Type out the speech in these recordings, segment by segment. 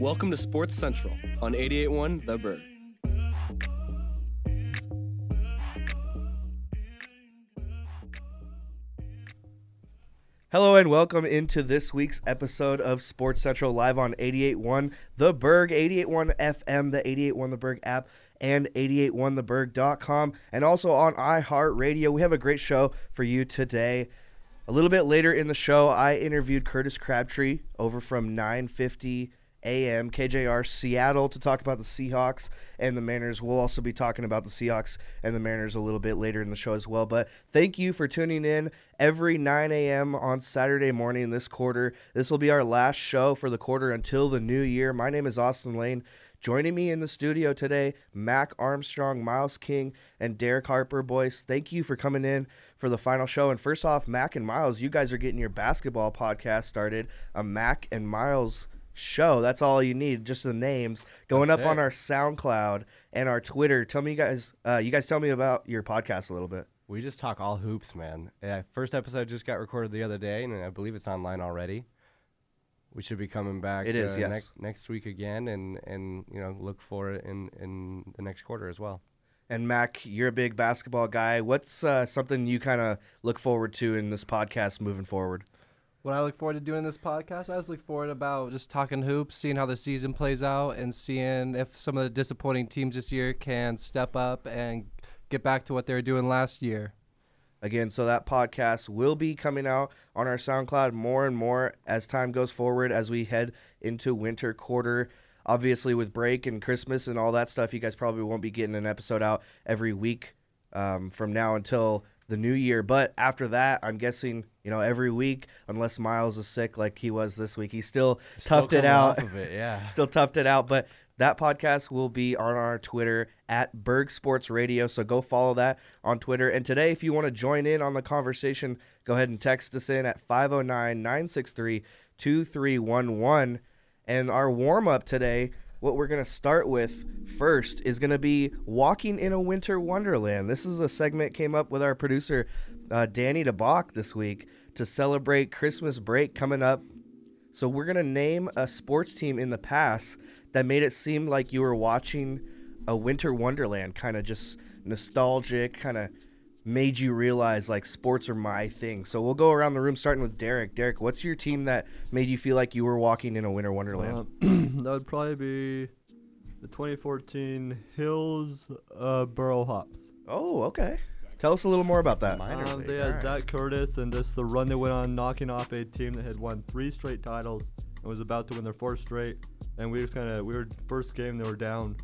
Welcome to Sports Central on 881 The Berg. Hello and welcome into this week's episode of Sports Central live on 881 The Berg, 881 FM, the 881 The Berg app, and 881theberg.com, and also on iHeartRadio. We have a great show for you today. A little bit later in the show, I interviewed Curtis Crabtree over from 950 AM KJR Seattle to talk about the Seahawks and the Mariners. We'll also be talking about the Seahawks and the Mariners a little bit later in the show as well. But thank you for tuning in every 9 a.m. on Saturday morning this quarter. This will be our last show for the quarter until the new year. My name is Austin Lane. Joining me in the studio today, Mac Armstrong, Miles King, and Derek Harper. Boys, thank you for coming in for the final show. And first off, Mac and Miles, you guys are getting your basketball podcast started. A Mac and Miles show. That's all you need, just the names going That's up on our SoundCloud and our Twitter. Tell me, you guys, uh, you guys, tell me about your podcast a little bit. We just talk all hoops, man. Yeah, first episode just got recorded the other day, and I believe it's online already. We should be coming back. It is, uh, yes. Next, next week again, and and you know look for it in in the next quarter as well. And Mac, you're a big basketball guy. What's uh, something you kind of look forward to in this podcast moving forward? What I look forward to doing this podcast, I just look forward about just talking hoops, seeing how the season plays out, and seeing if some of the disappointing teams this year can step up and get back to what they were doing last year. Again, so that podcast will be coming out on our SoundCloud more and more as time goes forward as we head into winter quarter. Obviously, with break and Christmas and all that stuff, you guys probably won't be getting an episode out every week um, from now until the new year. But after that, I'm guessing you know every week, unless Miles is sick like he was this week, he still, Still toughed it out. off of it, yeah. still toughed it out. But that podcast will be on our Twitter at Berg Sports Radio. So go follow that on Twitter. And today, if you want to join in on the conversation, go ahead and text us in at 509 963 2311. And our warm up today, what we're going to start with first is going to be Walking in a Winter Wonderland. This is a segment came up with our producer, uh, Danny DeBach, this week to celebrate Christmas break coming up so we're gonna name a sports team in the past that made it seem like you were watching a winter wonderland, kind of just nostalgic, kind of made you realize like sports are my thing. So we'll go around the room, starting with Derek. Derek, what's your team that made you feel like you were walking in a winter wonderland? Um, that would probably be the 2014 Hills uh, Borough Hops. oh, okay. Tell us a little more about that. Minor Um, they had alright. Zach Curtis and just the run they went on, knocking off a team that had won three straight titles and was about to win their fourth straight. And we just kind of, we were first game they were down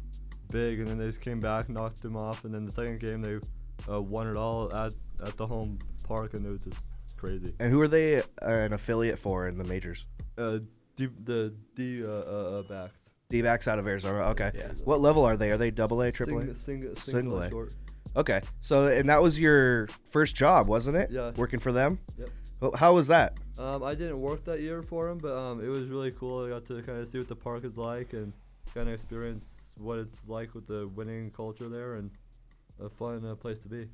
big, and then they just came back, knocked them off, and then the second game they uh, won it all at at the home park, and it was just crazy. And who are they uh, an affiliate for in the majors? Uh, D, the D uh, uh, uh, backs. D-backs out of Arizona. Okay. Yeah. What level are they? Are they double A, triple A? Sing, sing, Single single, A. short. Okay. So and that was your first job, wasn't it? Yeah. Working for them. Yep. How was that? Um, I didn't work that year for them, but um, it was really cool. I got to kind of see what the park is like and kind of experience what it's like with the winning culture there, and a fun uh, place to be.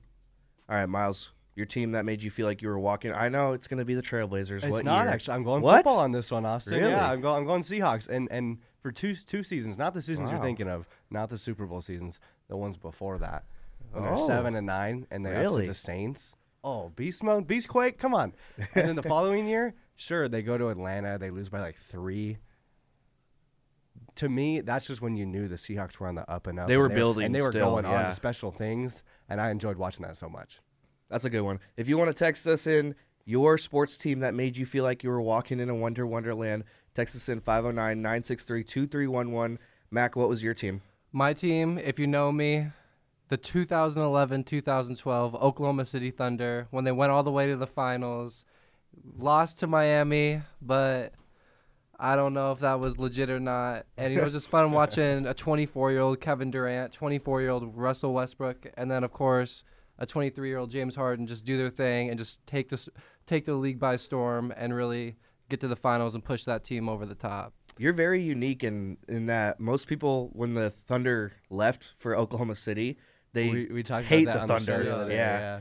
All right, Miles, your team that made you feel like you were walking. I know it's going to be the Trailblazers. It's what not year? actually. I'm going What? football on this one, Austin. Really? Yeah, I'm going. I'm going Seahawks, and and for two two seasons, not the seasons Wow. you're thinking of, not the Super Bowl seasons, the ones before that, when they're Oh. seven and nine, and they Really? upset the Saints. Oh, beast mode, beast quake, come on! And then the following year, sure, they go to Atlanta, they lose by like three. To me, that's just when you knew the Seahawks were on the up and up. They and were building and they were still, going on to special things, and I enjoyed watching that so much. That's a good one. If you want to text us in your sports team that made you feel like you were walking in a wonder wonderland, text us in 509-963-2311. Mac, what was your team? My team, if you know me, the 2011-2012 Oklahoma City Thunder, when they went all the way to the finals, lost to Miami, but I don't know if that was legit or not. And it was just fun watching a 24-year-old Kevin Durant, 24-year-old Russell Westbrook, and then of course a 23-year-old James Harden just do their thing and just take this take the league by storm and really get to the finals and push that team over the top. You're very unique in in that most people when the Thunder left for Oklahoma City, they we, we talked hate about that the Thunder. show the other day, yeah.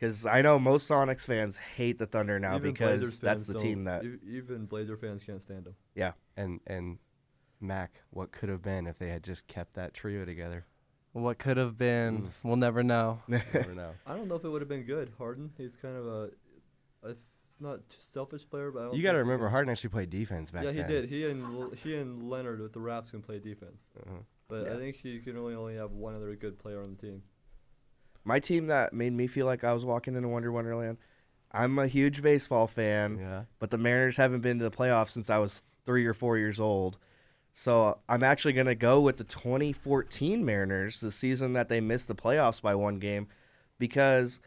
Because I know most Sonics fans hate the Thunder now Even because that's the team that. even Blazer fans can't stand them. Yeah, and and Mac, what could have been if they had just kept that trio together? What could have been, we'll never know. Never know. I don't know if it would have been good. Harden, he's kind of a, a not selfish player, but I don't You got to think he remember, Harden actually played defense back Yeah, he then. did. He and he and Leonard with the Raps can play defense, Uh-huh. but Yeah. I think he can only only have one other good player on the team. My team that made me feel like I was walking into Wonder Wonderland. I'm a huge baseball fan, Yeah. but the Mariners haven't been to the playoffs since I was three or four years old. So I'm actually going to go with the 2014 Mariners, the season that they missed the playoffs by one game, because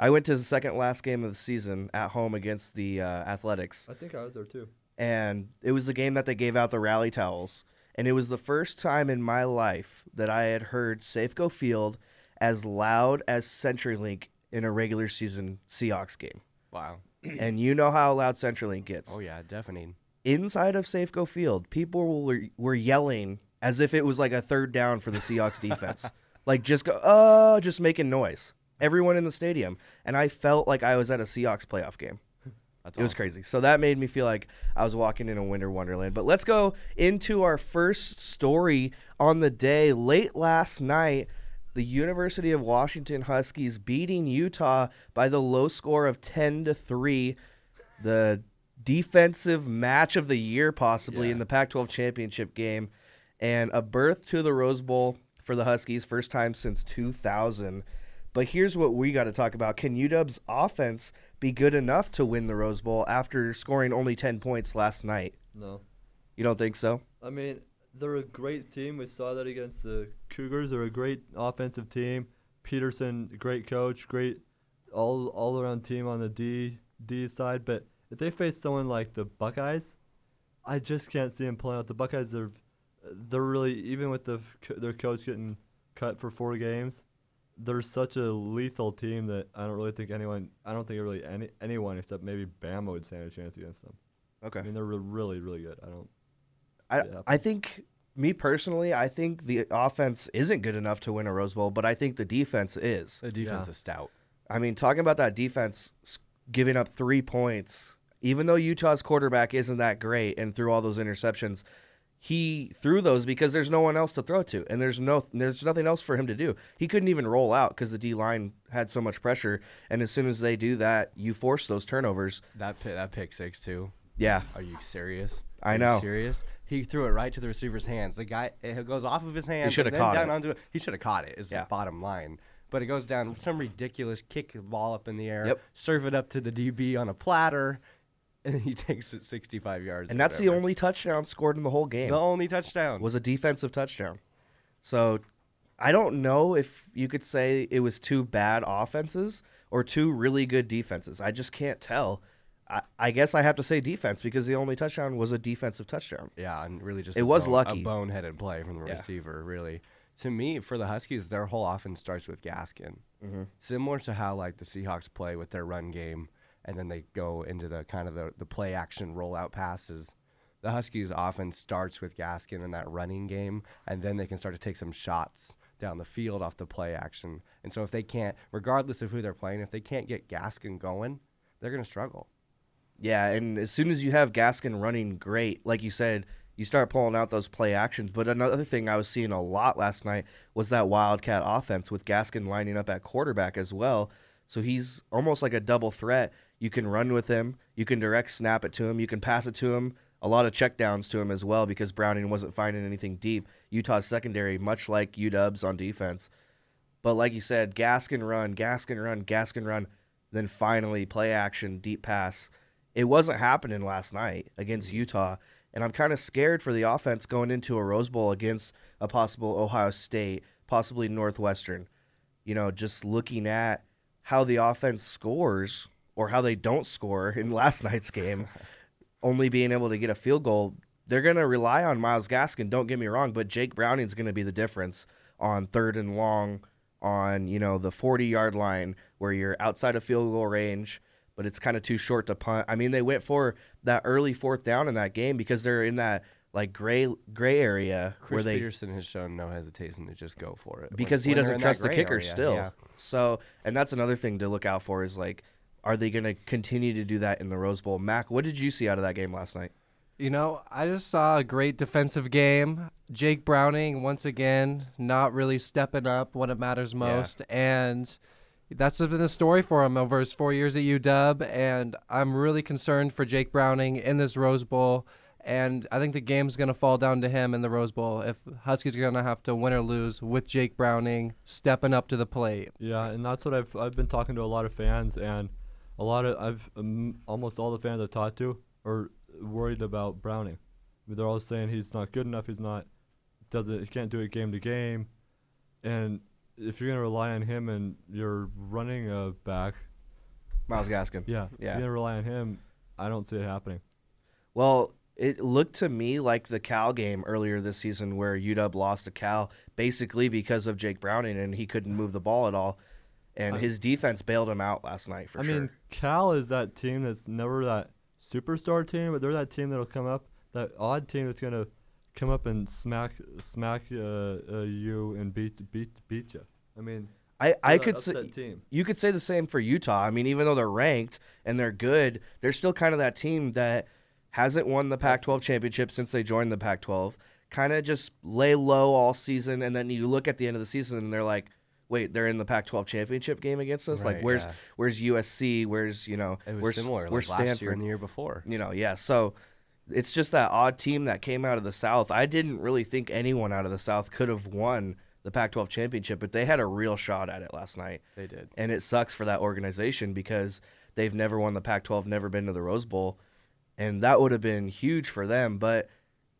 I went to the second last game of the season at home against the uh, Athletics, I think I was there too. and it was the game that they gave out the rally towels. And it was the first time in my life that I had heard Safeco Field as loud as CenturyLink in a regular season Seahawks game. Wow. and you know how loud CenturyLink gets. Oh yeah, deafening. Inside of Safeco Field, people were, were yelling as if it was like a third down for the Seahawks defense. like just go, oh, just making noise. Everyone in the stadium. And I felt like I was at a Seahawks playoff game. That's It was crazy. So that made me feel like I was walking in a winter wonderland. But let's go into our first story on the day. Late last night, the University of Washington Huskies beating Utah by the low score of 10 to 3. The defensive match of the year possibly in the Pac-12 championship game and a berth to the Rose Bowl for the Huskies first time since 2000. But here's what we got to talk about. Can UW's offense be good enough to win the Rose Bowl after scoring only 10 points last night? No, You don't think so? I mean they're a great team. We saw that against the Cougars. They're a great offensive team. Petersen, great coach, great all all around team on the D D side. But if they face someone like the Buckeyes, I just can't see them playing out. The Buckeyes are they're really even with the their coach getting cut for four games. They're such a lethal team that I don't really think anyone. I don't think really any anyone except maybe Bama would stand a chance against them. Okay. I mean, they're re- really really good. I don't. I, Yeah. I think me personally, I think the offense isn't good enough to win a Rose Bowl, but I think the defense is. The defense Yeah. is stout. I mean, talking about that defense giving up three points, even though Utah's quarterback isn't that great and threw all those interceptions, he threw those because there's no one else to throw to, and there's no there's nothing else for him to do. He couldn't even roll out because the D line had so much pressure, and as soon as they do that, you force those turnovers. That pick, that pick six too. Yeah, Are you serious? I Are you know. serious? He threw it right to the receiver's hands. The guy it goes off of his hands. shoulda caught down it. Onto it. He should have caught it. Is Yeah. the bottom line. But it goes down some ridiculous kick the ball up in the air. Yep. Serve it up to the DB on a platter, and he takes it 65 yards. and that's the only touchdown scored in the whole game. the only touchdown. was a defensive touchdown. So I don't know if you could say it was two bad offenses or two really good defenses. I just can't tell. I, I guess I have to say defense because the only touchdown was a defensive touchdown. Yeah, and really just It was bone- lucky. a boneheaded play from the Yeah. receiver. Really, to me, for the Huskies, their whole offense starts with Gaskin, Mm-hmm. similar to how like the Seahawks play with their run game, and then they go into the kind of the, the play action rollout passes. The Huskies' offense starts with Gaskin in that running game, and then they can start to take some shots down the field off the play action. And so if they can't, regardless of who they're playing, if they can't get Gaskin going, they're going to struggle. Yeah, and as soon as you have Gaskin running great, like you said, you start pulling out those play actions. But another thing I was seeing a lot last night was that Wildcat offense with Gaskin lining up at quarterback as well. So he's almost like a double threat. You can run with him, you can direct snap it to him, you can pass it to him. A lot of checkdowns to him as well because Browning wasn't finding anything deep. Utah's secondary, much like UW's on defense. But like you said, Gaskin run, Gaskin run, Gaskin run, then finally play action, deep pass. It wasn't happening last night against mm-hmm. Utah, and I'm kind of scared for the offense going into a Rose Bowl against a possible Ohio State, possibly Northwestern. You know, just looking at how the offense scores or how they don't score in last night's game, only being able to get a field goal, they're going to rely on Myles Gaskin. Don't get me wrong, but Jake Browning's going to be the difference on third and long, on you know the 40 yard line where you're outside of field goal range, but it's kind of too short to punt. I mean, they went for that early fourth down in that game because they're in that like gray gray area Chris where they Petersen has shown no hesitation to just go for it. Because he when they're doesn't trust the kicker area, still. yeah. So, and that's another thing to look out for is like, are they going to continue to do that in the Rose Bowl? Mac, what did you see out of that game last night? You know, I just saw a great defensive game. Jake Browning, once again, not really stepping up when it matters most. And that's been the story for him over his four years at UW. And I'm really concerned for Jake Browning in this Rose Bowl. And I think the game's going to fall down to him in the Rose Bowl if Huskies are going to have to win or lose with Jake Browning stepping up to the plate. Yeah, and that's what I've I've been talking to a lot of fans, and a lot of I've um, almost all the fans I've talked to are worried about Browning. They're all saying he's not good enough. He's not doesn't he can't do it game to game, and if you're gonna rely on him and you're running a back, Myles Gaskin. yeah, Yeah. you're gonna rely on him. I don't see it happening. Well, it looked to me like the Cal game earlier this season where UW lost to Cal basically because of Jake Browning and he couldn't move the ball at all. And I- his defense bailed him out last night for I sure. I mean, Cal is that team that's never that superstar team, but they're that team that'll come up, that odd team that's gonna come up and smack smack uh, uh, you and beat beat beat you. I mean, I, I could say team. you could say the same for Utah. I mean, even though they're ranked and they're good, they're still kind of that team that hasn't won the Pac-12 championship since they joined the Pac-12. Kind of just lay low all season, and then you look at the end of the season and they're like, "Wait, they're in the Pac-12 championship game against us? like, where's yeah. where's USC? Where's you know It was where's similar where's like last year Stanford? and the year before. You know, yeah. So it's just that odd team that came out of the South. I didn't really think anyone out of the South could have won the Pac-12 championship, but they had a real shot at it last night They did. and it sucks for that organization because they've never won the Pac-12, never been to the Rose Bowl, and that would have been huge for them. But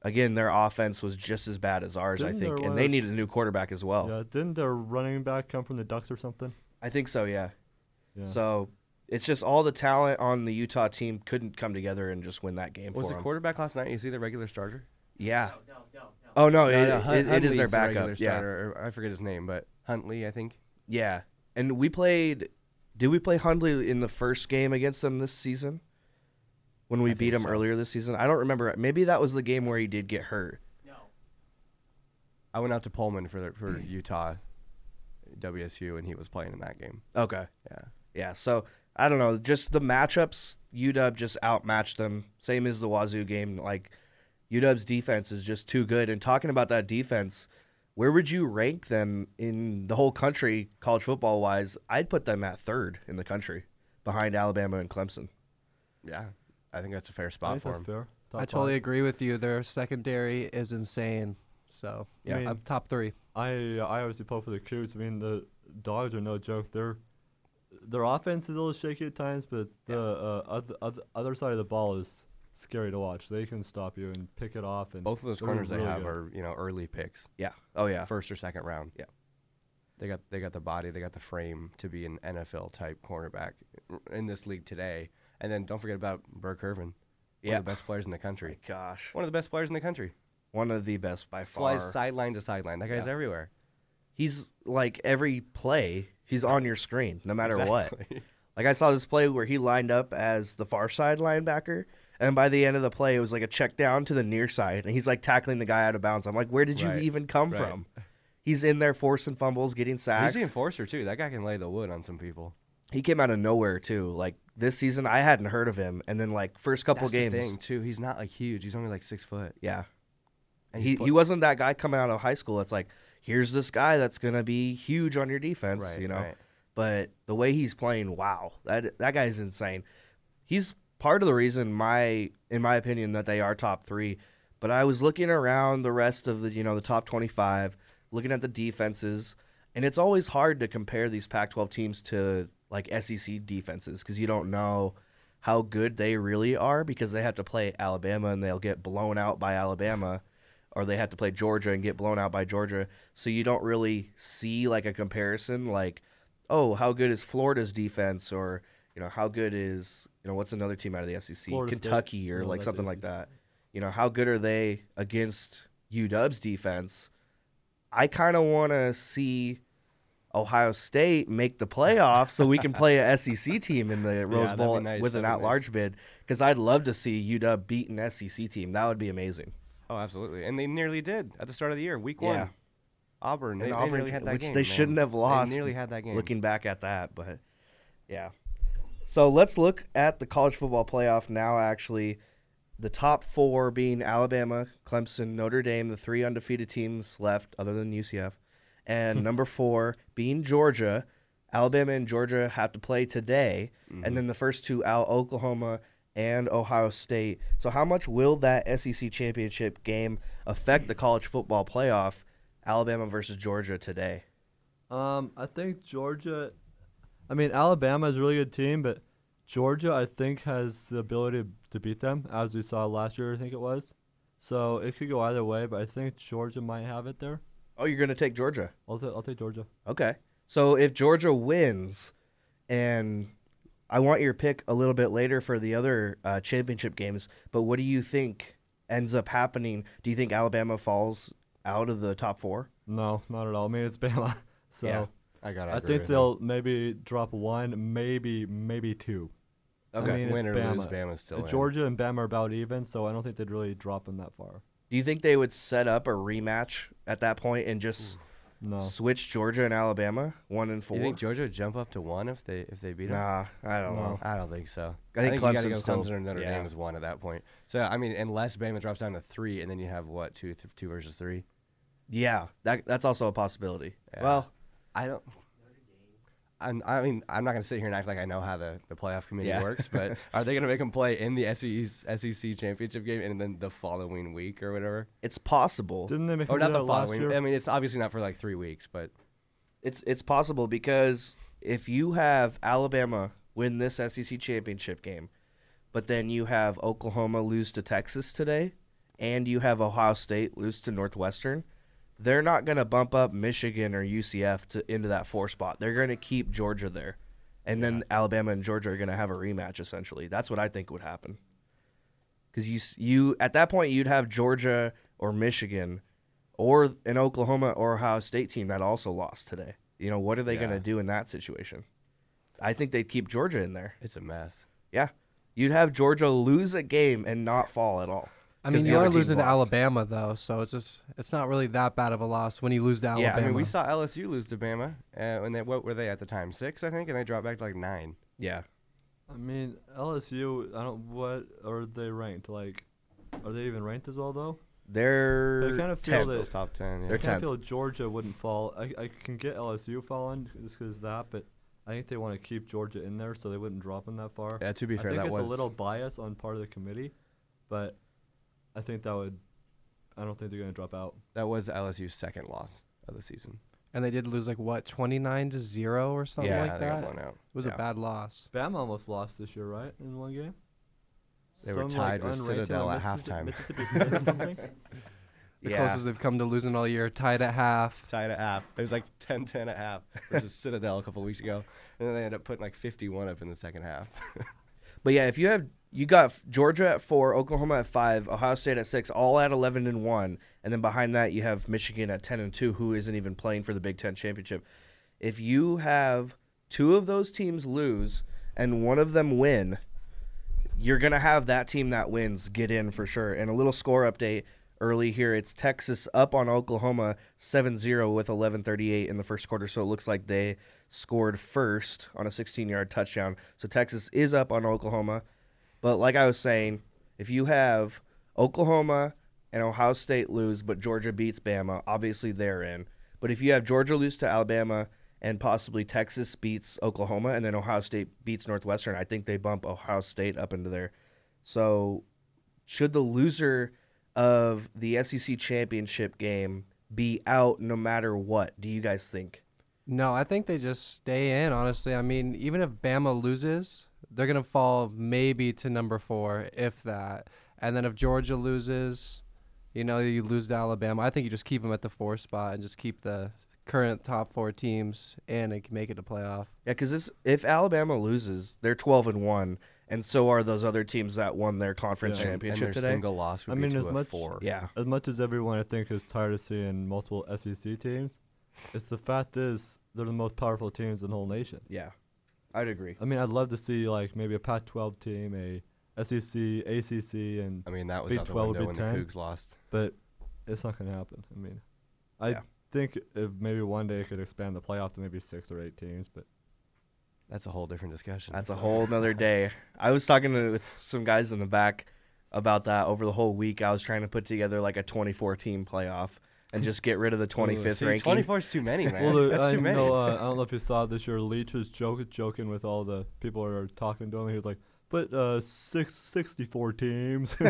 again, their offense was just as bad as ours, I Didn't think, and they needed a new quarterback as well. Yeah, didn't their running back come from the Ducks or something? I think so, yeah. Yeah. So it's just all the talent on the Utah team couldn't come together and just win that game Was for the 'em. quarterback last night? Is he the regular starter? Yeah. Oh no, it, Hun- it- it is their Huntley's the regular backup. Yeah, starter, I forget his name, but Huntley, I think. yeah. And we played. Did we play Huntley in the first game against them this season? When we I beat think him so. earlier this season, I don't remember. Maybe that was the game where he did get hurt. No. I went out to Pullman for the, for Utah, WSU, and he was playing in that game. Okay. Yeah. Yeah. So I don't know. Just the matchups, UW just outmatched them. Same as the Wazoo game. Like UW's defense is just too good. And talking about that defense, where would you rank them in the whole country, college football wise? I'd put them at third in the country, behind Alabama and Clemson. Yeah. I think that's a fair I spot think for that's him. fair. Top I totally five. agree with you. Their secondary is insane. So, Yeah. yeah, I'm top three. I uh, I obviously pull for the Coots. I mean, the Dogs are no joke. Their their offense is a little shaky at times, but the uh, other, other other side of the ball is scary to watch. They can stop you and pick it off. And Both of those they're corners they have good. are you know early picks, Yeah. Oh yeah. first or second round. Yeah. They got they got the body, they got the frame to be an NFL type cornerback in this league today. And then don't forget about Burr-Kirven, one Yeah. of the best players in the country. Gosh, One of the best players in the country. one of the best by far. Flies sideline to sideline. That guy's Yeah. everywhere. He's like every play, he's on your screen, no matter what. Like I saw this play where he lined up as the far side linebacker, and by the end of the play, it was like a check down to the near side, and he's like tackling the guy out of bounds. I'm like, where did you Right, even come right. from? He's in there forcing fumbles, getting sacks. He's the enforcer too. That guy can lay the wood on some people. he came out of nowhere too. Like this season, I hadn't heard of him, and then like first couple That's games, the thing too. He's not like huge. He's only like six foot. yeah, And he he wasn't that guy coming out of high school. That's like, here's this guy that's gonna be huge on your defense, right, you know. right. but the way he's playing, wow, that that guy's insane. He's part of the reason my, in my opinion, that they are top three. But I was looking around the rest of the, you know, the top twenty-five, looking at the defenses, and it's always hard to compare these Pac-12 teams to like SEC defenses because you don't know how good they really are because they have to play Alabama and they'll get blown out by Alabama or they have to play Georgia and get blown out by Georgia. So you don't really see like a comparison like oh, how good is Florida's defense or you know, how good is, you know, what's another team out of the SEC? Florida State. Kentucky or No, like something like that. You know, how good are they against UW's defense? I kind of want to see Ohio State make the playoffs so we can play a SEC team in the Rose that'd Bowl nice, with an that'd be at-large bid because I'd love to see UW beat an SEC team. That would be amazing. Oh, absolutely. And they nearly did at the start of the year, week one. Yeah. one. Auburn, they, And they Auburn, nearly had that which game. they man. shouldn't have lost. They nearly had that game. Looking back at that, but yeah. So let's look at the college football playoff now. Actually, the top four being Alabama, Clemson, Notre Dame, the three undefeated teams left other than UCF, and hmm. number four being Georgia. Alabama and Georgia have to play today, and mm-hmm. then the first two out Oklahoma and Ohio State. So, how much will that SEC championship game affect the college football playoff? Alabama versus Georgia today. Um, I think Georgia. I mean, Alabama is a really good team, but Georgia, I think, has the ability to beat them, as we saw last year. I think it was. So it could go either way, but I think Georgia might have it there. Oh, you're going to take Georgia. I'll, ta- I'll take Georgia. Okay. So if Georgia wins, and I want your pick a little bit later for the other uh, championship games, but what do you think ends up happening? Do you think Alabama falls out of the top four? No, not at all. I mean, it's Bama. So Yeah. I got. I think they'll maybe drop one, maybe maybe two. Okay. I mean, win it's or lose, Bama. Bama's still in. Georgia and Bama are about even, so I don't think they'd really drop them that far. do you think they would set up a rematch at that point and just No. switch Georgia and Alabama one and four? You think Georgia would jump up to one if they if they beat them? nah, I don't No. know. I don't think so. I think you gotta Clemson's go still- Clemson or Notre yeah. Dame is one at that point. So I mean, unless Bama drops down to three, and then you have what two, th- two versus three. Yeah, that that's also a possibility. Yeah. Well, I don't. I'm, I mean, I'm not gonna sit here and act like I know how the, the playoff committee Yeah. works, but are they gonna make them play in the SEC, SEC championship game and then the following week or whatever? it's possible. Didn't they make Or them not the that last following. year? I mean, it's obviously not for like three weeks, but It's it's possible because if you have Alabama win this SEC championship game, but then you have Oklahoma lose to Texas today, and you have Ohio State lose to Northwestern, they're not going to bump up Michigan or UCF to into that four spot. They're going to keep Georgia there, and then Alabama and Georgia are going to have a rematch. Essentially, that's what I think would happen. Because you you at that point you'd have Georgia or Michigan or an Oklahoma or Ohio State team that also lost today. You know, what are they going to do in that situation? I think they'd keep Georgia in there. it's a mess. Yeah. You'd have Georgia lose a game and not fall at all. I 'Cause mean, you are team's losing to. Alabama though, so it's just it's not really that bad of a loss when you lose to Yeah, I Alabama. mean, I mean, we saw LSU lose to Bama, uh, when they what were they at the time? Six, I think, and they dropped back to like nine. Yeah. I mean, LSU. I don't. What are they ranked? Like, are they even ranked as well though? They're I kind of feel that. Top ten. Yeah. They're I kind of feel Georgia wouldn't fall. I, I can get LSU falling just because that, but I think they want to keep Georgia in there so they wouldn't drop them that far. yeah, to be I fair, think that it's was a little bias on part of the committee, but I think that would. I don't think they're gonna drop out. that was LSU's second loss of the season. and they did lose like what twenty nine to zero or something Yeah, like they got that. blown out. It was Yeah. a bad loss. Bama almost lost this year, right? In one game. They were Some, tied with unranked team Citadel at Mississippi- halftime. Mississippi State or something. The Yeah. closest they've come to losing all year, tied at half. Tied at half. It was like 10-10 at half versus Citadel a couple weeks ago, and then they ended up putting like fifty-one up in the second half. But yeah, if you have you got Georgia at four, Oklahoma at five, Ohio State at six, all at eleven and one, and then behind that you have Michigan at ten and two, who isn't even playing for the Big Ten championship. If you have two of those teams lose and one of them win, you're gonna have that team that wins get in for sure. And a little score update early here: it's Texas up on Oklahoma 7-0 with 11:38 in the first quarter. So it looks like they scored first on a 16-yard touchdown. So Texas is up on Oklahoma. But like I was saying, if you have Oklahoma and Ohio State lose, but Georgia beats Bama, obviously they're in. But if you have Georgia lose to Alabama and possibly Texas beats Oklahoma and then Ohio State beats Northwestern, I think they bump Ohio State up into there. So should the loser of the SEC championship game be out no matter what? Do you guys think? No, I think they just stay in. Honestly, I mean, even if Bama loses, they're gonna fall maybe to number four, if that. And then if Georgia loses, you know, you lose to Alabama. I think you just keep them at the four spot and just keep the current top four teams in and make it a playoff. Yeah, because this if Alabama loses, they're twelve and one, and so are those other teams that won their conference Yeah. And- and championship their today. single loss would I be mean, to as a much- four. yeah, As much as everyone I think is tired of seeing multiple SEC teams, it's the fact is they're the most powerful teams in the whole nation. yeah, I'd agree. I mean, I'd love to see like maybe a Pac-12 team, a SEC, ACC, and I mean, that was Big out the 12 would window be when the 10. Cougs lost. but it's not gonna happen. I mean, I Yeah. think if maybe one day it could expand the playoff to maybe six or eight teams, but That's a whole different discussion. That's a whole nother day. I was talking to, with some guys in the back about that over the whole week. I was trying to put together like a 24 team playoff and just get rid of the 25th See, ranking. 24 is too many, man. Well, the, That's I too many. know. Uh, I don't know if you saw this year. Leach was joke, joking with all the people who are talking to him. He was like, "But uh, six, 64 teams."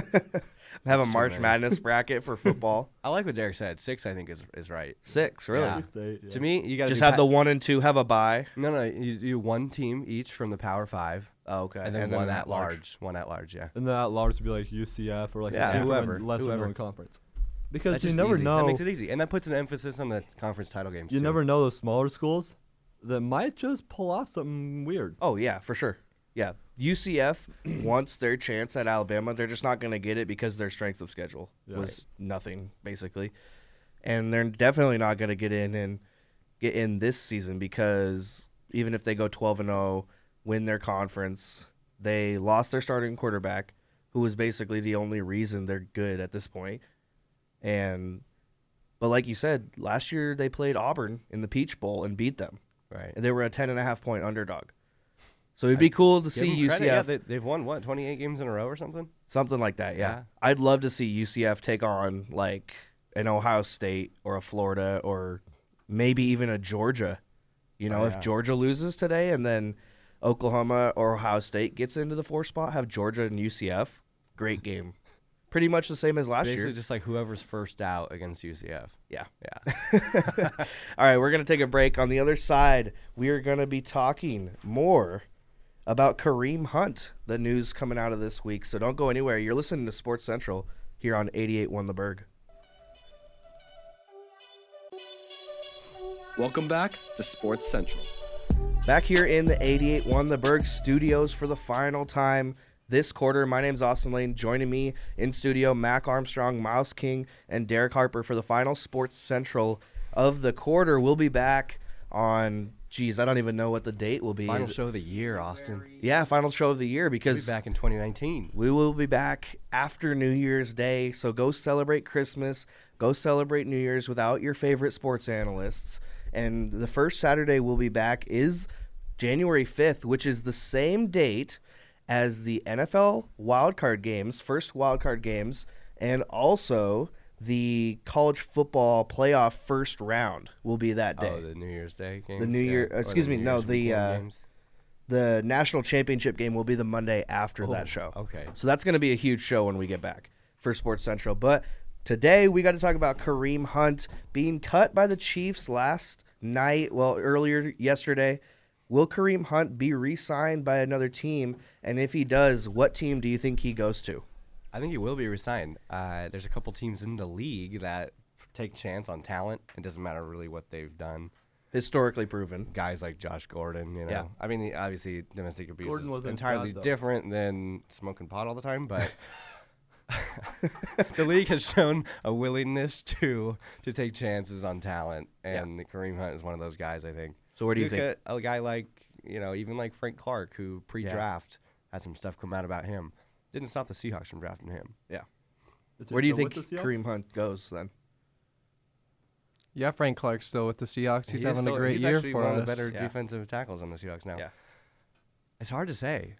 Have a March many. Madness bracket for football. I like what Derek said. Six, I think, is is right. Six, really? Yeah. Six to eight, yeah. To me, you got to Just have the one and two have a bye. no, no. You do one team each from the Power Five, Oh, okay. and then one at large. One at large, yeah. and then at large would be like UCF or like Yeah, a team from a whoever, lesser whoever. known conference. Because That's you never easy. know. That makes it easy, and that puts an emphasis on the conference title games. you too. never know those smaller schools that might just pull off something weird. Oh yeah, for sure. Yeah, UCF wants their chance at Alabama. They're just not going to get it because their strength of schedule Yeah. was nothing basically, and they're definitely not going to get in and get in this season because even if they go 12 and 0, win their conference, they lost their starting quarterback, who was basically the only reason they're good at this point. And but like you said, last year they played Auburn in the Peach Bowl and beat them. right. And they were a 10 and a half point underdog. So it'd be cool to see UCF credit, Yeah, they, they've won what 28 games in a row or something. something like that. Yeah. Yeah. I'd love to see UCF take on like an Ohio State or a Florida or maybe even a Georgia. You know, Oh, if. Georgia loses today and then Oklahoma or Ohio State gets into the four spot, have Georgia and UCF. Great game. Pretty much the same as last Basically, year. just like whoever's first out against UCF. Yeah. Yeah. All right, we're going to take a break. On the other side, we are going to be talking more about Kareem Hunt, the news coming out of this week. So don't go anywhere. You're listening to Sports Central here on 88.1 The Berg. Welcome back to Sports Central. Back here in the 88.1 The Berg studios for the final time this quarter. My name's Austin Lane. Joining me in studio, Mac Armstrong, Miles King, and Derek Harper for the final Sports Central of the quarter. We'll be back on, geez, I don't even know what the date will be. Final show of the year, Austin. Yeah, final show of the year We'll be because back in 2019. we will be back after New Year's Day. So go celebrate Christmas. Go celebrate New Year's without your favorite sports analysts. And the first Saturday we'll be back is January 5th, which is the same date as the NFL wildcard games, first wildcard games, and also the college football playoff first round will be that day. Oh, the New Year's Day games. The New yeah, Year- the excuse me, New no, the, uh, the national championship game will be the Monday after Oh, that show. Okay. So that's going to be a huge show when we get back for Sports Central. But today we got to talk about Kareem Hunt being cut by the Chiefs last night, well, earlier yesterday. Will Kareem Hunt be re signed by another team? And if he does, what team do you think he goes to? I think he will be resigned. Uh, there's a couple teams in the league that take chance on talent. It doesn't matter really what they've done. Historically proven. Guys like Josh Gordon, you know. Yeah. I mean, obviously, domestic abuse Gordon is wasn't entirely bad, different than smoking pot all the time, but the league has shown a willingness to to take chances on talent, Yeah. and Kareem Hunt is one of those guys. I think. So where do you Look think? at a guy like you know, even like Frank Clark, who pre-draft had some stuff come out about him. Didn't stop the Seahawks from drafting him. Yeah. Where do you think with? Kareem Hunt goes then? Yeah, Frank Clark's still with the Seahawks. He's He having still- a great he's year for one us. of the better Yeah. defensive tackles on the Seahawks now. Yeah. It's hard to say.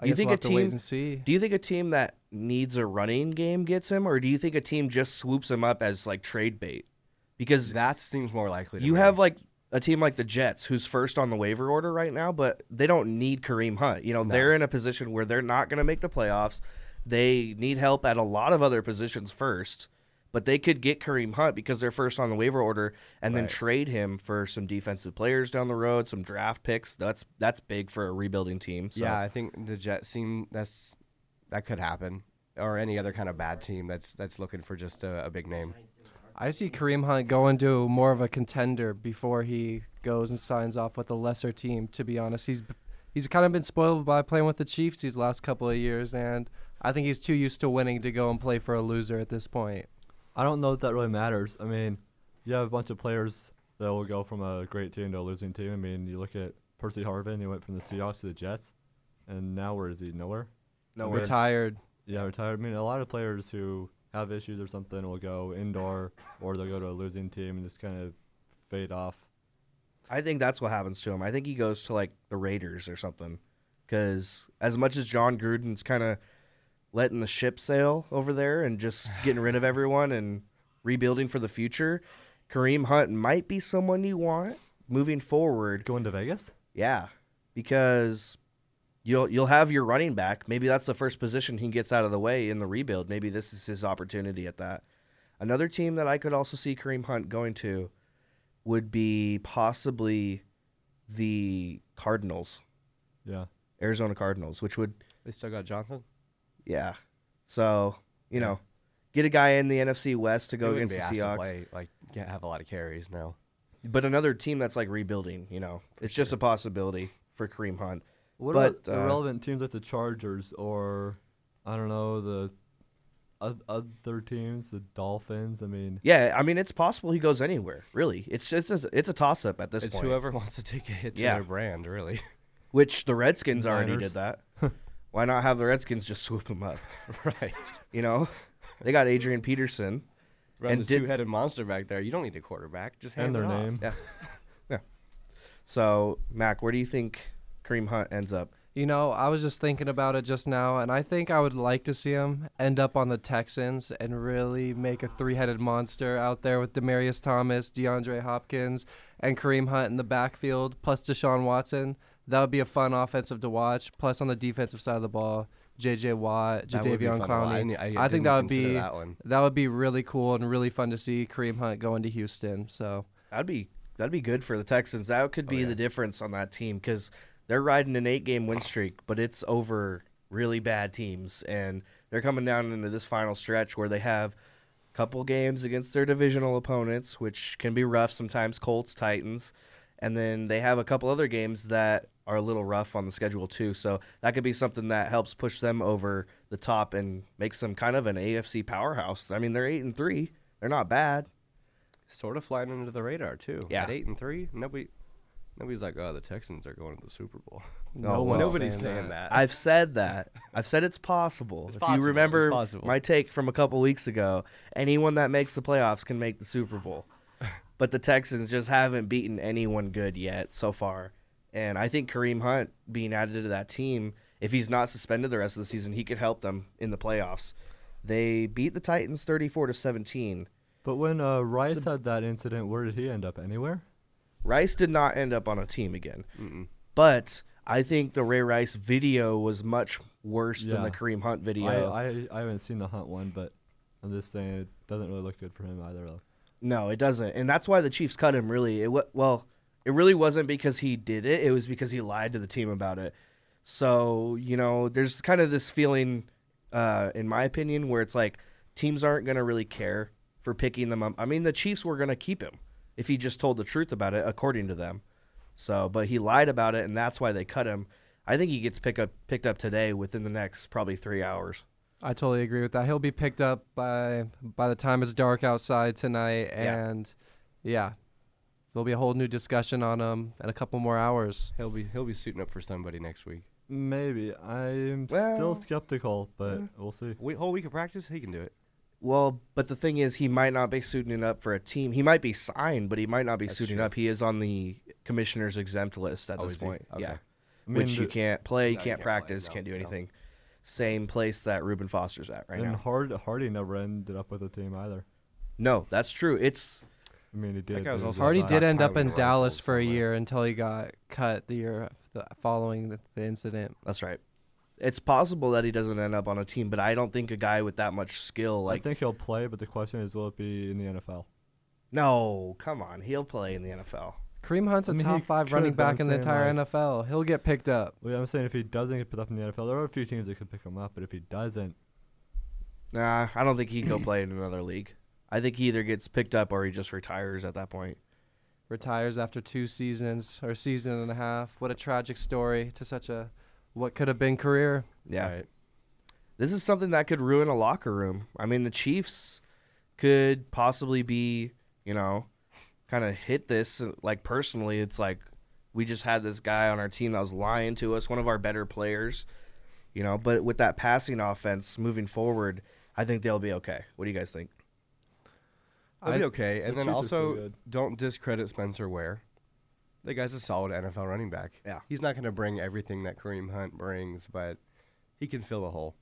I Do you think we'll a have to wait team- and see. Do you think a team that needs a running game gets him, or do you think a team just swoops him up as like trade bait? Because That seems more likely. To you me. have like a team like the Jets, who's first on the waiver order right now, but they don't need Kareem Hunt. You know, No. they're in a position where they're not going to make the playoffs. They need help at a lot of other positions first, but they could get Kareem Hunt because they're first on the waiver order, and then trade him for some defensive players down the road, some draft picks. That's that's big for a rebuilding team. So. Yeah, I think the Jets seem that's that could happen, or any other kind of bad team that's that's looking for just a, a big name. I see Kareem Hunt going to more of a contender before he goes and signs off with a lesser team. To be honest, he's he's kind of been spoiled by playing with the Chiefs these last couple of years, and I think he's too used to winning to go and play for a loser at this point. I don't know if that really matters. I mean, you have a bunch of players that will go from a great team to a losing team. I mean, you look at Percy Harvin, he went from the Seahawks to the Jets, and now where is he? Nowhere. Nowhere. Retired. Yeah, retired. I mean, a lot of players who have issues or something will go indoor, or they'll go to a losing team and just kind of fade off. I think that's what happens to him. I think he goes to like the Raiders or something. Because as much as Jon Gruden's kind of letting the ship sail over there and just getting rid of everyone and rebuilding for the future, Kareem Hunt might be someone you want moving forward. Going to Vegas? Yeah, because you'll you'll have your running back. Maybe that's the first position he gets out of the way in the rebuild. Maybe this is his opportunity at that. Another team that I could also see Kareem Hunt going to would be possibly the Cardinals, Yeah. Arizona Cardinals, which would They still got Johnson. yeah. So you know, get a guy in the NFC West to go against the Seahawks. play, like can't have a lot of carries now. But another team that's like rebuilding. You know, it's just a possibility for Kareem Hunt. What But, about uh, irrelevant teams like the Chargers or I don't know the other teams, the Dolphins? I mean, Yeah, I mean it's possible he goes anywhere. Really, it's just a, it's a toss up at this It's point. whoever wants to take a hit to Yeah. their brand, really. Which the Redskins already did that. Why not have the Redskins just swoop him up? right. You know, they got Adrian Peterson. Run And the did- two-headed monster back there. You don't need a quarterback. Just hand and their it off. name. Yeah, yeah. So Mac, where do you think Kareem Hunt ends up? You know, I was just thinking about it just now, and I think I would like to see him end up on the Texans and really make a three-headed monster out there with Demaryius Thomas, DeAndre Hopkins, and Kareem Hunt in the backfield, plus Deshaun Watson. That would be a fun offensive to watch. Plus on the defensive side of the ball, J.J. Watt, That Jadeveon fun to watch. I Clowney. I I, think that would be that one. that would be really cool and really fun to see Kareem Hunt going to Houston. So That'd be that'd be good for the Texans. That could Oh, be yeah. the difference on that team because they're riding an eight game win streak, but it's over really bad teams, and they're coming down into this final stretch where they have a couple games against their divisional opponents, which can be rough sometimes. Colts, Titans, and then they have a couple other games that are a little rough on the schedule too. So that could be something that helps push them over the top and makes them kind of an AFC powerhouse. I mean, they're eight and three. They're not bad. Sort of flying under the radar too. Yeah. At eight and three, nobody, nobody's like, oh, the Texans are going to the Super Bowl. no Oh, one's. Nobody's saying saying that. that. I've said that. I've said it's possible. It's if possible. you remember possible. my take from a couple weeks ago, anyone that makes the playoffs can make the Super Bowl. but the Texans just haven't beaten anyone good yet so far. And I think Kareem Hunt being added to that team, if he's not suspended the rest of the season, he could help them in the playoffs. They beat the Titans 34 to 17. But when uh, Rice had that incident, where did he end up? Anywhere? Rice did not end up on a team again. Mm-mm. But I think the Ray Rice video was much worse than the Yeah. Kareem Hunt video. I, I I haven't seen the Hunt one, but I'm just saying it doesn't really look good for him either. Though. No, it doesn't, and that's why the Chiefs cut him. Really, it well, it really wasn't because he did it. It was because he lied to the team about it. So you know, there's kind of this feeling, uh, in my opinion, where it's like teams aren't gonna really care for picking them up. I mean, the Chiefs were gonna keep him if he just told the truth about it, according to them. So, but he lied about it, and that's why they cut him. I think he gets pick up picked up today within the next probably three hours. I totally agree with that. He'll be picked up by by the time it's dark outside tonight, and yeah, there'll be a whole new discussion on him in a couple more hours. He'll be he'll be suiting up for somebody next week. Maybe I'm Well, still skeptical, but eh. we'll see. We, whole week of practice, he can do it. Well, but the thing is, he might not be suiting up for a team. He might be signed, but he might not be That's suiting true. up. He is on the commissioner's exempt list at Oh, this point. Okay. Yeah, I mean, which you can't play, you No, can't can't play, practice, no, can't do no. anything. Same place that Reuben Foster's at right and now. Hard Hardy never ended up with a team either. No, that's true. It's I mean, he did. guy was also Hardy did end up in Dallas for a somewhere. year until he got cut the year the following the, the incident. that's right. It's possible that he doesn't end up on a team, but I don't think a guy with that much skill, like I think he'll play, but the question is, will it be in the NFL? no, come on, he'll play in the NFL. Kareem Hunt's a I mean, top five running back in the entire like- NFL. He'll get picked up. Well, I'm saying if he doesn't get picked up in the NFL, there are a few teams that could pick him up, but if he doesn't, Nah, I don't think he'd go play in another league. I think he either gets picked up or he just retires at that point. Retires after two seasons or season and a half. What a tragic story to such a what could have been career. Yeah. Right. This is something that could ruin a locker room. I mean, the Chiefs could possibly be, you know, kind of hit this uh, like personally. It's like we just had this guy on our team that was lying to us, one of our better players, you know. But with that passing offense moving forward, I think they'll be okay. What do you guys think? They'll I- be okay. And the then Chiefs also, don't discredit Spencer Ware. The guy's a solid NFL running back. Yeah. He's not going to bring everything that Kareem Hunt brings, but he can fill a hole.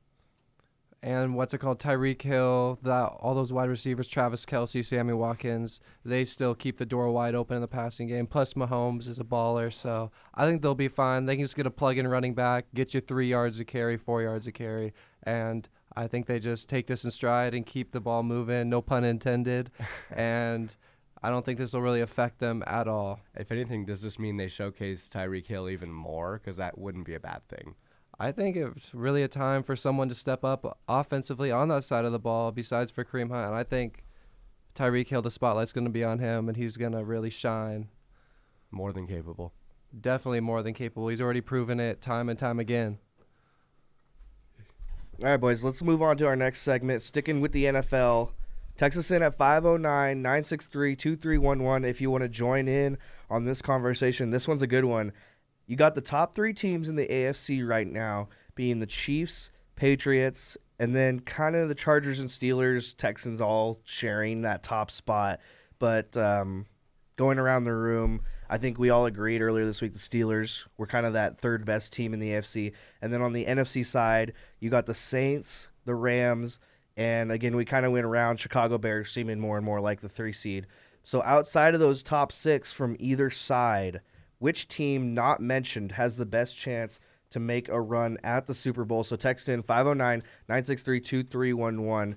and what's it called? Tyreek Hill, that all those wide receivers, Travis Kelce, Sammy Watkins, they still keep the door wide open in the passing game. Plus Mahomes is a baller, so I think they'll be fine. They can just get a plug-in running back, get you three yards of carry, four yards of carry, and I think they just take this in stride and keep the ball moving. No pun intended, and. I don't think this will really affect them at all. If anything, does this mean they showcase Tyreek Hill even more? Because that wouldn't be a bad thing. I think it's really a time for someone to step up offensively on that side of the ball, besides for Kareem Hunt. And I think Tyreek Hill, the spotlight's going to be on him, and he's going to really shine. More than capable. Definitely more than capable. He's already proven it time and time again. All right, boys, let's move on to our next segment. Sticking with the NFL. Text us in at 509 963 2311 if you want to join in on this conversation. This one's a good one. You got the top three teams in the AFC right now being the Chiefs, Patriots, and then kind of the Chargers and Steelers, Texans all sharing that top spot. But um, going around the room, I think we all agreed earlier this week the Steelers were kind of that third best team in the AFC. And then on the NFC side, you got the Saints, the Rams, and again, we kind of went around Chicago Bears seeming more and more like the three seed. So outside of those top six from either side, which team not mentioned has the best chance to make a run at the Super Bowl? So text in 509 963 2311.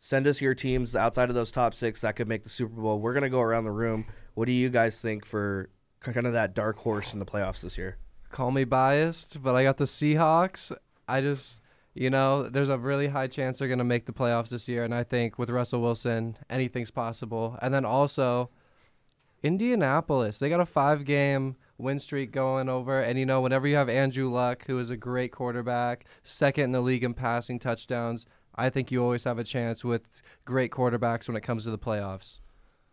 Send us your teams outside of those top six that could make the Super Bowl. We're going to go around the room. What do you guys think for kind of that dark horse in the playoffs this year? Call me biased, but I got the Seahawks. I just you know, there's a really high chance they're going to make the playoffs this year. And I think with Russell Wilson, anything's possible. And then also, Indianapolis, they got a five game win streak going over. And, you know, whenever you have Andrew Luck, who is a great quarterback, second in the league in passing touchdowns, I think you always have a chance with great quarterbacks when it comes to the playoffs.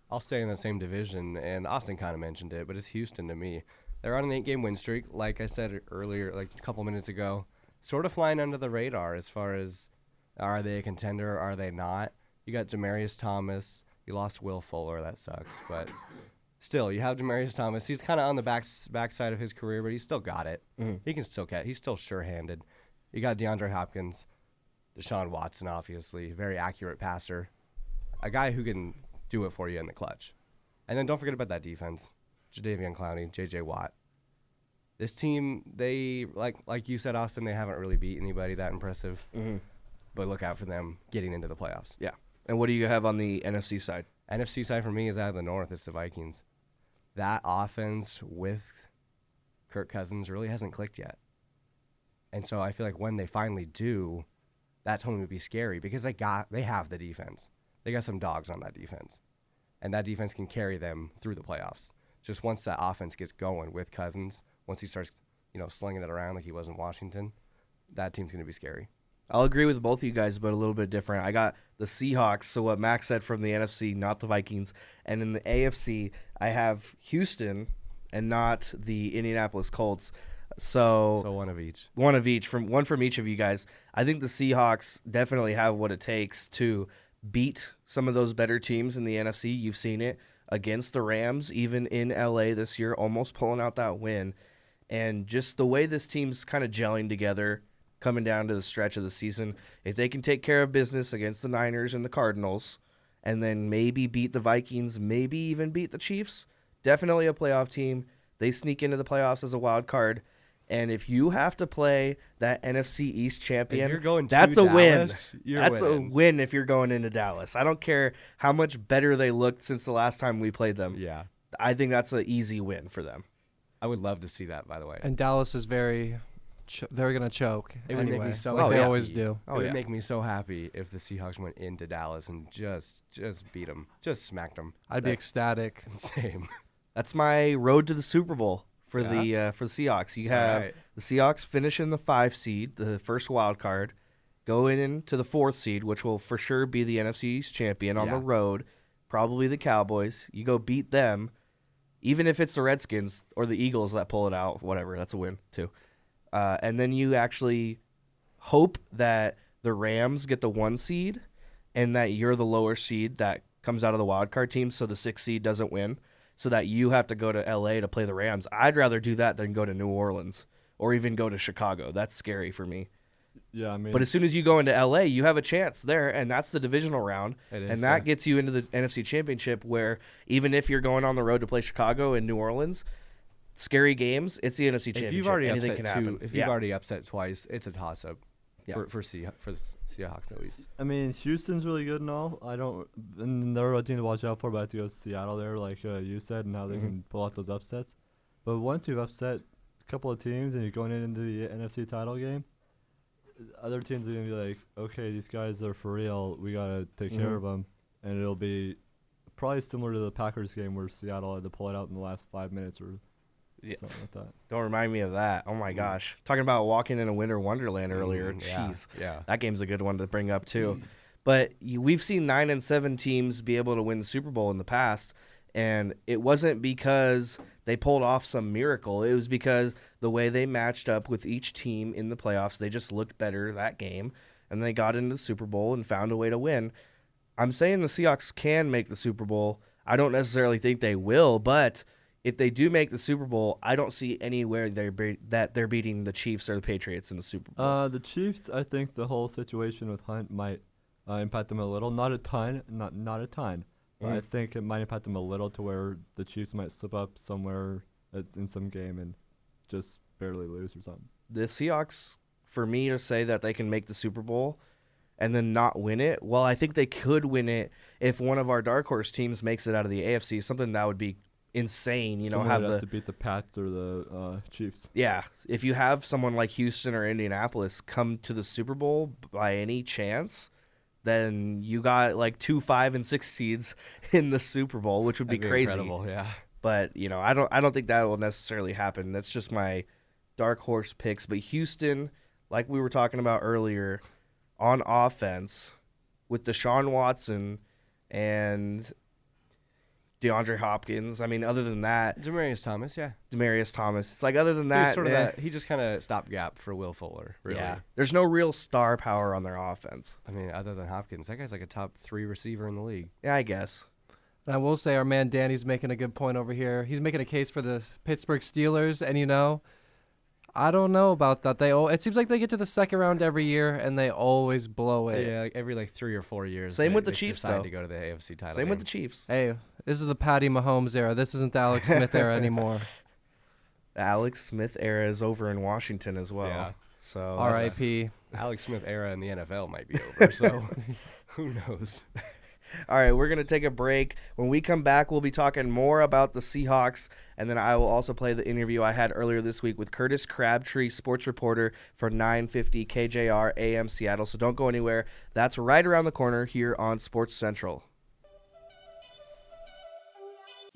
I'll stay in the same division, and Austin kind of mentioned it, but it's Houston to me. They're on an eight game win streak, like I said earlier, like a couple minutes ago sort of flying under the radar as far as are they a contender? Or are they not? You got Demaryius Thomas. You lost Will Fuller. That sucks, but still, you have Demaryius Thomas. He's kind of on the back backside of his career, but he's still got it. Mm-hmm. He can still catch. He's still sure-handed. You got DeAndre Hopkins, Deshaun Watson, obviously very accurate passer, a guy who can do it for you in the clutch. And then don't forget about that defense: Jadeveon Clowney, J.J. Watt. This team, they like like you said, Austin. They haven't really beat anybody that impressive. Mm-hmm. But look out for them getting into the playoffs. Yeah. And what do you have on the NFC side? NFC side for me is out of the North. It's the Vikings. That offense with Kirk Cousins really hasn't clicked yet. And so I feel like when they finally do, that's when it would be scary because they got they have the defense. They got some dogs on that defense. And that defense can carry them through the playoffs. Just once that offense gets going with Cousins, once he starts, you know, slinging it around like he was in Washington, that team's going to be scary. I'll agree with both of you guys, but a little bit different. I got the Seahawks, so what Max said from the NFC, not the Vikings. And in the AFC, I have Houston and not the Indianapolis Colts. So, so one of each. One of each from one from each of you guys. I think the Seahawks definitely have what it takes to beat some of those better teams in the NFC. You've seen it against the Rams, even in LA this year, almost pulling out that win and just the way this team's kind of gelling together coming down to the stretch of the season. If they can take care of business against the Niners and the Cardinals, and then maybe beat the Vikings, maybe even beat the Chiefs, definitely a playoff team. They sneak into the playoffs as a wild card. And if you have to play that NFC East champion, that's a Dallas, win. That's winning. a win if you're going into Dallas. I don't care how much better they looked since the last time we played them. Yeah. I think that's an easy win for them. I would love to see that, by the way. And Dallas is very. Ch- they're gonna choke. It would make me so. Like oh, they yeah. always do. Oh, it would yeah. make me so happy if the Seahawks went into Dallas and just just beat them, just smacked them. I'd be ecstatic. Same. That's my road to the Super Bowl for yeah. the uh, for the Seahawks. You have right. the Seahawks finish in the five seed, the first wild card, go in into the fourth seed, which will for sure be the NFC East champion on the road. Probably the Cowboys. You go beat them even if it's the Redskins or the Eagles that pull it out, whatever, that's a win too. Uh, and then you actually hope that the Rams get the one seed, and that you're the lower seed that comes out of the wild card team, so the six seed doesn't win, so that you have to go to L.A. to play the Rams. I'd rather do that than go to New Orleans or even go to Chicago. That's scary for me. Yeah, I mean, But as soon as you go into LA, you have a chance there, and that's the divisional round, It is, and that yeah. gets you into the NFC Championship. Where even if you're going on the road to play Chicago and New Orleans, scary games, it's the NFC Championship. If you've already Anything upset can two, happen. if yeah. you've already upset twice, it's a toss up Yeah. for for Sea, for the Seahawks at least. I mean, Houston's really good and all. I don't, and they're a team to watch out for. But I have to go Seattle there, like uh, you said, and how they Mhm. can pull out those upsets. But once you've upset a couple of teams and you're going into the NFC title game, other teams are gonna be like, okay, these guys are for real. We gotta take care Mhm. of them, and it'll be probably similar to the Packers game where Seattle had to pull it out in the last five minutes or Yeah. something like that. Don't remind me of that. Oh my Mm. gosh, talking about walking in a winter wonderland earlier. Mm, yeah, Jeez, yeah. that game's a good one to bring up too. But you, we've seen nine and seven teams be able to win the Super Bowl in the past, and it wasn't because they pulled off some miracle. It was because the way they matched up with each team in the playoffs, they just looked better that game, and they got into the Super Bowl and found a way to win. I'm saying the Seahawks can make the Super Bowl. I don't necessarily think they will, but if they do make the Super Bowl, I don't see anywhere they're be- that they're beating the Chiefs or the Patriots in the Super Bowl. Uh, the Chiefs, I think the whole situation with Hunt might uh, impact them a little. Not a ton, not not a ton. But I Mhm. think it might impact them a little to where the Chiefs might slip up somewhere that's in some game and just barely lose or something. the Seahawks, for me to say that they can make the Super Bowl and then not win it, well, I think they could win it if one of our dark horse teams makes it out of the AFC. Something that would be insane. You know, have the have to beat the Pats or the uh, Chiefs. yeah. If you have someone like Houston or Indianapolis come to the Super Bowl by any chance. Then you got like two, five, and six seeds in the Super Bowl, which would be That'd crazy. Incredible, yeah. but you know, I don't I don't think that will necessarily happen. That's just my dark horse picks. But Houston, like we were talking about earlier, on offense with Deshaun Watson and DeAndre Hopkins. I mean, other than that, Demaryius Thomas, yeah. Demaryius Thomas. It's like other than that, sort of eh, that. He just kind of stopgap for Will Fuller. Really. yeah, there's no real star power on their offense. I mean, other than Hopkins, that guy's like a top three receiver in the league. Yeah, I guess. And I will say our man Danny's making a good point over here. He's making a case for the Pittsburgh Steelers, and you know, I don't know about that. They al- it seems like they get to the second round every year, and they always blow it. Yeah, like every like three or four years. Same they- with the Chiefs, decide though. to go to the AFC title. Same with the Chiefs. Hey, this is the Patty Mahomes era. This isn't the Alex Smith era anymore. The Alex Smith era is over in Washington as well. Yeah. So that's- R.I.P. Alex Smith era in the NFL might be over. So who knows? All right, we're going to take a break. When we come back, we'll be talking more about the Seahawks, and then I will also play the interview I had earlier this week with Curtis Crabtree, sports reporter for 950 KJR AM Seattle. So don't go anywhere. That's right around the corner here on Sports Central.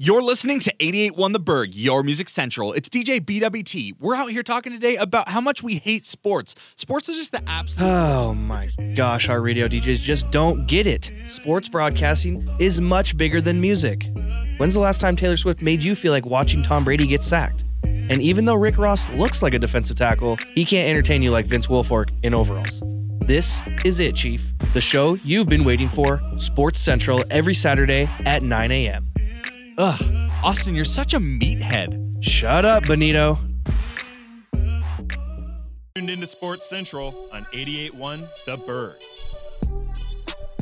You're listening to 88.1 The Berg, your music central. It's DJ BWT. We're out here talking today about how much we hate sports. Sports is just the absolute. Oh my gosh, our radio DJs just don't get it. Sports broadcasting is much bigger than music. When's the last time Taylor Swift made you feel like watching Tom Brady get sacked? And even though Rick Ross looks like a defensive tackle, he can't entertain you like Vince Wilfork in overalls. This is it, Chief. The show you've been waiting for, Sports Central, every Saturday at 9 a.m. Ugh, Austin, you're such a meathead. Shut up, Benito. Tuned into Sports Central on 88.1 The Berg.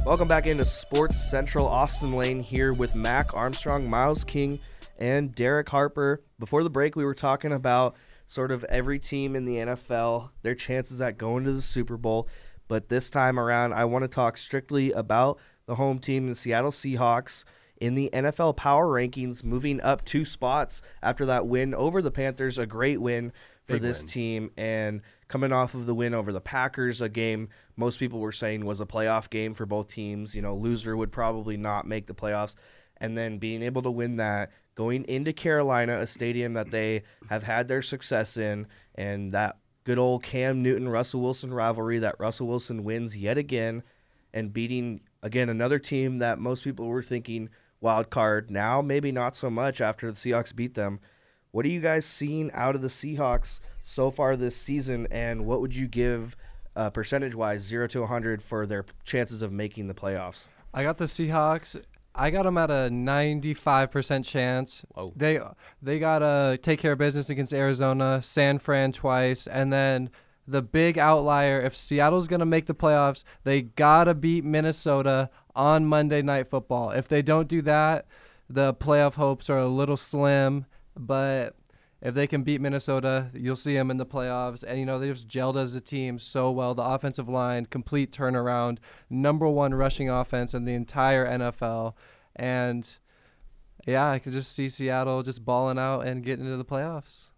Welcome back into Sports Central. Austin Lane here with Mac Armstrong, Miles King, and Derek Harper. Before the break, we were talking about sort of every team in the NFL, their chances at going to the Super Bowl. But this time around, I want to talk strictly about the home team, the Seattle Seahawks, in the NFL Power Rankings, moving up two spots after that win over the Panthers. A great win for Big this win. team, and coming off of the win over the Packers, a game most people were saying was a playoff game for both teams. You know, loser would probably not make the playoffs, and then being able to win that, going into Carolina, a stadium that they have had their success in, and that good old Cam Newton Russell Wilson rivalry that Russell Wilson wins yet again, and beating again another team that most people were thinking wild card. Now maybe not so much after the Seahawks beat them. What are you guys seeing out of the Seahawks so far this season, and what would you give uh, percentage wise, zero to 100, for their chances of making the playoffs? I got the Seahawks. I got them at a 95% chance. Whoa. They they got to take care of business against Arizona, San Fran twice, and then the big outlier. If Seattle's going to make the playoffs, they got to beat Minnesota on Monday Night Football. If they don't do that, the playoff hopes are a little slim. But if they can beat Minnesota, you'll see them in the playoffs. And, you know, they just gelled as a team so well. The offensive line, complete turnaround, number one rushing offense in the entire NFL. And, yeah, I could just see Seattle just balling out and getting into the playoffs.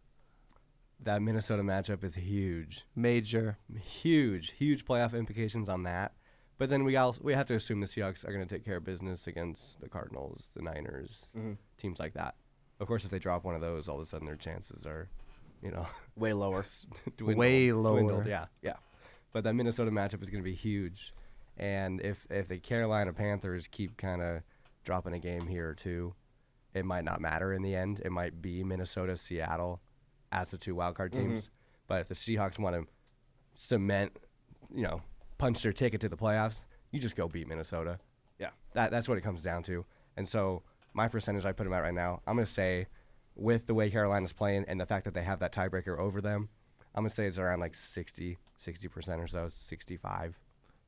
That Minnesota matchup is huge, Major. huge, huge playoff implications on that. But then we also we have to assume the Seahawks are going to take care of business against the Cardinals, the Niners, Mhm. teams like that. Of course, if they drop one of those, all of a sudden their chances are, you know, Way lower. dwindled, Way dwindled, lower. Yeah, yeah. But that Minnesota matchup is going to be huge, and if if the Carolina Panthers keep kind of dropping a game here or two, it might not matter in the end. It might be Minnesota, Seattle, as the two wildcard teams. But if the Seahawks want to cement, you know, punch their ticket to the playoffs, you just go beat Minnesota. Yeah. That that's what it comes down to. And so my percentage I put them at right now, I'm gonna say, with the way Carolina's playing and the fact that they have that tiebreaker over them, I'm gonna say it's around like 60, 60 percent or so, 65.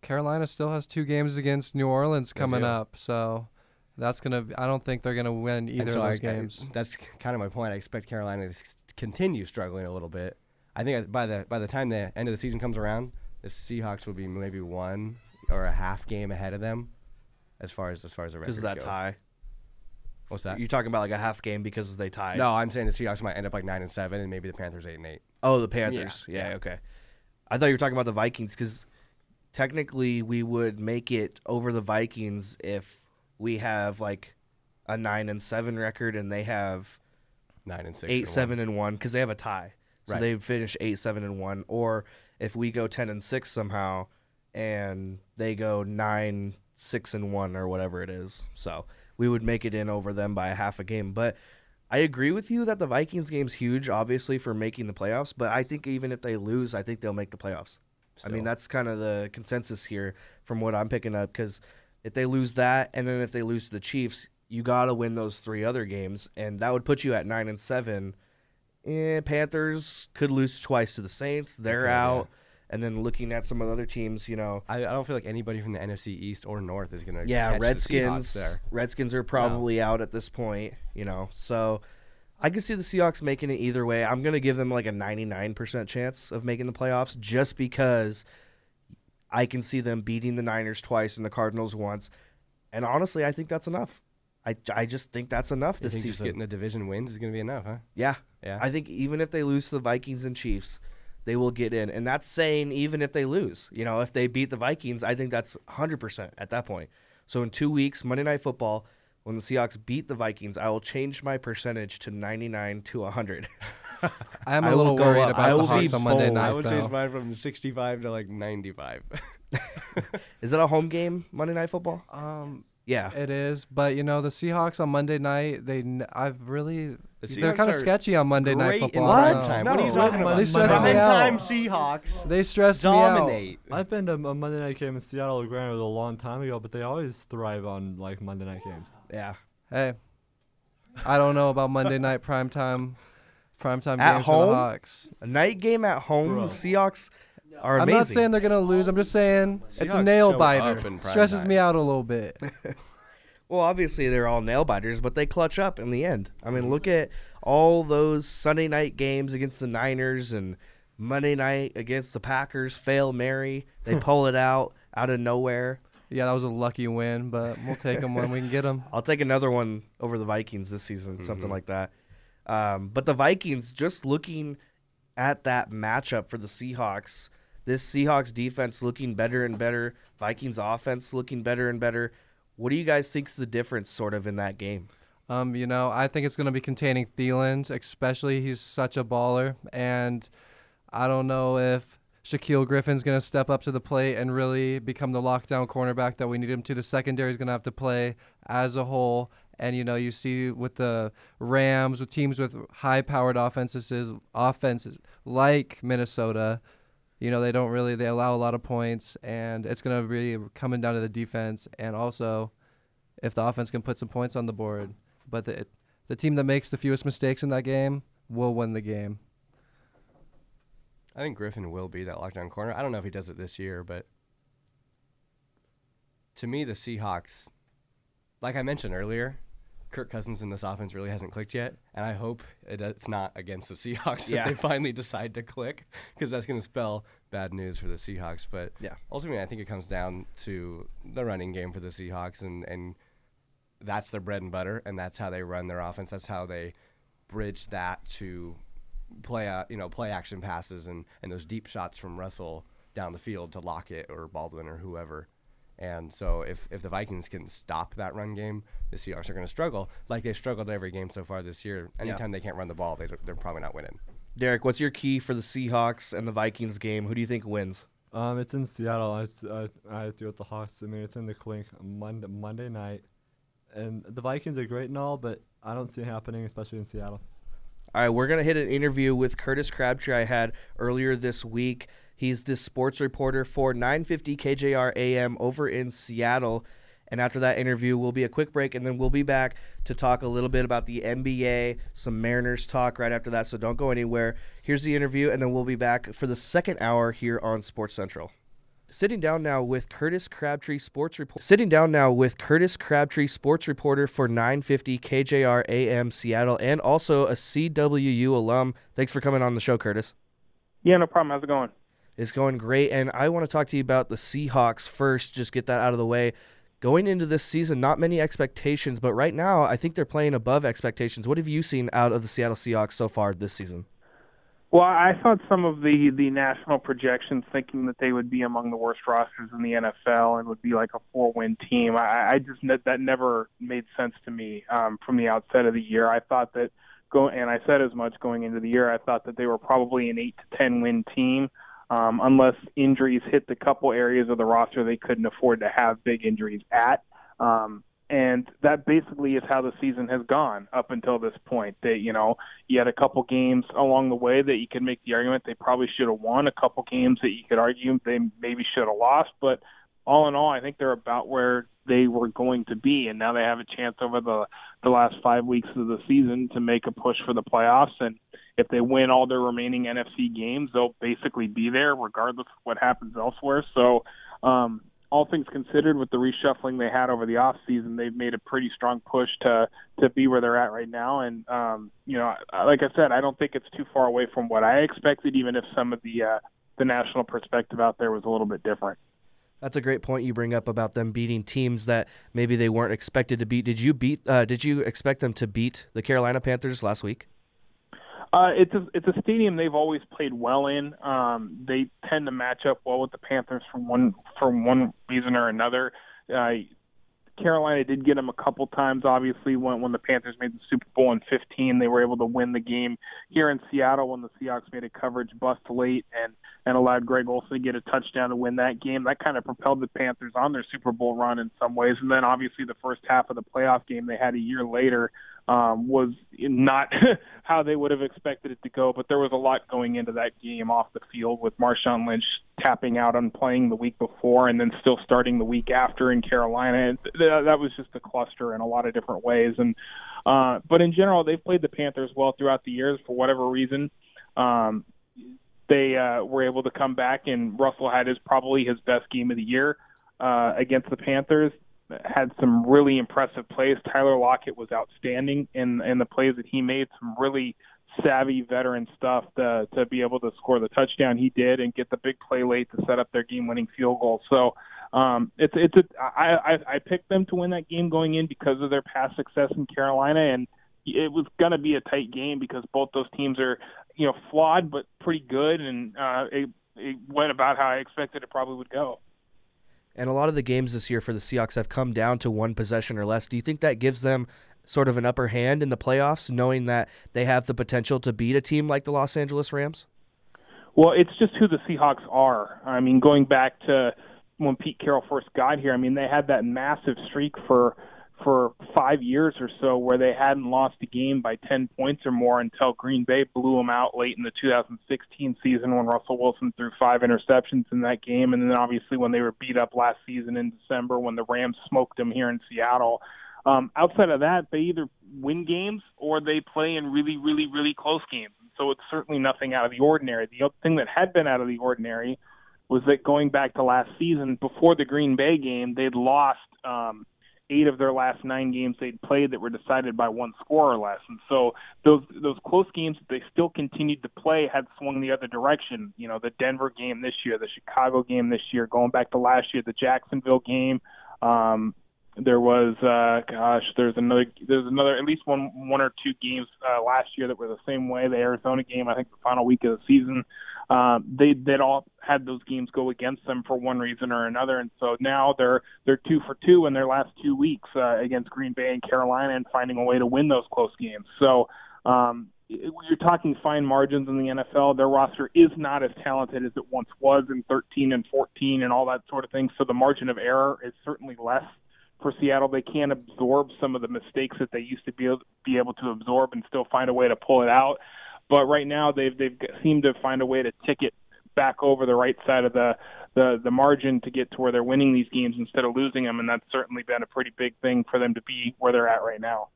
Carolina still has two games against New Orleans coming up, so that's gonna. I don't think they're gonna win either so of those I- games. that's kind of my point. I expect Carolina to continue struggling a little bit. I think uh, by the by the time the end of the season comes around, the Seahawks will be maybe one or a half game ahead of them, as far as as far as the record Because of that goes. tie. What's that? You're talking about like a half game because they tied. no, I'm saying the Seahawks might end up like nine and seven, and maybe the Panthers eight and eight. Oh, the Panthers. Yeah, Yeah, yeah. okay. I thought you were talking about the Vikings because technically we would make it over the Vikings if we have like a nine and seven record and they have Nine and six. eight and one. and one because they have a tie. So Right. they finish eight seven and one. Or if we go ten and six somehow and they go nine six and one or whatever it is. So we would make it in over them by a half a game. But I agree with you that the Vikings game's huge, obviously, for making the playoffs. But I think even if they lose, I think they'll make the playoffs. I mean, that's kind of the consensus here from what I'm picking up. Because if they lose that, and then if they lose to the Chiefs, you got to win those three other games, and that would put you at nine and seven. Eh, Panthers could lose twice to the Saints. They're yeah. out. And then looking at some of the other teams, you know, I, I don't feel like anybody from the NFC East or North is gonna. yeah, catch the Redskins. Redskins are probably out at this point, you know. So I can see the Seahawks making it either way. I'm going to give them like a 99% chance of making the playoffs just because I can see them beating the Niners twice and the Cardinals once. And honestly, I think that's enough. I, I just think that's enough You this think just season. getting a division wins is gonna be enough, huh? yeah. Yeah. I think even if they lose to the Vikings and Chiefs, they will get in. And that's saying even if they lose. You know, if they beat the Vikings, I think that's 100% at that point. So in two weeks, Monday Night Football, when the Seahawks beat the Vikings, I will change my percentage to 99 to 100. I am I a will little worried up. I about will the Hawks on Monday bold. night. I would though. change mine from 65 to like 95. Is it a home game, Monday Night Football? Um, Yeah. it is, but you know the Seahawks on Monday night. They, I've really, The they're kind of sketchy on Monday night Great in football. What? I don't prime know. What are you No. talking about? They stress me Prime-time out. Seahawks They stress me out. I've been to a Monday night game in Seattle. Granted, a long time ago, but they always thrive on like Monday night games. Yeah. Hey, I don't know about Monday night primetime, primetime At games for the? Hawks. A night game at home, Bro. Seahawks are I'm not saying they're gonna lose. I'm just saying it's a Seahawks nail show biter. up in prime Stresses time. me out a little bit. Well, obviously they're all nail biters, but they clutch up in the end. I mean, look at all those Sunday night games against the Niners and Monday night against the Packers. Fail Mary, they pull it out out of nowhere. Yeah, that was a lucky win, but we'll take them when we can get them. I'll take another one over the Vikings this season, something Mm-hmm. like that. Um, but the Vikings, just looking at that matchup for the Seahawks, this Seahawks defense looking better and better, Vikings offense looking better and better. What do you guys think's the difference, sort of, in that game? Um, you know, I think it's going to be containing Thielen, especially he's such a baller, and I don't know if Shaquill Griffin's going to step up to the plate and really become the lockdown cornerback that we need him to. The secondary is going to have to play as a whole, and you know, you see with the Rams, with teams with high-powered offenses, offenses like Minnesota. You know, they don't really they allow a lot of points, and it's going to be coming down to the defense, and also if the offense can put some points on the board. But the the team that makes the fewest mistakes in that game will win the game. I think Griffin will be that lockdown corner. I don't know if he does it this year, but to me, the Seahawks, like I mentioned earlier, Kirk Cousins in this offense really hasn't clicked yet, and I hope it, it's not against the Seahawks Yeah. that they finally decide to click, because that's going to spell bad news for the Seahawks. But Yeah. ultimately, I think it comes down to the running game for the Seahawks, and and that's their bread and butter, and that's how they run their offense. That's how they bridge that to play, uh, you know, play action passes and and those deep shots from Russell down the field to Lockett or Baldwin or whoever. And so if, if the Vikings can stop that run game, the Seahawks are going to struggle like they've struggled every game so far this year. Anytime they can't run the ball, they they're probably not winning. Derek, what's your key for the Seahawks and the Vikings game? Who do you think wins? Um, it's in Seattle. I, have to go with the Hawks. I mean, it's in the clink Monday, Monday night, and the Vikings are great and all, but I don't see it happening, especially in Seattle. All right, we're gonna hit an interview with Curtis Crabtree I had earlier this week. He's the sports reporter for 950 KJR AM over in Seattle. And after that interview, we'll be a quick break, and then we'll be back to talk a little bit about the NBA, some Mariners talk right after that. So don't go anywhere. Here's the interview, and then we'll be back for the second hour here on Sports Central. Sitting down now with Curtis Crabtree, sports report. Sitting down now with Curtis Crabtree, sports reporter for 950 KJR AM Seattle, and also a CWU alum. Thanks for coming on the show, Curtis. Yeah, no problem. How's it going? It's going great, and I want to talk to you about the Seahawks first. Just get that out of the way. Going into this season, not many expectations, but right now, I think they're playing above expectations. What have you seen out of the Seattle Seahawks so far this season? Well, I thought some of the the national projections thinking that they would be among the worst rosters in the NFL and would be like a four win team. I, I just ne- that never made sense to me um, from the outset of the year. I thought that go and I said as much going into the year. I thought that they were probably an eight to ten win team. Um, unless injuries hit the couple areas of the roster they couldn't afford to have big injuries at. Um, and that basically is how the season has gone up until this point. That you know, you had a couple games along the way that you could make the argument they probably should have won. A couple games that you could argue they maybe should have lost. But all in all, I think they're about where they were going to be, and now they have a chance over the the last five weeks of the season to make a push for the playoffs. And if they win all their remaining NFC games, they'll basically be there regardless of what happens elsewhere. So. Um, all things considered, with the reshuffling they had over the off season, they've made a pretty strong push to to be where they're at right now. And um, you know, like I said, I don't think it's too far away from what I expected, even if some of the uh, the national perspective out there was a little bit different. That's a great point you bring up about them beating teams that maybe they weren't expected to beat. Did you beat? Uh, did you expect them to beat the Carolina Panthers last week? Uh, it's a it's a stadium they've always played well in. Um, they tend to match up well with the Panthers from one from one reason or another. Uh, Carolina did get them a couple times. Obviously, when when the Panthers made the Super Bowl in 15, they were able to win the game. Here in Seattle, when the Seahawks made a coverage bust late and and allowed Greg Olsen to get a touchdown to win that game, that kind of propelled the Panthers on their Super Bowl run in some ways. And then obviously the first half of the playoff game they had a year later um, was not how they would have expected it to go. But there was a lot going into that game off the field with Marshawn Lynch tapping out on playing the week before and then still starting the week after in Carolina. Th- that was just a cluster in a lot of different ways. And uh, but in general, they've played the Panthers well throughout the years for whatever reason. Um, they uh, were able to come back, and Russell had his probably his best game of the year uh, against the Panthers. Had some really impressive plays. Tyler Lockett was outstanding in in the plays that he made. Some really savvy veteran stuff to to be able to score the touchdown he did and get the big play late to set up their game-winning field goal. So um, it's it's a I, I I picked them to win that game going in because of their past success in Carolina and it was going to be a tight game because both those teams are, you know, flawed but pretty good, and uh, it, it went about how I expected it probably would go. And a lot of the games this year for the Seahawks have come down to one possession or less. Do you think that gives them sort of an upper hand in the playoffs, knowing that they have the potential to beat a team like the Los Angeles Rams? Well, it's just who the Seahawks are. I mean, going back to when Pete Carroll first got here, I mean, they had that massive streak for for five years or so where they hadn't lost a game by 10 points or more until Green Bay blew them out late in the 2016 season when Russell Wilson threw five interceptions in that game. And then obviously when they were beat up last season in December when the Rams smoked them here in Seattle. Um, outside of that, they either win games or they play in really, really, really close games. so it's certainly nothing out of the ordinary. The thing that had been out of the ordinary was that going back to last season, before the Green Bay game, they'd lost um, eight of their last nine games they'd played that were decided by one score or less. And so those those close games that they still continued to play had swung the other direction. You know, the Denver game this year, the Chicago game this year, going back to last year, the Jacksonville game. Um, there was uh gosh there's another there's another at least one one or two games uh last year that were the same way the arizona game i think the final week of the season um they they'd all had those games go against them for one reason or another and so now they're they're two for two in their last two weeks uh, against green bay and carolina and finding a way to win those close games so um you're talking fine margins in the NFL. Their roster is not as talented as it once was in 13 and 14 and all that sort of thing. So the margin of error is certainly less for Seattle. They can't absorb some of the mistakes that they used to be able, be able to absorb and still find a way to pull it out. But right now, they've they've seemed to find a way to tick it back over the right side of the the the margin to get to where they're winning these games instead of losing them, and that's certainly been a pretty big thing for them to be where they're at right now.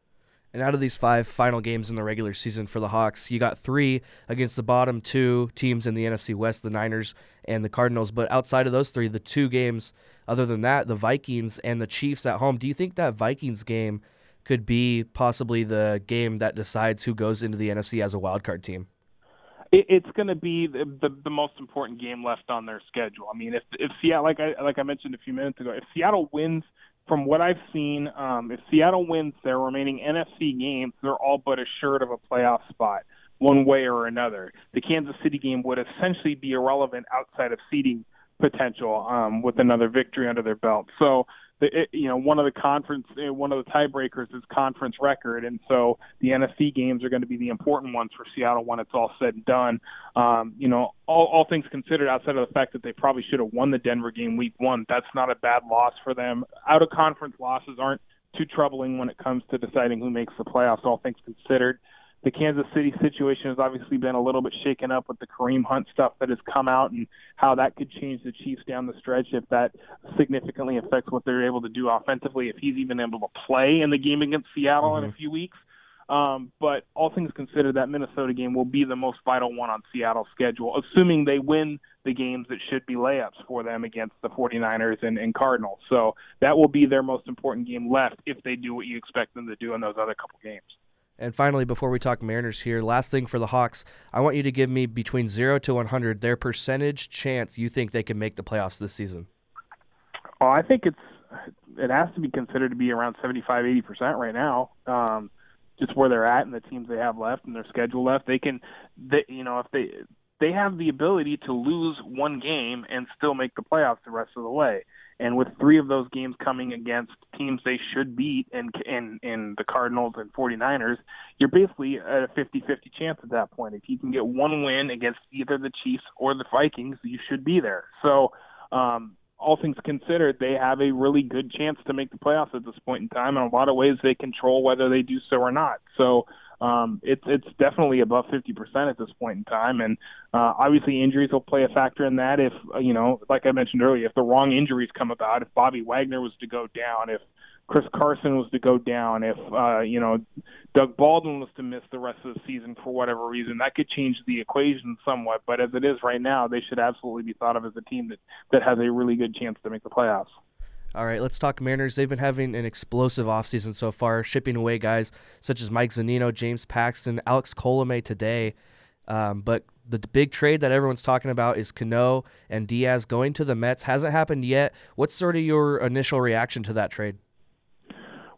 And out of these five final games in the regular season for the Hawks, you got three against the bottom two teams in the NFC West, the Niners and the Cardinals. But outside of those three, the two games other than that, the Vikings and the Chiefs at home. Do you think that Vikings game could be possibly the game that decides who goes into the NFC as a wild card team? it's going to be the, the, the most important game left on their schedule. I mean, if if Seattle, like I like I mentioned a few minutes ago, if Seattle wins, from what I've seen, um, if Seattle wins their remaining NFC games, they're all but assured of a playoff spot, one way or another. The Kansas City game would essentially be irrelevant outside of seeding potential um, with another victory under their belt. So, the, it, you know, one of the conference, eh, one of the tiebreakers is conference record, and so the NFC games are going to be the important ones for Seattle when it's all said and done. Um, you know, all, all things considered, outside of the fact that they probably should have won the Denver game week one, that's not a bad loss for them. Out of conference losses aren't too troubling when it comes to deciding who makes the playoffs. All things considered the Kansas City situation has obviously been a little bit shaken up with the Kareem Hunt stuff that has come out and how that could change the Chiefs down the stretch if that significantly affects what they're able to do offensively if he's even able to play in the game against Seattle mm-hmm. in a mm-hmm. few weeks. Um, but all things considered, that Minnesota game will be the most vital one on Seattle's schedule, assuming they win the games that should be layups for them against the 49ers and, and Cardinals. So that will be their most important game left if they do what you expect them to do in those other couple games. And finally, before we talk Mariners here, last thing for the Hawks, I want you to give me between 0 to 100 their percentage chance you think they can make the playoffs this season. Oh, I think it's it has to be considered to be around 75 80% right now. Um just where they're at and the teams they have left and their schedule left, they can they you know, if they they have the ability to lose one game and still make the playoffs the rest of the way. And with three of those games coming against teams they should beat in in in the Cardinals and 49ers, you're basically at a 50-50 chance at that point. If you can get one win against either the Chiefs or the Vikings, you should be there. So, um, all things considered, they have a really good chance to make the playoffs at this point in time. In a lot of ways, they control whether they do so or not. So um, it's it's definitely above 50% at this point in time, and uh, obviously injuries will play a factor in that. If uh, you know, like I mentioned earlier, if the wrong injuries come about, if Bobby Wagner was to go down, if Chris Carson was to go down, if uh, you know Doug Baldwin was to miss the rest of the season for whatever reason, that could change the equation somewhat. But as it is right now, they should absolutely be thought of as a team that that has a really good chance to make the playoffs. All right, let's talk Mariners. They've been having an explosive offseason so far, shipping away guys such as Mike Zunino, James Paxton, Alex Colomé today. Um, but the big trade that everyone's talking about is Cano and Diaz going to the Mets. Hasn't happened yet. What's sort of your initial reaction to that trade?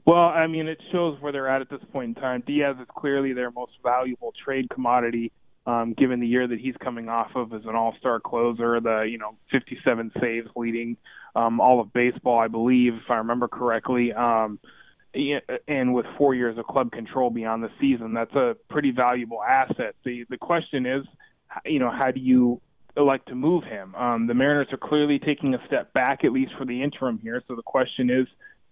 Well, I mean, it shows where they're at at this point in time. Diaz is clearly their most valuable trade commodity um, given the year that he's coming off of as an all-star closer, the you know 57 saves leading um, all of baseball, I believe, if I remember correctly. Um, and with four years of club control beyond the season, that's a pretty valuable asset. The the question is, you know, how do you elect to move him? Um, the Mariners are clearly taking a step back, at least for the interim here. So the question is,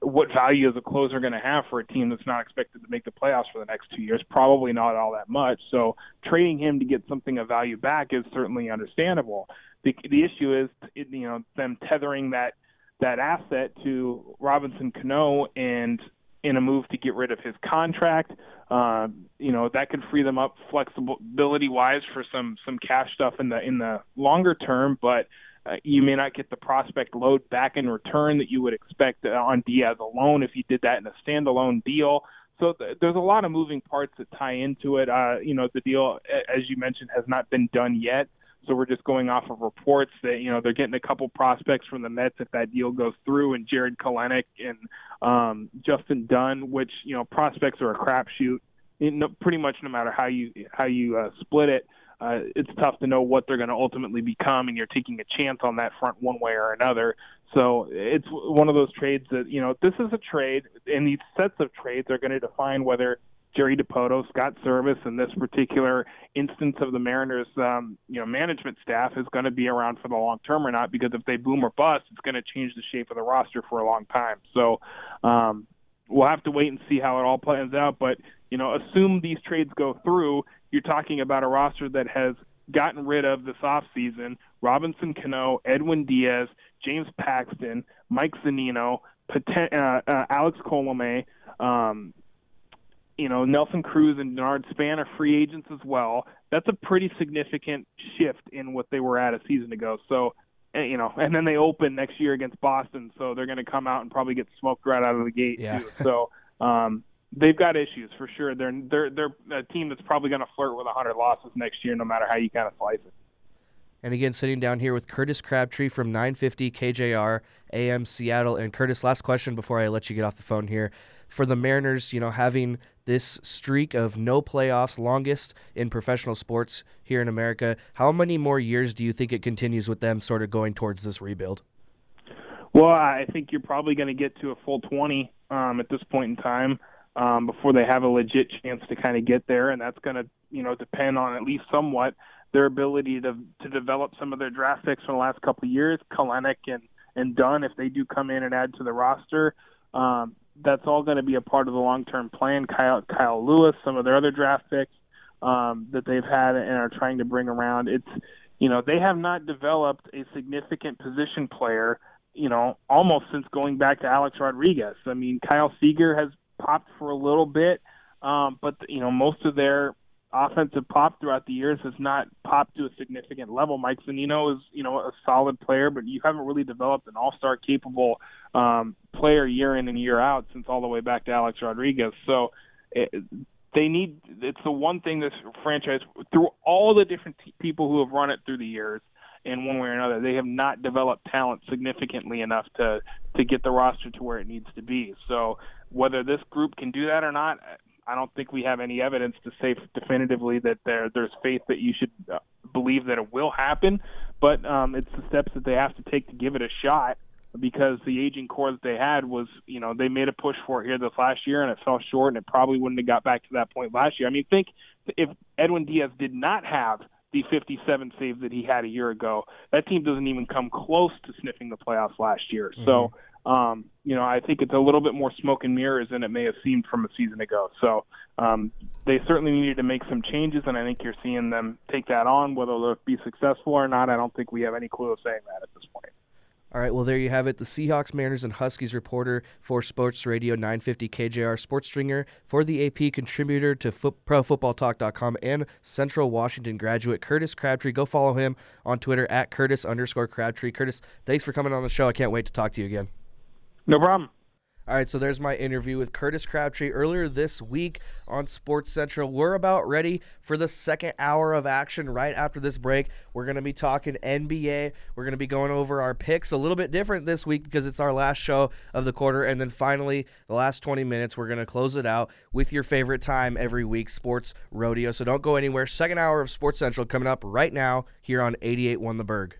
what value is a closer going to have for a team that's not expected to make the playoffs for the next two years? Probably not all that much. So trading him to get something of value back is certainly understandable. The the issue is, you know, them tethering that that asset to Robinson Cano and in a move to get rid of his contract. Uh, you know that could free them up flexibility wise for some some cash stuff in the in the longer term, but uh, you may not get the prospect load back in return that you would expect uh, on Diaz alone if you did that in a standalone deal. So th- there's a lot of moving parts that tie into it. Uh, you know, the deal, as you mentioned, has not been done yet. So we're just going off of reports that you know they're getting a couple prospects from the Mets if that deal goes through, and Jarred Kelenic and um, Justin Dunn, which you know prospects are a crapshoot. Pretty much no matter how you how you uh, split it, uh, it's tough to know what they're going to ultimately become, and you're taking a chance on that front one way or another. So it's one of those trades that you know this is a trade, and these sets of trades are going to define whether Jerry Dipoto, Scott Servais, and this particular instance of the Mariners, um, you know, management staff is going to be around for the long term or not. Because if they boom or bust, it's going to change the shape of the roster for a long time. So um, we'll have to wait and see how it all plans out. But you know, assume these trades go through, you're talking about a roster that has gotten rid of this offseason Robinson Cano, Edwin Diaz, James Paxton, Mike Zunino, uh, uh, Alex Colome, um, you know, Nelson Cruz and Denard Span are free agents as well. That's a pretty significant shift in what they were at a season ago. So, eh, you know, and then they open next year against Boston, so they're going to come out and probably get smoked right out of the gate yeah. too. So, um, they've got issues for sure. They're they're they're a team that's probably going to flirt with 100 losses next year, no matter how you kind of slice it. And again, sitting down here with Curtis Crabtree from 950 KJR AM Seattle. And Curtis, last question before I let you get off the phone here. For the Mariners, you know, having this streak of no playoffs, longest in professional sports here in America. How many more years do you think it continues with them sort of going towards this rebuild? Well, I think you're probably going to get to a full 20 um, at this point in time um, before they have a legit chance to kind of get there, and that's going to you know depend on at least somewhat their ability to to develop some of their draft picks from the last couple of years, Kelenic and and Dunn, if they do come in and add to the roster. Um, that's all going to be a part of the long-term plan. Kyle, Kyle Lewis, some of their other draft picks um, that they've had and are trying to bring around. It's you know they have not developed a significant position player. You know, almost since going back to Alex Rodriguez. I mean, Kyle Seager has popped for a little bit, um, but you know most of their offensive pop throughout the years has not popped to a significant level. Mike Zunino is, you know, a solid player, but you haven't really developed an all-star capable um, player year in and year out since all the way back to Alex Rodriguez. So it, they need. It's the one thing this franchise, through all the different t- people who have run it through the years, in one way or another, they have not developed talent significantly enough to to get the roster to where it needs to be. So whether this group can do that or not, I don't think we have any evidence to say definitively that there there's faith that you should uh, believe that it will happen. But um, it's the steps that they have to take to give it a shot because the aging core that they had was, you know, they made a push for it here this last year and it fell short and it probably wouldn't have got back to that point last year. I mean, think if Edwin Diaz did not have the 57 saves that he had a year ago, that team doesn't even come close to sniffing the playoffs last year. Mm-hmm. So um, you know, I think it's a little bit more smoke and mirrors than it may have seemed from a season ago. So um, they certainly needed to make some changes, and I think you're seeing them take that on. Whether they'll be successful or not, I don't think we have any clue of saying that at this point. All right, well, there you have it. The Seahawks, Mariners, and Huskies reporter for Sports Radio 950 KJR Sports Stringer for the AP contributor to fo- ProFootballTalk.com and Central Washington graduate Curtis Crabtree. Go follow him on Twitter at Curtis underscore Crabtree. Curtis, thanks for coming on the show. I can't wait to talk to you again. No problem. All right, so there's my interview with Curtis Crabtree earlier this week on Sports Central. We're about ready for the second hour of action right after this break. We're going to be talking NBA. We're going to be going over our picks a little bit different this week because it's our last show of the quarter. And then finally, the last 20 minutes, we're going to close it out with your favorite time every week, Sports Rodeo. So don't go anywhere. Second hour of Sports Central coming up right now here on 88.1 The Berg.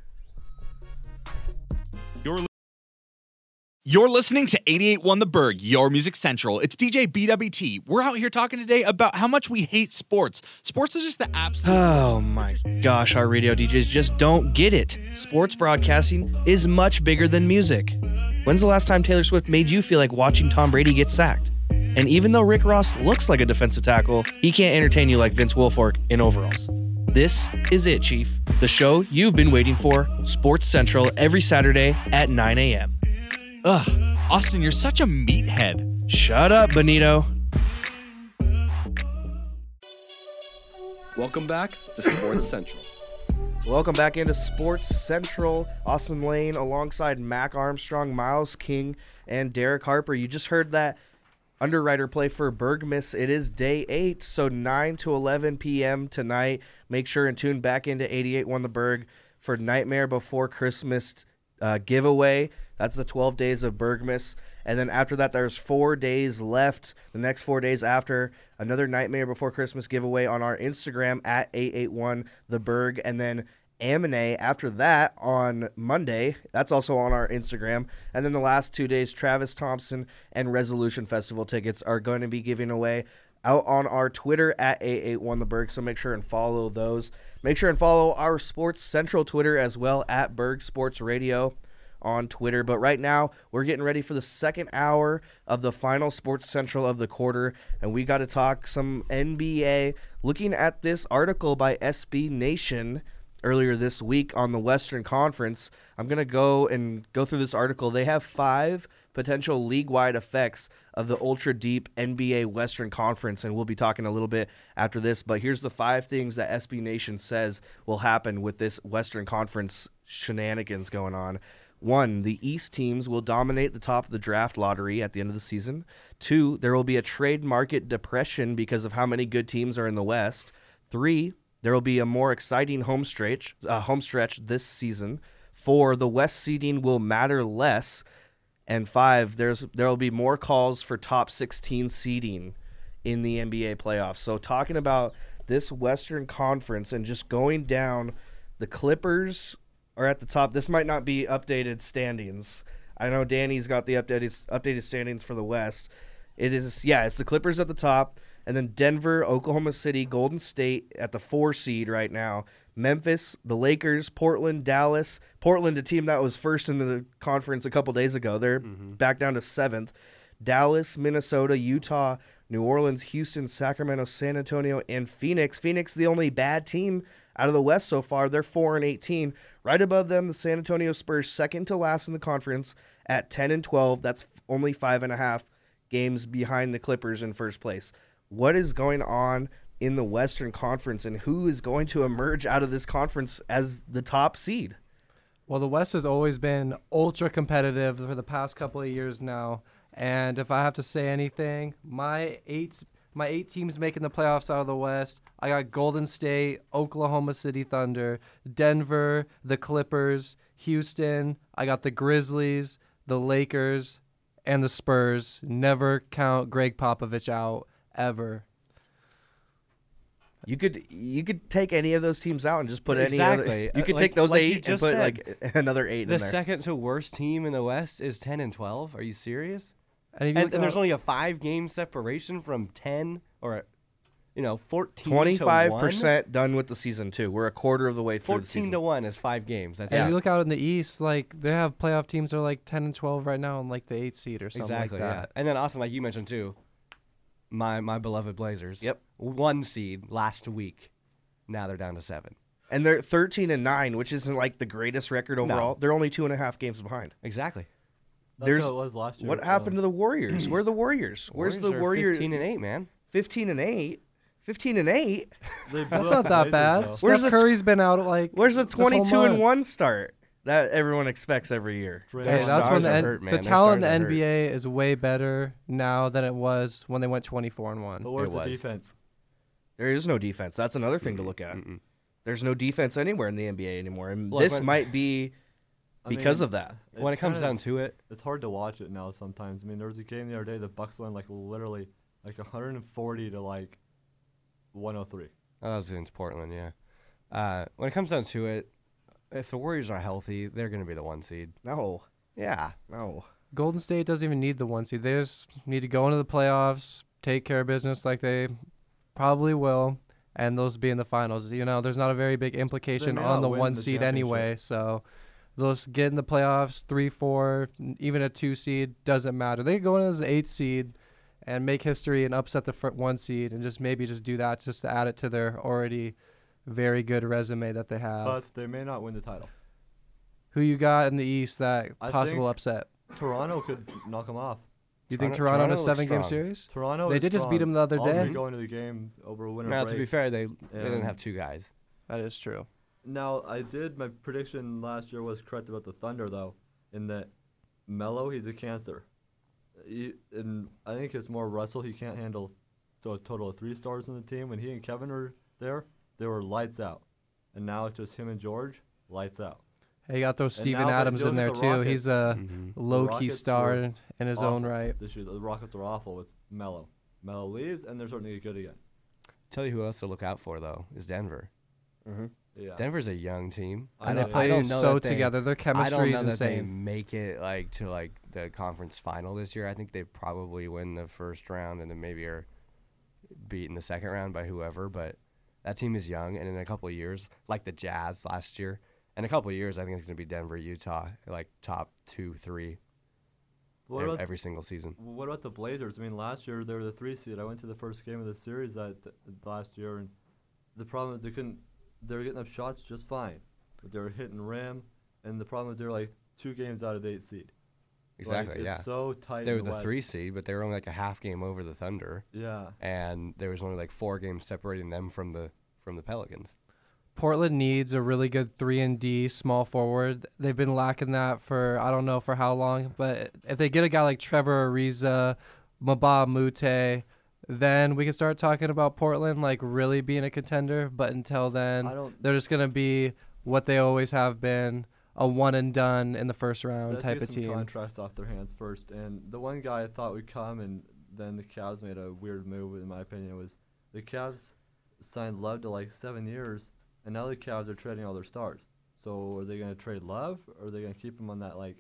You're listening to 88.1 The Berg, your music central. It's DJ BWT. We're out here talking today about how much we hate sports. Sports is just the absolute. Oh my gosh, our radio DJs just don't get it. Sports broadcasting is much bigger than music. When's the last time Taylor Swift made you feel like watching Tom Brady get sacked? And even though Rick Ross looks like a defensive tackle, he can't entertain you like Vince Wilfork in overalls. This is it, Chief. The show you've been waiting for, Sports Central, every Saturday at 9 a.m. Ugh, Austin, you're such a meathead. Shut up, Benito. Welcome back to Sports Central. Welcome back into Sports Central. Austin Lane alongside Mac Armstrong, Miles King, and Derek Harper. You just heard that underwriter play for Bergmas. It is day eight, so 9 to 11 p.m. tonight. Make sure and tune back into 88 the Berg for Nightmare Before Christmas uh, giveaway. That's the 12 days of Bergmas. And then after that, there's four days left. The next four days after, another Nightmare Before Christmas giveaway on our Instagram at 881 The Berg. And then Amine after that on Monday. That's also on our Instagram. And then the last two days, Travis Thompson and Resolution Festival tickets are going to be giving away out on our Twitter at 881 The Berg. So make sure and follow those. Make sure and follow our Sports Central Twitter as well at Berg Sports Radio on Twitter. But right now, we're getting ready for the second hour of the final Sports Central of the quarter, and we got to talk some NBA. Looking at this article by SB Nation earlier this week on the Western Conference, I'm going to go and go through this article. They have five potential league wide effects of the ultra deep NBA Western Conference, and we'll be talking a little bit after this. But here's the five things that SB Nation says will happen with this Western Conference shenanigans going on. One, the East teams will dominate the top of the draft lottery at the end of the season. Two, there will be a trade market depression because of how many good teams are in the West. Three, there will be a more exciting home stretch, uh, home stretch this season. Four, the West seeding will matter less. And five, there's there will be more calls for top 16 seeding in the NBA playoffs. So talking about this Western Conference and just going down, the Clippers are at the top. This might not be updated standings. I know Danny's got the updated updated standings for the West. It is yeah, it's the Clippers at the top, and then Denver, Oklahoma City, Golden State at the four seed right now. Memphis, the Lakers, Portland, Dallas. Portland, a team that was first in the conference a couple days ago. They're mm-hmm. back down to seventh. Dallas, Minnesota, Utah, New Orleans, Houston, Sacramento, San Antonio, and Phoenix. Phoenix, the only bad team out of the West so far. They're four and eighteen. Right above them, the San Antonio Spurs, second to last in the conference at ten and twelve. That's only five and a half games behind the Clippers in first place. What is going on in the Western Conference, and who is going to emerge out of this conference as the top seed? Well, the West has always been ultra competitive for the past couple of years now. And if I have to say anything, my eight my eight teams making the playoffs out of the West, I got Golden State, Oklahoma City Thunder, Denver, the Clippers, Houston, I got the Grizzlies, the Lakers, and the Spurs. Never count Gregg Popovich out ever. You could you could take any of those teams out and just put any other. Exactly. You Uh, could like- take those like eight and put said, like another eight The in there. second to worst team in the West is 10 and 12. Are you serious? And, if And, look and there's only a five game separation from 10 or, you know, 14 Twenty five to 1. percent done with the season too. We're a quarter of the way through the 14 to 1 is five games. That's And it. you look out in the East, like they have playoff teams that are like ten and twelve right now, and like the eight seed or something Exactly. like yeah. that. And then Austin, like you mentioned too, my my beloved Blazers. Yep. One seed last week. Now they're down to seven. and they're thirteen and nine, which isn't like the greatest record overall. They're only two and a half games behind. Exactly. That's There's- how it was last year. What happened to the Warriors? Where are the Warriors? Where's the Warriors? 15 and eight, man. 15 and eight. 15 and eight. That's not that bad. Where's Steph the t- Curry's been out like Where's the 22 and one start that everyone expects every year? Hey, Their that's when the, are N- hurt, the talent in the are hurt. NBA is way better now than it was when they went 24 and one. But where's It the was. defense? There is no defense. That's another thing to look at. Mm-mm. There's no defense anywhere in the NBA anymore, and Look, this might be I because mean, of that. When it comes down to it, it's hard to watch it now sometimes. I mean, there was a game the other day. The Bucks won like literally like 140 to like 103. oh, that was against Portland, yeah. Uh, when it comes down to it, if the Warriors are healthy, they're going to be the one seed. No, Yeah. no. Golden State doesn't even need the one seed. They just need to go into the playoffs, take care of business like they probably will, and those be in the finals. You know, there's not a very big implication on the one the seed anyway. So those get in the playoffs, three, four, even a two seed doesn't matter. They go in as an eight seed and make history and upset the fir- one seed, and just maybe just do that just to add it to their already very good resume that they have. But they may not win the title. Who you got in the East that I possible upset? Toronto could knock them off. You think Toronto- Toronto, in a seven game series? Toronto. They is did just beat strong. them the other I'll day. going to the game over winter Now, break. to be fair, they they didn't have two guys. That is true. Now, I did my prediction last year was correct about the Thunder though, in that Melo he's a cancer. He, and I think it's more Russell. He can't handle to a total of three stars in the team. When he and Kevin were there, they were lights out, and now it's just him and George, lights out. Hey, you got to throw Steven Adams in there the too. He's a Mhm. low key star in in his own awful right. This year, the Rockets are awful with Melo. Melo leaves, and they're starting to get good again. Tell you who else to look out for though is Denver. Yeah. Denver's a young team. I And know they they- play don't so they- together. Their I don't chemistry know is that they make it like to like the conference final this year. I think they probably win the first round and then maybe are beat in the second round by whoever. But that team is young, and in a couple of years, like the Jazz last year, in a couple of years, I think it's gonna be Denver, Utah, like top two, three What ev- about every single season. What about the Blazers? I mean, last year they were the three seed. I went to the first game of the series that last year, and the problem is they couldn't. They were getting up shots just fine, but they're hitting rim, and the problem is they're like two games out of the eight seed. Like, Exactly. it's yeah. So tight. They were the West. three seed, but they were only like a half game over the Thunder, Yeah. and there was only like four games separating them from the from the Pelicans. Portland needs a really good three and D small forward. They've been lacking that for I don't know for how long, but if they get a guy like Trevor Ariza, Mbah a Moute, then we can start talking about Portland like really being a contender. But until then, they're just gonna be what they always have been, a one and done in the first round type of team. Contrast off their hands first, and the one guy I thought would come, and then the Cavs made a weird move, in my opinion, was the Cavs signed Love to like seven years, and now the Cavs are trading all their stars. So are they going to trade Love, or are they going to keep him on that like?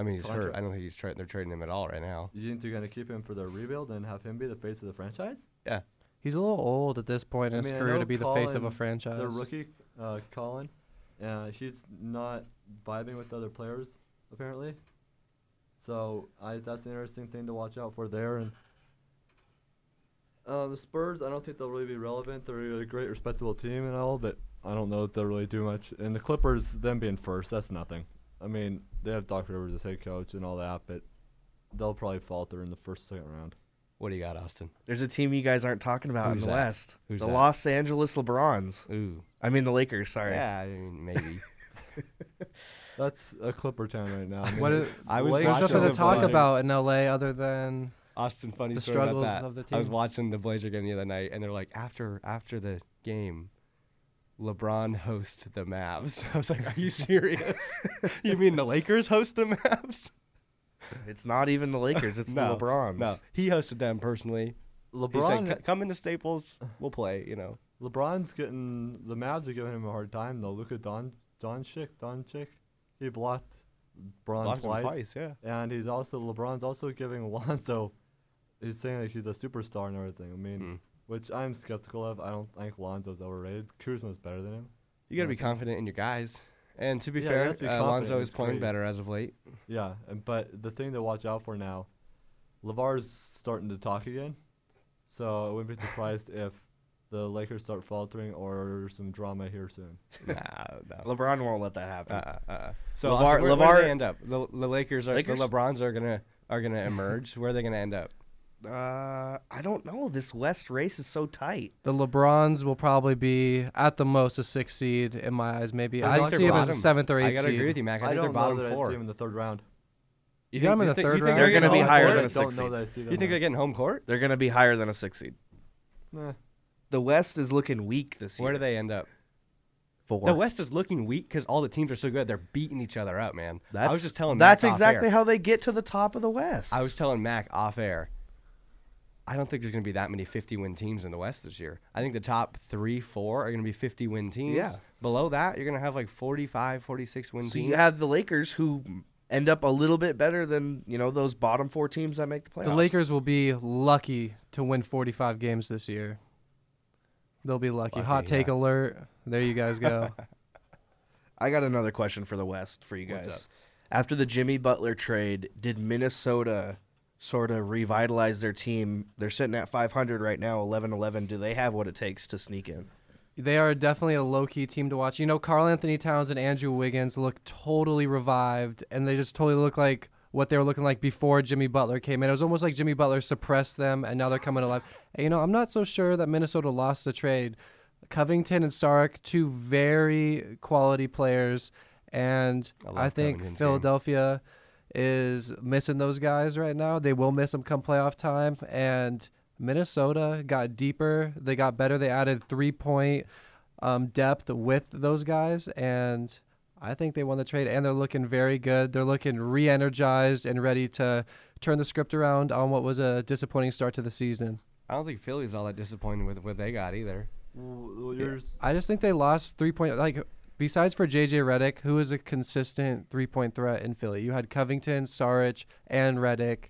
I mean, he's hurt. I don't think he's tra- they're trading him at all right now. You think they're going to keep him for the rebuild and have him be the face of the franchise? Yeah. He's a little old at this point in I his mean, I career to be the face of a franchise. The rookie, uh, Collin, uh, he's not vibing with other players apparently. So I that's an interesting thing to watch out for there. And uh, the Spurs, I don't think they'll really be relevant. They're a great, respectable team and all, but I don't know if they'll really do much. And the Clippers, them being first, that's nothing. I mean, they have Doc Rivers as head coach and all that, but they'll probably falter in the first, second round. What do you got, Austin? There's a team you guys aren't talking about Who's in the that? West. Who's the that? Los Angeles LeBrons. Ooh, I mean the Lakers. Sorry. yeah, I mean maybe. That's a Clipper town right now. I mean, What is- I was Lakers There's nothing to the talk Blazers. about in LA other than Austin, funny The story about that. of the I was watching the Blazer game the other night, and they're like, after after the game, LeBron hosts the Mavs. I was like, are you serious? you mean the Lakers host the Mavs? It's not even the Lakers. It's No, the LeBrons. No, he hosted them personally. He LeBron, said, "Come into Staples, we'll play." You know, LeBron's getting the Mavs are giving him a hard time though. Luka Don Doncic, Doncic, he blocked Bron Lost him twice, twice, yeah. and he's also LeBron's also giving Lonzo. He's saying like he's a superstar and everything. I mean, Hmm. Which I'm skeptical of. I don't think Lonzo's overrated. Kuzma's better than him. You got to be confident in your guys. And to be Yeah, fair, have to be uh, Lonzo is playing threes. better as of late. Yeah, and but the thing to watch out for now, LaVar's starting to talk again, so I wouldn't be surprised if the Lakers start faltering or some drama here soon. nah, no. LeBron won't let that happen. Uh, uh, uh. So LaVar- Austin, where, where LaVar- they end up? The, the Lakers are Lakers? the LeBrons are gonna are gonna emerge. where are they gonna end up? Uh, I don't know. This West race is so tight. the LeBrons will probably be at the most a six seed in my eyes. Maybe I see him as a seventh or eighth. I eighth gotta seed. agree with you, Mac. I, think don't they're bottom know that I see him in the third round. You got 'em in the think- third round? they're They're gonna be higher court? than a I don't six seed. that I see them You think there. they're getting home court? They're gonna be higher than a six seed. Nah. The West is looking weak this year. Where do they end up? Four. The West is looking weak because all the teams are so good. They're beating each other up, man. That's, I was just telling. That's Mac off exactly air. how they get to the top of the West. I was telling Mac off air. I don't think there's going to be that many 50 win teams in the West this year. I think the top three, four are going to be 50 win teams. Yeah. Below that, you're going to have like 45, 46 win So teams. you have the Lakers who end up a little bit better than you know those bottom four teams that make the playoffs. The Lakers will be lucky to win 45 games this year. They'll be lucky. Lucky, Hot take yeah. alert. There you guys go. I got another question for the West for you What's guys. up? After the Jimmy Butler trade, did Minnesota sort of revitalize their team? They're sitting at 500 right now, 11-11. Do they have what it takes to sneak in? they are definitely a low key team to watch. You know, Karl-Anthony Towns and Andrew Wiggins look totally revived, and they just totally look like what they were looking like before Jimmy Butler came in. It was almost like Jimmy Butler suppressed them, and now they're coming alive. And, you know, I'm not so sure that Minnesota lost the trade. Covington and Stark, two very quality players, and I I, think Philadelphia. game. Philadelphia is missing those guys right now. They will miss them come playoff time, and Minnesota got deeper. They got better. They added three point um, depth with those guys, and I think they won the trade. And they're looking very good. They're looking re-energized and ready to turn the script around on what was a disappointing start to the season. I don't think Philly's all that disappointed with what they got either. Well, yours, I just think they lost three point like. Besides for JJ Redick, who is a consistent three point threat in Philly, you had Covington, Saric, and Redick.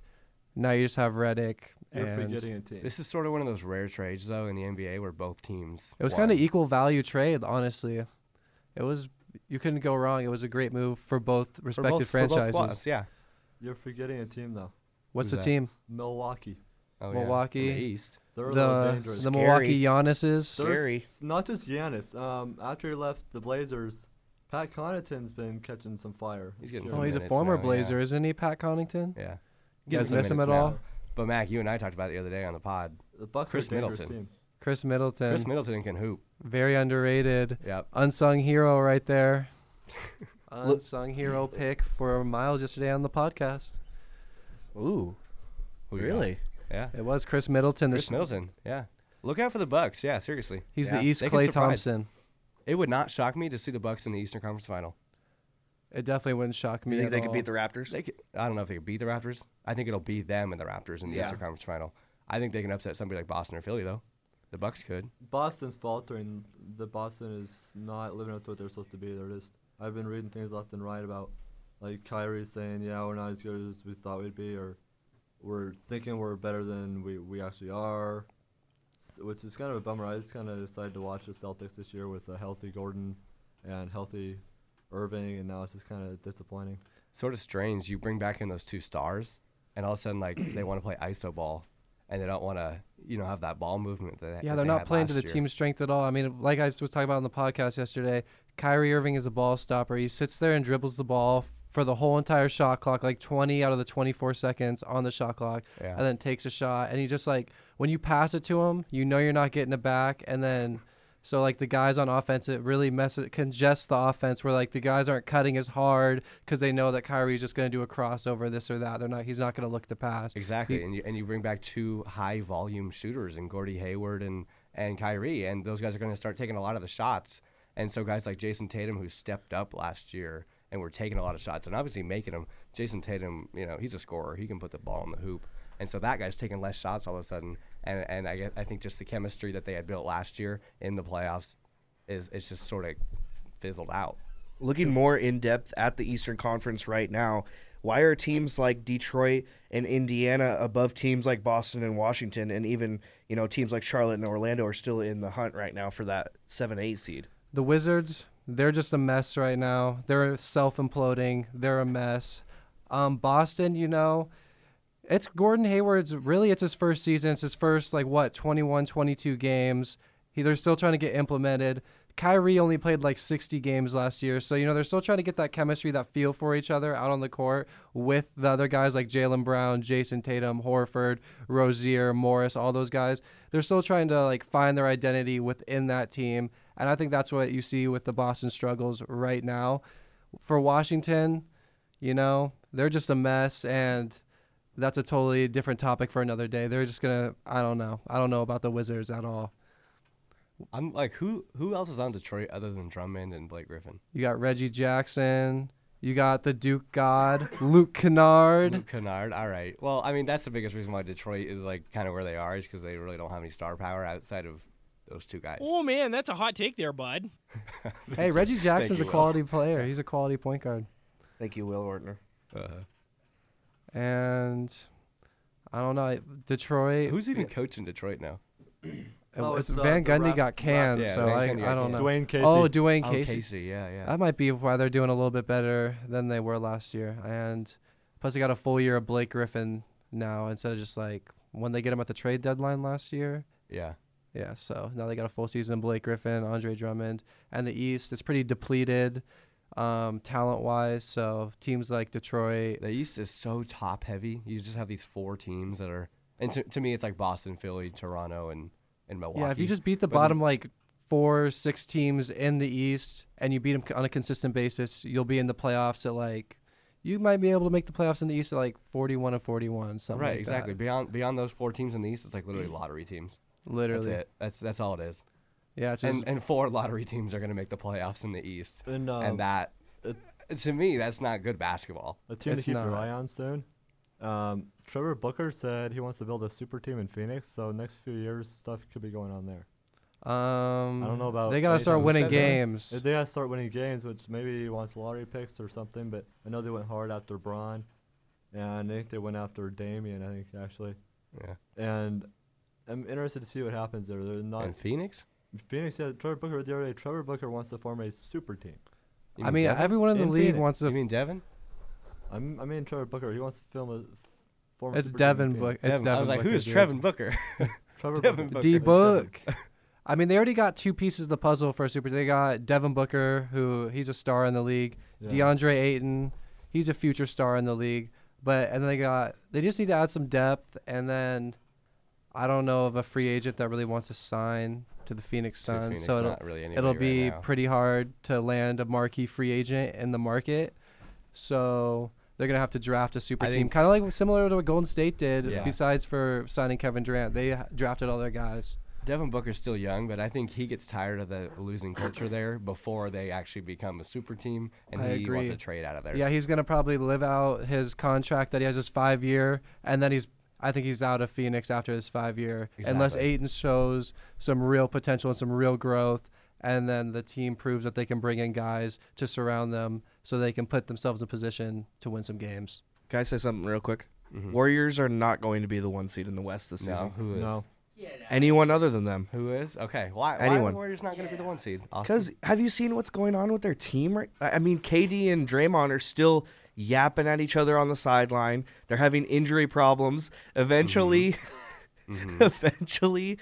Now you just have Redick. you're forgetting a team. This is sort of one of those rare trades, though, in the NBA where both teams. It was won. kind of equal value trade, honestly. It was you couldn't go wrong. It was a great move for both For respective both- for both franchises. squads, yeah. You're forgetting a team though. What's Who's the that? team? Milwaukee. Oh, yeah. Milwaukee. In the East. They're a The dangerous. the Scary. Milwaukee Giannis's. There's Scary. Not just Giannis. Um, after he left the Blazers, Pat Connaughton's been catching some fire. He's getting this Oh, he's a former now, yeah. Blazer, isn't he, Pat Connington? Yeah. You guys some miss him at now. all? But Mac, you and I talked about it the other day on the pod. The Bucks Khris are a Middleton. team. Khris Middleton, Khris Middleton can hoop. very underrated, Yep. unsung hero right there. unsung hero pick for Miles yesterday on the podcast. Ooh, Who got? really? Yeah. It was Khris Middleton. the Khris sh- Middleton. Yeah. Look out for the Bucks. Yeah, seriously. He's Yeah. the East They Clay. Thompson. It would not shock me to see the Bucks in the Eastern Conference Final. It definitely wouldn't shock me. You think at they could beat the Raptors? They could, I don't know if they could beat the Raptors. I think it'll be them and the Raptors in the Yeah. Eastern Conference Final. I think they can upset somebody like Boston or Philly though. The Bucks could. Boston's faltering. The Boston is not living up to what they're supposed to be. They're just. I've been reading things left and right about, like Kyrie saying, "Yeah, we're not as good as we thought we'd be," or "We're thinking we're better than we we actually are," s- which is kind of a bummer. I just kind of decided to watch the Celtics this year with a healthy Gordon and healthy Irving, and now it's just kind of disappointing. Sort of strange. You bring back in those two stars, and all of a sudden, like they want to play iso ball, and they don't want to, you know, have that ball movement. That, Yeah, that they're they not had playing to the last year. team's strength at all. I mean, like I was talking about on the podcast yesterday, Kyrie Irving is a ball stopper. He sits there and dribbles the ball for the whole entire shot clock, like 20 out of the 24 seconds on the shot clock, Yeah. and then takes a shot. And he just like when you pass it to him, you know you're not getting it back, and then. So like the guys on offense, it really messes congests the offense where like the guys aren't cutting as hard because they know that Kyrie's just going to do a crossover, this or that. They're not. He's not going to look to pass. Exactly, He- and you and you bring back two high volume shooters in Gordy Hayward and and Kyrie, and those guys are going to start taking a lot of the shots. And so guys like Jayson Tatum, who stepped up last year and were taking a lot of shots and obviously making them. Jayson Tatum, you know, he's a scorer. He can put the ball in the hoop, and so that guy's taking less shots all of a sudden. And and I guess, I think just the chemistry that they had built last year in the playoffs is it's just sort of fizzled out. Looking more in depth at the Eastern Conference right now, why are teams like Detroit and Indiana above teams like Boston and Washington, and even you know teams like Charlotte and Orlando are still in the hunt right now for that seven eight seed? The Wizards, they're just a mess right now. They're self imploding. They're a mess. Um, Boston, you know, it's Gordon Hayward's really it's his first season. It's his first like what, 21, 22 games. He, they're still trying to get implemented. Kyrie only played like 60 games last year. So, you know, they're still trying to get that chemistry, that feel for each other out on the court with the other guys like Jaylen Brown, Jayson Tatum, Horford, Rozier, Morris, all those guys. They're still trying to like find their identity within that team. And I think that's what you see with the Boston struggles right now. For Washington, you know, they're just a mess and that's a totally different topic for another day. They're just gonna I don't know. I don't know about the Wizards at all. I'm like, who who else is on Detroit other than Drummond and Blake Griffin? You got Reggie Jackson, you got the Duke God, Luke Kennard. Luke Kennard. All right. Well, I mean, that's the biggest reason why Detroit is like kind of where they are is because they really don't have any star power outside of those two guys. Oh man, that's a hot take there, bud. Hey, Reggie Jackson's you, a Will. quality player. He's a quality point guard. Thank you, Will Ortner. Uh, And I don't know, Detroit. who's even coaching Detroit now? Oh, it's it's, uh, Van the Gundy Rap- got canned, Yeah, so I, Gundy got I don't canned. know. Dwane Casey. Oh, Dwane Oh, Casey. Casey. Yeah, yeah. That might be why they're doing a little bit better than they were last year. And plus, they got a full year of Blake Griffin now instead of just like when they get him at the trade deadline last year. yeah. Yeah, so now they got a full season of Blake Griffin, Andre Drummond, and the East is pretty depleted. um, talent wise. So teams like Detroit. The East is so top heavy. You just have these four teams that are, and to, to me, it's like Boston, Philly, Toronto, and and Milwaukee. Yeah, if you just beat the But bottom like four, six teams in the East, and you beat them on a consistent basis, you'll be in the playoffs at like. You might be able to make the playoffs in the East at like 41 and 41, something right, like exactly. that. Beyond beyond those four teams in the East, it's like literally lottery teams. Literally. That's it. That's that's all it is. Yeah, it's just, And and four lottery teams are going to make the playoffs in the East, And, um, and that to me, that's not good basketball. A team It's to keep your eye on soon. Um, Trevor Booker said he wants to build a super team in Phoenix, so next few years stuff could be going on there. um, I don't know about. They got to anything start winning games. If They got to start winning games, which maybe he wants lottery picks or something. But I know they went hard after Braun, and I think they went after Damian. I think actually, Yeah. and I'm interested to see what happens there. They're not And Phoenix. Phoenix. Yeah, Trevor Booker. The other day, Trevor Booker wants to form a super team. You I mean, Devin? everyone in the In league Phoenix. wants to. You mean Devin? I'm, I mean Trevor Booker. He wants to film a form. a it's super Devin Phoenix. Book. It's Devin. Devin I was like, Booker, who is. Trevin Booker? Trevor Devin Booker. Booker. D Book. I mean, they already got two pieces of the puzzle for a super. Team. They got Devin Booker, who he's a star in the league. Yeah. DeAndre Ayton, he's a future star in the league. But and then they got they just need to add some depth. And then I don't know of a free agent that really wants to sign to the Phoenix Suns. Phoenix, so it'll really it'll be now. pretty hard to land a marquee free agent in the market. So they're gonna have to draft a super I team, kind of like similar to what Golden State did. Yeah. Besides for signing Kevin Durant, they drafted all their guys. Devin Booker's still young, but I think he gets tired of the losing culture there before they actually become a super team, and I he wants to trade out of there. Yeah, he's gonna probably live out his contract that he has his five year, and then he's. I think he's out of Phoenix after his five year, unless Exactly. Ayton shows some real potential and some real growth, and then the team proves that they can bring in guys to surround them so they can put themselves in position to win some games. Can I say something real quick? Mhm. Warriors are not going to be the one seed in the West this No, season. who is? No. Anyone other than them. Who is? Okay, why? Why are Anyone. the Warriors not going to be the one seed? Austin? Because have you seen what's going on with their team? Right? I I mean, KD and Draymond are still yapping at each other on the sideline. They're having injury problems. Eventually, Mhm. eventually,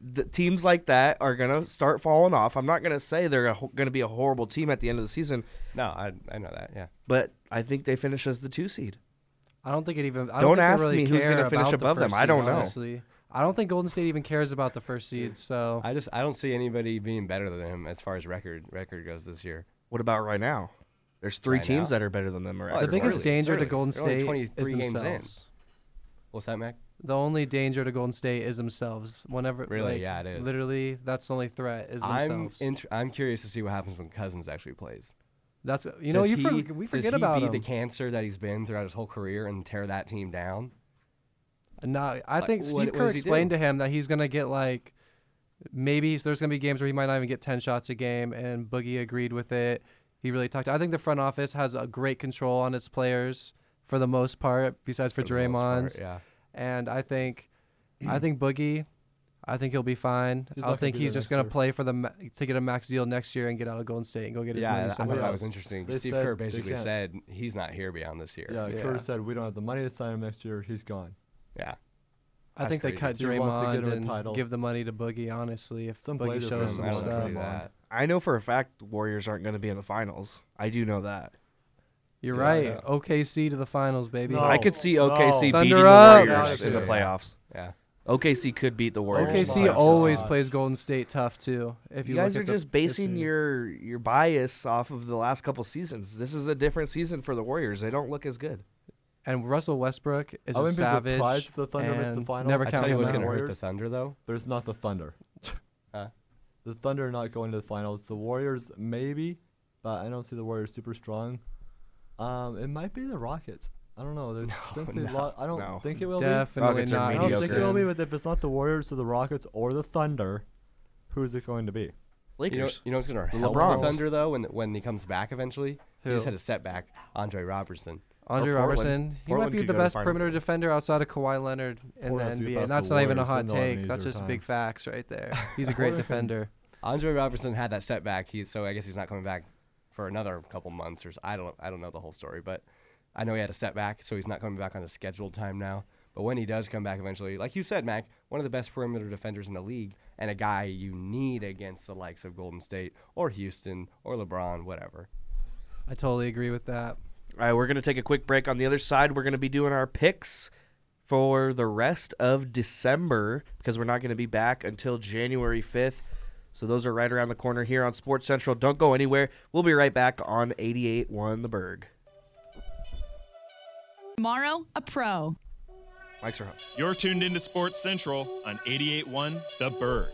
the teams like that are gonna start falling off. I'm not gonna say they're a, gonna be a horrible team at the end of the season, no, I I know that. Yeah. but I think they finish as the two seed. I don't think it even. I Don't don't, think ask really me who's gonna finish about the above them. first I don't know. Honestly. I don't think Golden State even cares about the first seed. So I just I don't see anybody being better than him as far as record record goes this year. What about right now? There's three Right teams now? that are better than them. Right? Oh, the biggest early. danger to. Golden They're State 23 is games in. themselves. What's that, Mac? The only danger to Golden State is themselves. Whenever, Really? like, Yeah, it is. Literally, that's the only threat is I'm themselves. int- I'm curious to see what happens when Cousins actually plays. that's you know Does you he, for, we does forget he about be him. the cancer that he's been throughout his whole career and tear that team down? No, I Like, think Steve what Kerr does he explained do? to him that he's gonna get like maybe there's gonna be games where he might not even get ten shots a game, and Boogie agreed with it. He really talked. I think the front office has a great control on its players for the most part, besides for, For the part, yeah. And I think, I think Boogie, I think he'll be fine. I not gonna think he's just gonna play for the ma- to get a max deal next year and get out of Golden State and go get his Yeah, money I thought somewhere that was interesting. They Steve Kerr basically said he's not here beyond this year. Yeah, Yeah. Kerr said we don't have the money to sign him next year. He's gone. Yeah. I think That's they cut crazy. He wants to get Draymond him and title. give the money to Boogie. Honestly, if Some Boogie shows fans some I don't stuff, agree with Draymond. that. I know for a fact the Warriors aren't going to be in the finals. I do know that. you're Yeah. right. Yeah. OKC to the finals, baby. No. I could see no. OKC Thunder beating up! the Warriors No, in the playoffs. Yeah. OKC could beat the Warriors. OKC playoffs. always plays Golden State tough too. If You you, guys are just basing history. your your bias off of the last couple seasons. This is a different season for the Warriors. They don't look as good. and Russell Westbrook is I a wouldn't be savage. surprised if the Thunder missed the and finals. Never I count tell you what's going to hurt the Warriors. Thunder, though. But it's not the Thunder. Huh? The Thunder are not going to the finals. The Warriors maybe, but I don't see the Warriors super strong. Um, it might be the Rockets. I don't know. There's, since they no, lo- I don't no. think it will be. Definitely not. I don't think it will be. But if it's not the Warriors or the Rockets or the Thunder, who's it going to be? Lakers. You know, you know what's going to The help LeBrons. the Thunder though when when he comes back eventually. He just had a setback. Andre Robertson. Andre Or Portland. Robertson, he Portland might be the best finals. perimeter defender outside of Kawhi Leonard in Portland the has to NBA. And that's the not even a hot They know it take. That's just their big facts right there. He's a great defender. Andre Robertson had that setback. He so I guess he's not coming back for another couple months or s- I don't I don't know the whole story, but I know he had a setback, so he's not coming back on his scheduled time now. But when he does come back eventually, like you said, Mac, one of the best perimeter defenders in the league, and a guy you need against the likes of Golden State or Houston or LeBron, whatever. I totally agree with that. All right, we're going to take a quick break. On the other side, we're going to be doing our picks for the rest of December because we're not going to be back until January 5th. So those are right around the corner here on Sports Central. Don't go anywhere. We'll be right back on 88.1 The Berg. Tomorrow, a pro. Mike's are hot. You're tuned into Sports Central on 88.1 The Berg.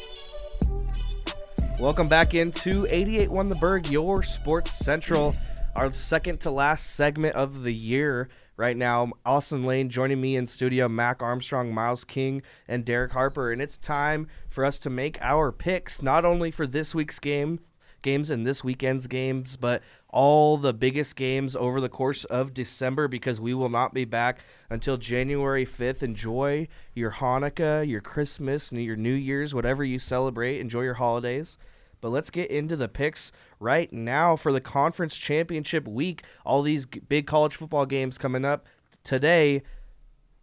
Welcome back into 88.1 The Berg, your Sports Central, our second to last segment of the year. Right now, Austin Lane joining me in studio, Mac Armstrong, Miles King, and Derek Harper. And it's time for us to make our picks, not only for this week's game, games and this weekend's games, but all the biggest games over the course of December because we will not be back until January 5th. Enjoy your Hanukkah, your Christmas, and your New Year's, whatever you celebrate. Enjoy your holidays. But let's get into the picks right now for the conference championship week. All these big college football games coming up today.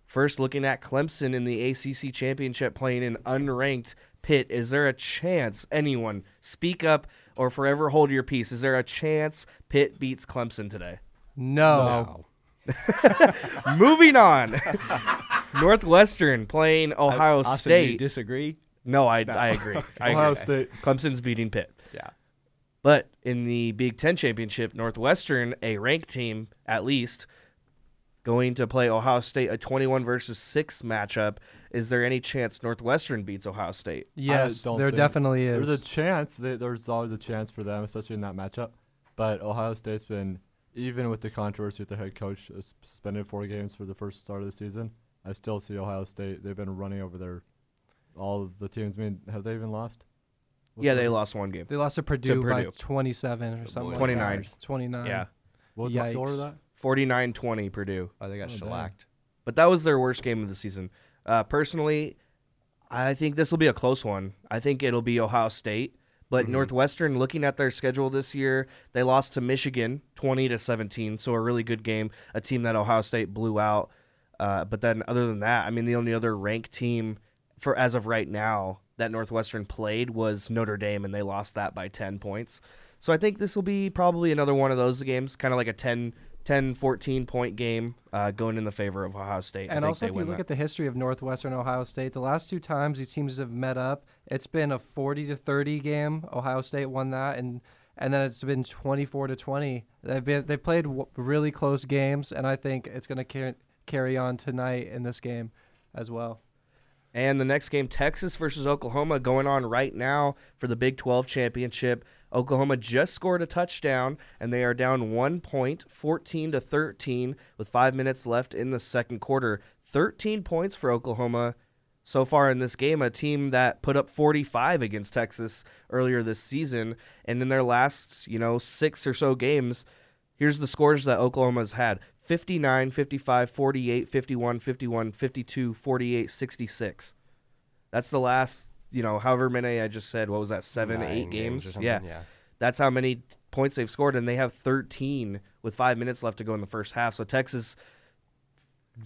First, looking at Clemson in the ACC championship playing an unranked Pitt. Is there a chance anyone speak up or forever hold your peace? Is there a chance Pitt beats Clemson today? No. Moving on. Northwestern playing Ohio Austin, do you State. disagree? no, I, I agree. I Ohio agree. State. Clemson's beating Pitt. Yeah. But in the Big Ten championship, Northwestern, a ranked team at least, going to play Ohio State a 21 versus 6 matchup. Is there any chance Northwestern beats Ohio State? Yes, there definitely is. There's a chance. They, there's always a chance for them, especially in that matchup. But Ohio State's been, even with the controversy with the head coach uh, suspended four games for the first start of the season, I still see Ohio State. They've been running over their all of the teams. I mean, have they even lost? What's yeah, they lost one game. they lost to Purdue, by Purdue. 27 or something. like 29. that. 29. Yeah, What's the score of Yikes. that? 49-20 Purdue. Oh, they got Oh, damn. shellacked. But that was their worst game of the season. Uh, personally, I think this will be a close one. I think it'll be Ohio State. But Northwestern, looking at their schedule this year, they lost to Michigan, twenty to seventeen. So a really good game, a team that Ohio State blew out. Uh, but then, other than that, I mean, the only other ranked team for as of right now that Northwestern played was Notre Dame, and they lost that by ten points. So I think this will be probably another one of those games, kind of like a 10, 10 14 point game, uh, going in the favor of Ohio State. I And think also, if you look that. at the history of Northwestern Ohio State, the last two times these teams have met up, it's been a 40 to 30 game. Ohio State won that, and and then it's been 24 to 20. They've been they've played w- really close games, and I think it's going to car- carry on tonight in this game as well. And the next game, Texas versus Oklahoma, going on right now for the Big 12 championship. Oklahoma just scored a touchdown, and they are down one point, 14 to 13, with five minutes left in the second quarter. 13 points for Oklahoma so far in this game, a team that put up 45 against Texas earlier this season. And in their last, you know, six or so games, here's the scores that Oklahoma's had 59, 55, 48, 51, 51, 52, 48, 66. That's the last, you know, however many I just said. What was that, seven, Nine eight games games? yeah. yeah. That's how many points they've scored, and they have 13 with five minutes left to go in the first half. So Texas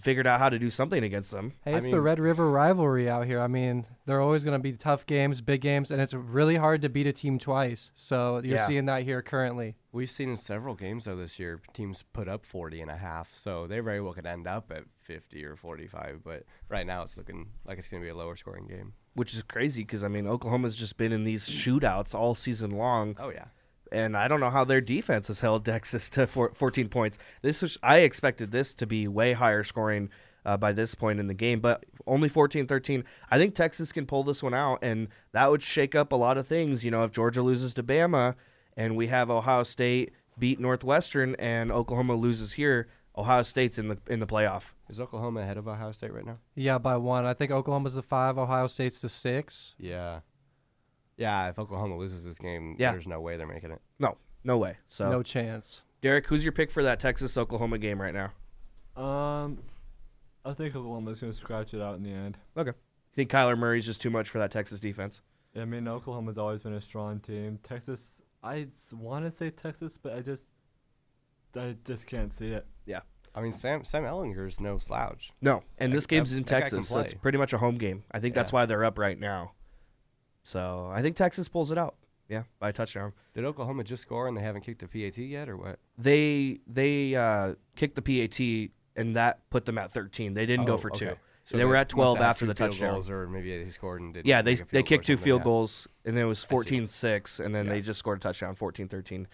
figured out how to do something against them. Hey, I it's the Red River rivalry out here. I mean, they're always going to be tough games, big games, and it's really hard to beat a team twice. So you're Yeah. seeing that here currently. We've seen in several games though this year teams put up 40 and a half, so they very well could end up at 50 or 45. But right now it's looking like it's going to be a lower scoring game. which is crazy because I mean Oklahoma's just been in these shootouts all season long, Oh yeah, and I don't know how their defense has held Texas to four, 14 points. This was I expected this to be way higher scoring uh, by this point in the game, but only 14-13. I think Texas can pull this one out, and that would shake up a lot of things. You know, if Georgia loses to Bama, and we have Ohio State beat Northwestern, and Oklahoma loses here, Ohio State's in the in the playoff. is Oklahoma ahead of Ohio State right now? Yeah, by one. I think Oklahoma's the five, Ohio State's the six. Yeah, yeah. If Oklahoma loses this game, Yeah. there's no way they're making it. No, no way. So, No chance. Derek, who's your pick for that Texas Oklahoma game right now? Um, I think Oklahoma's gonna scratch it out in the end. Okay. You think Kyler Murray's just too much for that Texas defense? I mean, Oklahoma's always been a strong team. Texas, I want to say Texas, but I just, I just can't see it. Yeah. I mean, Sam Sam Ehlinger's no slouch. No. And That- this game's that- in that guy can Texas, so it's play. pretty much a home game. I think that's why they're up right now. So I think Texas pulls it out. Yeah, by a touchdown. Did Oklahoma just score and they haven't kicked a PAT yet, or what? They they uh, kicked the PAT and that put them at 13. They didn't Oh, go for two. So they were at 12 after two the field touchdown. goals, or maybe he scored and didn't. Yeah, they they kicked two field yeah. goals and it was see. 14-6 and then they just scored a touchdown 14-13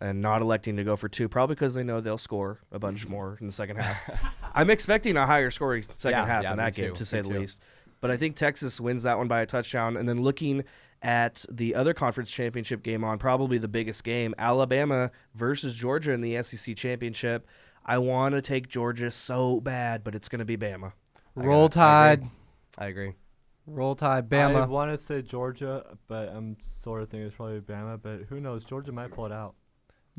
and not electing to go for two probably because they know they'll score a bunch more in the second half. I'm expecting a higher scoring second Yeah, half yeah, in that game too, to say me the too. least. But I think Texas wins that one by a touchdown and then looking at the other conference championship game on probably the biggest game, Alabama versus Georgia in the SEC championship. I want to take Georgia so bad, but it's going to be Bama. Roll I Tide. agree. I agree. Roll Tide. Bama. I want to say Georgia, but I'm sort of thinking it's probably Bama. But who knows? Georgia might pull it out.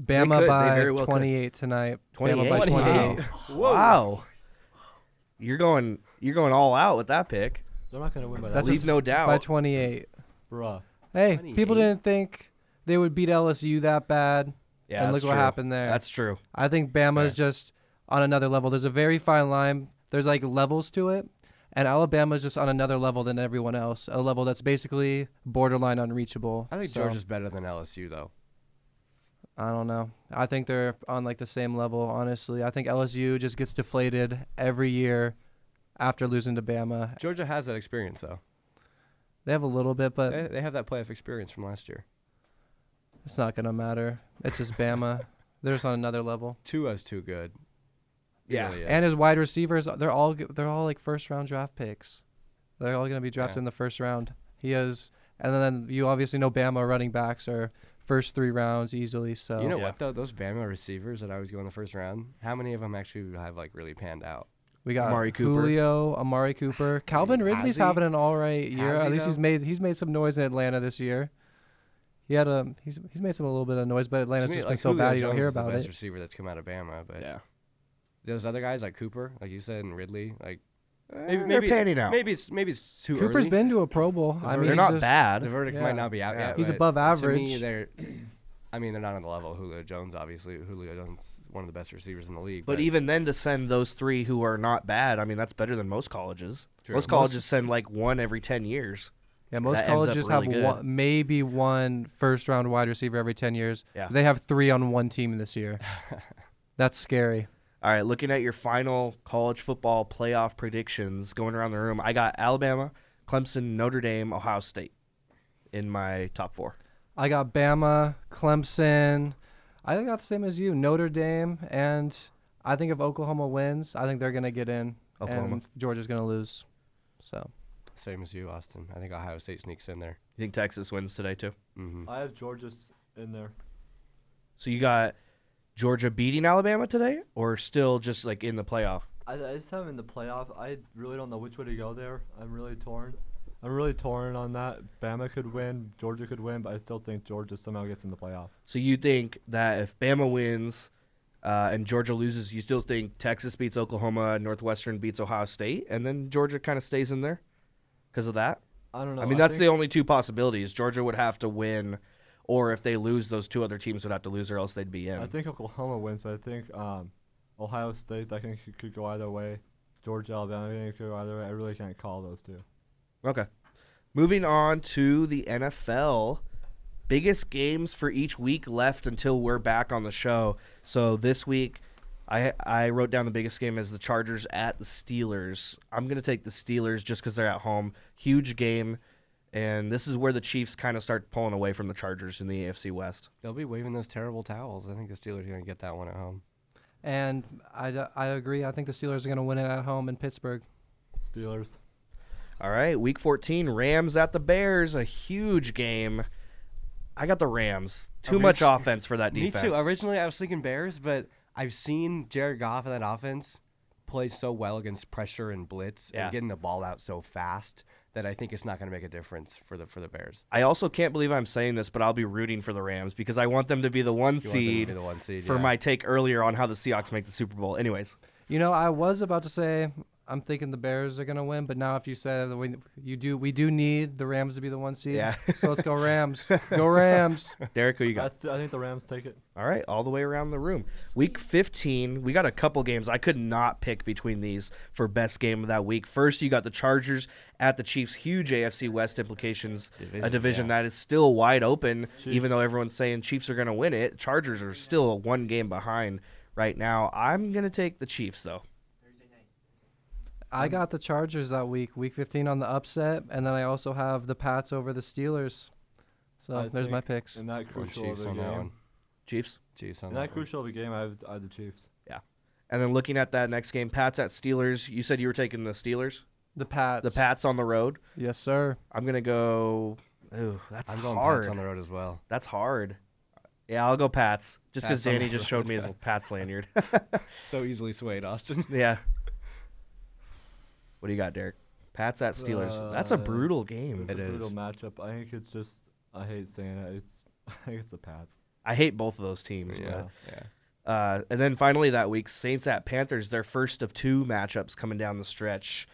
Bama could, by very well could. 28 tonight. Bama by 28. Wow. You're going you're going all out with that pick. They're not gonna win by that. That's Leave no doubt. By 28. Bruh. Hey, people didn't think they would beat LSU that bad. Yeah, and that's look what true. happened there. That's true. I think Bama's just on another level. There's a very fine line. There's like levels to it. And Alabama's just on another level than everyone else. A level that's basically borderline unreachable. I think So, Georgia's better than LSU though. I don't know. I think they're on like the same level, honestly. I think LSU just gets deflated every year after losing to Bama. Georgia has that experience though. They have a little bit, but They, they have that playoff experience from last year. it's not going to matter. It's just Bama. They're just on another level. Tua's too good. Yeah. really. And his wide receivers, they're all they're all like first round draft picks. They're all going to be drafted Yeah. in the first round. He is, and then you obviously know Bama running backs are first three rounds easily. So you know Yeah. what though? Those Bama receivers that I was going the first round, how many of them actually have like really panned out? We got Amari Cooper. Julio, Amari Cooper, Calvin Ridley's having an all right year. Has At he, least he's made he's made some noise in Atlanta this year. He had a he's he's made some a little bit of noise, but Atlanta's To me, just like, been so Julio bad you don't Jones hear is the about best it. receiver that's come out of Bama, but Yeah. those other guys like Cooper, like you said, and Ridley, like Maybe eh, maybe they're panning out. Maybe it's maybe it's too Cooper's early. been to a Pro Bowl. I mean, they're not just- bad. The verdict Yeah. might not be out Yeah. yet. He's but above To me, average. they're. I mean, they're not on the level of Julio Jones. Obviously, Julio Jones is one of the best receivers in the league. But even then, to send those three who are not bad, I mean, that's better than most colleges. True. Most Most- colleges send like one every 10 years. Yeah, most That colleges really have good. one, maybe one first round wide receiver every 10 years. Yeah. They have three on one team this year. That's scary. All right, looking at your final college football playoff predictions going around the room, I got Alabama, Clemson, Notre Dame, Ohio State in my top four. I got Bama, Clemson. I got the same as you, Notre Dame, and I think if Oklahoma wins, I think they're gonna get in, Oklahoma. and Georgia's gonna lose. So same as you, Austin. I think Ohio State sneaks in there. You think Texas wins today too? hmm I have Georgia in there. So you got Georgia beating Alabama today, or still just like in the playoff? I, I just have in the playoff. I really don't know which way to go there. I'm really torn. I'm really torn on that. Bama could win, Georgia could win, but I still think Georgia somehow gets in the playoff. So you think that if Bama wins uh, and Georgia loses, you still think Texas beats Oklahoma, Northwestern beats Ohio State, and then Georgia kind of stays in there because of that? I don't know. I mean, that's think, the only two possibilities. Georgia would have to win, or if they lose, those two other teams would have to lose, or else they'd be in. I think Oklahoma wins, but I think um, Ohio State. I think it could go either way. Georgia, Alabama, I think could go either way. I really can't call those two. Okay. Moving on to the NFL. Biggest games for each week left until we're back on the show. So this week, I I wrote down the biggest game as the Chargers at the Steelers. I'm gonna take the Steelers just because they're at home. Huge game, and this is where the Chiefs kind of start pulling away from the Chargers in the AFC West. They'll be waving those terrible towels. I think the Steelers are going to get that one at home. and I, I agree. I think the Steelers are gonna win it at home in Pittsburgh. Steelers. All right, Week 14, Rams at the Bears, a huge game. I got the Rams. Too much offense for that defense. Me too. Originally, I was thinking Bears, but I've seen Jared Goff in that offense play so well against pressure and blitz Yeah. and getting the ball out so fast that I think it's not going to make a difference for the for the Bears. I also can't believe I'm saying this, but I'll be rooting for the Rams because I want them to be the one You want them to be seed the one seed for yeah. my take earlier on how the Seahawks make the Super Bowl. Anyways, You know, I was about to say I'm thinking the Bears are gonna win, but now if you said that we you do we do need the Rams to be the one seed. Yeah. so let's go Rams. go Rams. Derek, who you I, got? th- I think the Rams take it. All right, all the way around the room. Week 15, we got a couple games. I could not pick between these for best game of that week. First, you got the Chargers at the Chiefs. Huge AFC West implications. a Division, division yeah. that is still wide open, Chiefs. even though everyone's saying Chiefs are going to win it. Chargers are still one game behind right now. I'm going to take the Chiefs, though. I um, got the Chargers that week, week 15 on the upset, and then I also have the Pats over the Steelers. So I there's my think picks. In that Going crucial Chiefs of a on that game. one. Chiefs. Chiefs on In that that one. crucial of a game, I have, I have the Chiefs. Yeah. And then looking at that next game, Pats at Steelers. You said you were taking the Steelers? The Pats. The Pats on the road. Yes, sir. I'm going to go. Ooh, that's I'm going hard. Pats on the road as well. That's hard. Yeah, I'll go Pats. Just because Pats on the Danny just showed me his. Pats lanyard. So easily swayed, Austin. yeah. What do you got, Derek? Pats at Steelers. That's a Uh, brutal game. It's It a brutal is. matchup. I think it's just. I hate saying it. It's. I think it's the Pats. I hate both of those teams. yeah, yeah. Uh, and then finally that week, Saints at Panthers. Their first of two matchups coming down the stretch.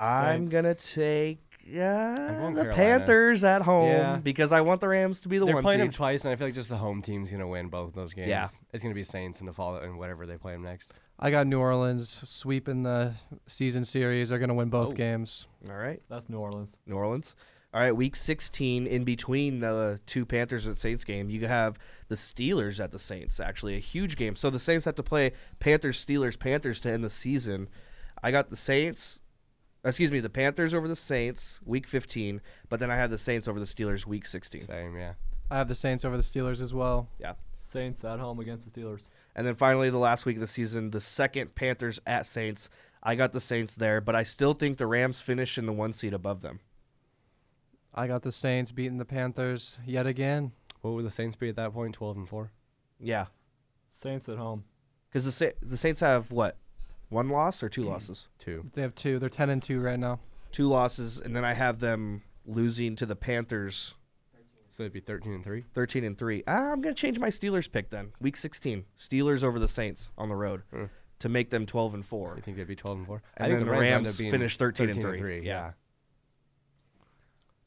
I'm Saints. gonna take uh, going the Carolina. Panthers at home Yeah. because I want the Rams to be the They're one playing them twice, and I feel like just the home team's gonna win both of those games. Yeah. it's gonna be Saints in the fall and whatever they play them next. I got New Orleans sweeping the season series. They're going to win both Oh. games. All right. That's New Orleans. New Orleans. All right, week 16, in between the two Panthers and Saints game, you have the Steelers at the Saints, actually, a huge game. So the Saints have to play Panthers, Steelers, Panthers to end the season. I got the Saints, excuse me, the Panthers over the Saints, week 15, but then I have the Saints over the Steelers, week 16. Same, yeah. I have the Saints over the Steelers as well. Saints at home against the Steelers. And then finally, the last week of the season, the second Panthers at Saints. I got the Saints there, but I still think the Rams finish in the one seed above them. I got the Saints beating the Panthers yet again. What would the Saints be at that point? Twelve and four. Yeah. Saints at home. Because the, Sa- the Saints have what? One loss or two mm. losses? Two. They have two. They're 10 and 2 right now. Two losses, and then I have them losing to the Panthers So it'd be thirteen and three. 13 and 3. Ah, I'm going to change my Steelers pick then. Week 16. Steelers over the Saints on the road Hmm. to make them 12 and 4. You think they'd be twelve and four? And then the end Rams being finish 13 and 3. Yeah. Yeah.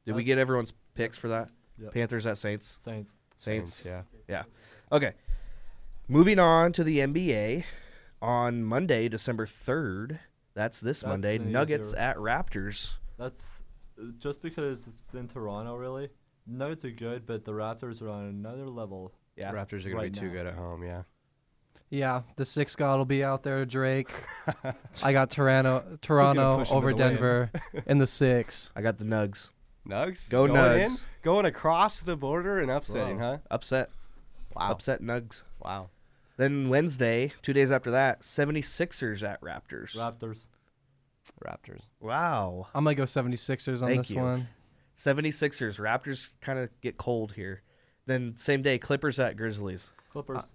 Did we get everyone's picks for that? Yep. Panthers at Saints. Saints. Saints. Yeah. Yeah. Okay. Moving on to the NBA on Monday, December 3rd. That's this That's Monday. Nuggets easier- at Raptors. That's uh, just because it's in Toronto, really. Nuggets are good, but the Raptors are on another level. Yeah. The Raptors are gonna Right be too now. good at home. Yeah. Yeah, the six god will be out there, Drake. I got Toronto, Toronto push 'em to over the. Denver in the six. I got the Nugs. Nugs. Go going Nugs. In, going across the border and upsetting, Wow. huh? Upset. Wow. Upset Nugs. Wow. Then Wednesday, two days after that, 76ers at Raptors. Raptors. Raptors. wow. I'm gonna go 76ers on Thank this you. one. 76ers. Raptors kind of get cold here. Then same day, Clippers at Grizzlies. Clippers.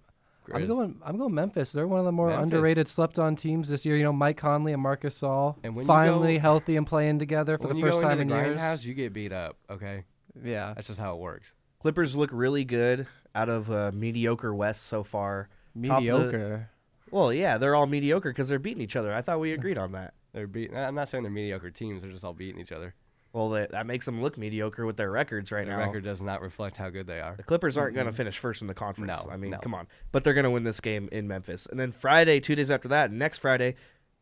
I'm going. I'm going Memphis. They're one of the more Memphis. underrated, slept-on teams this year. You know, Mike Conley and Marc Gasol And when finally go- healthy and playing together for the first time in the years. grindhouse, you get beat up. Okay. Yeah, That's just how it works. Clippers look really good out of uh, mediocre West so far. Top of the- mediocre. Well, yeah, they're all mediocre because they're beating each other. I thought we agreed on that. They're beating. I'm not saying they're mediocre teams. They're just all beating each other. Well, that, that makes them look mediocre with their records right Their now. record does not reflect how good they are. The Clippers aren't going to finish first in the conference. No, I mean, no. come on. But they're going to win this game in Memphis. And then Friday, two days after that, next Friday,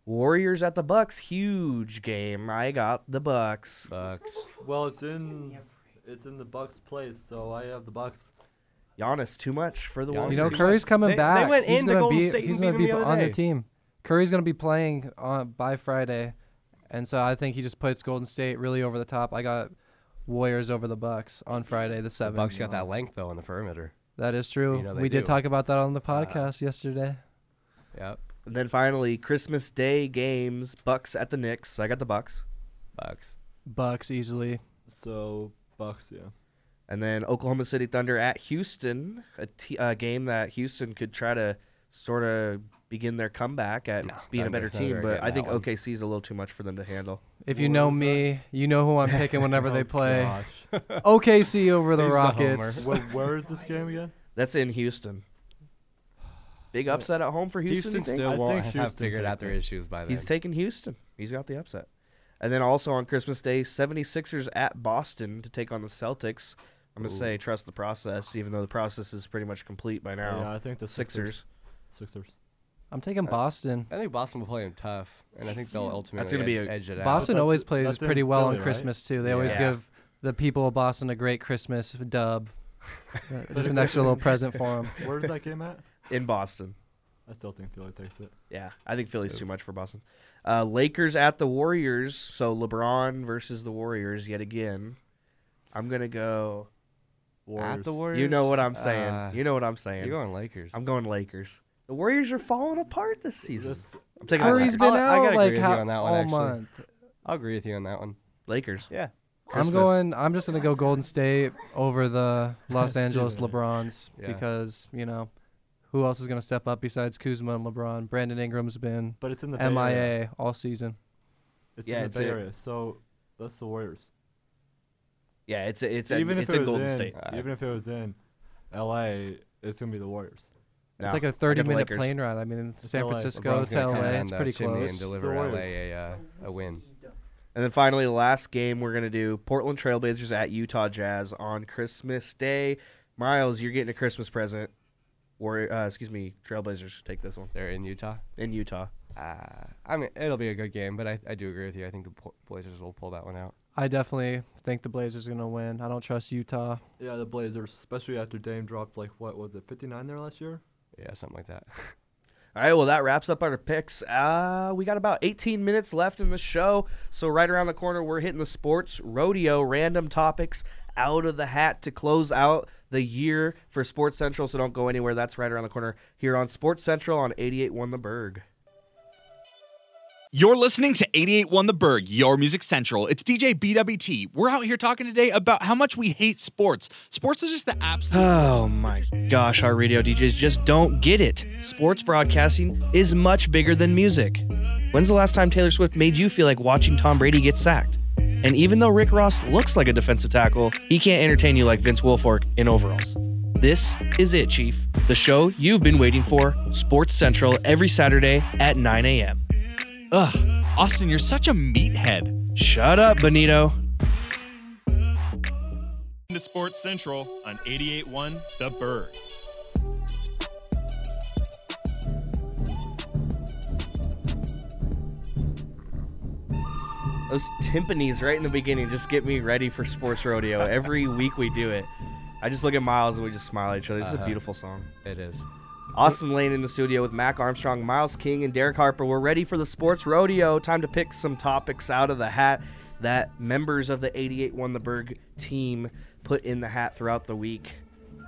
Warriors at the Bucks. Huge game. I got the Bucks. Bucks. Well, it's in it's in the Bucks' place, so I have the Bucks. Giannis, too much for the Giannis Warriors. You know, Curry's coming they back. went he's into gonna Golden be. State and he's gonna them be the other on the day. team. Curry's gonna be playing on by Friday, and so I think he just puts Golden State really over the top. I got Warriors over the Bucks on Friday the The seventh. Bucks got that length though on the perimeter. That is true. You know they we did talk about that on the uh, podcast yesterday. Yep. And then finally, Christmas Day games. Bucks at the Knicks. I got the Bucks. Bucks. Bucks easily. So Bucks, yeah. And then Oklahoma City Thunder at Houston, a t- a game that Houston could try to sort of begin their comeback at No, being a better team. But I think. OKC is a little too much for them to handle. If you What know was that? me, you know who I'm picking whenever they Oh, play. gosh. OKC over the He's the Rockets. Where, where is this game again? That's in Houston. Big upset at home for Houston. Houston still I won't think have figured out their it. issues by then. He's taking Houston. He's got the upset. And then also on Christmas Day, 76ers at Boston to take on the Celtics. I'm going to say trust the process, even though the process is pretty much complete by now. Yeah, I think the Sixers. Sixers. I'm taking Boston. I think Boston will play him tough, and I think they'll ultimately that's gonna be edge, a- edge it out. Boston that's- always plays that's in pretty well Philly, on right? Christmas too. They always Yeah. give the people of Boston a great Christmas dub. Uh, Just an extra little present for them. Where's that game at? In Boston. I still think Philly takes it. Yeah, I think Philly's too much for Boston. Uh, Lakers at the Warriors. So LeBron versus the Warriors yet again. I'm going to go. Warriors. At the Warriors, You know what I'm saying. Uh, you know what I'm saying. You're going Lakers. I'm going Lakers. The Warriors are falling apart this season. This- I'm taking Curry's the been I'll- I out gotta like agree with you on that one, all actually. month. I'll agree with you on that one. Lakers. Yeah. Christmas. I'm going. I'm just gonna go Golden State over the Los Angeles LeBrons Yeah. because you know who else is gonna step up besides Kuzma and LeBron? Brandon Ingram's been But it's in the Bay Area. MIA all season. It's Yeah, in it's the Bay a- Area. So that's the Warriors. Yeah, it's a, it's a, even it's if it was Golden in, State. even if it was in L.A., it's gonna be the Warriors. No, It's like a 30 minute Lakers. plane ride. I mean, San LA. Francisco LeBron's to LA, come down it's pretty chimney close. and deliver The LA a, uh, a win. And then finally, the last game we're gonna do: Portland Trailblazers at Utah Jazz on Christmas Day. Miles, you're getting a Christmas present. Or, uh, excuse me, Trailblazers take this one They're in Utah. in Utah. Uh, I mean, it'll be a good game, but I, I do agree with you. I think the Blazers will pull that one out. I definitely think the Blazers are gonna win. I don't trust Utah. Yeah, the Blazers, especially after Dame dropped like what was it, 59 there last year? Yeah, something like that. All right, well, that wraps up our picks. Uh, we got about 18 minutes left in the show. So, right around the corner, we're hitting the sports rodeo random topics out of the hat to close out the year for Sports Central. So, don't go anywhere. That's right around the corner here on Sports Central on 88.1 The Berg. You're listening to 88.1 The Berg, your music central. It's DJ BWT. We're out here talking today about how much we hate sports. Sports is just the absolute. Oh my gosh, our radio DJs just don't get it. Sports broadcasting is much bigger than music. When's the last time Taylor Swift made you feel like watching Tom Brady get sacked? And even though Rick Ross looks like a defensive tackle, he can't entertain you like Vince Wilfork in overalls. This is it, Chief. The show you've been waiting for, Sports Central, every Saturday at 9 a.m. Ugh, Austin, you're such a meathead. Shut up, Benito. to Sports Central on 88.1 The Berg. Those timpanis right in the beginning just get me ready for sports rodeo. Every week we do it. I just look at Miles and we just smile at each other. This is a Uh-huh. beautiful song. It is. Austin Lane in the studio with Mac Armstrong, Miles King, and Derek Harper. We're ready for the sports rodeo. Time to pick some topics out of the hat that members of the 88 Won the Berg team put in the hat throughout the week.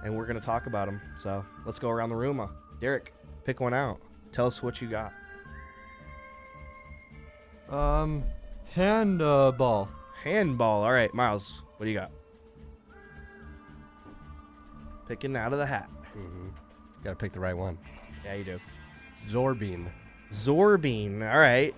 And we're going to talk about them. So let's go around the room. Uh, Derek, pick one out. Tell us what you got. Um, handball. Handball. All right, Miles, what do you got? Picking out of the hat. Mm-hmm. Got to pick the right one. Yeah, you do. Zorbing. Zorbing. All right.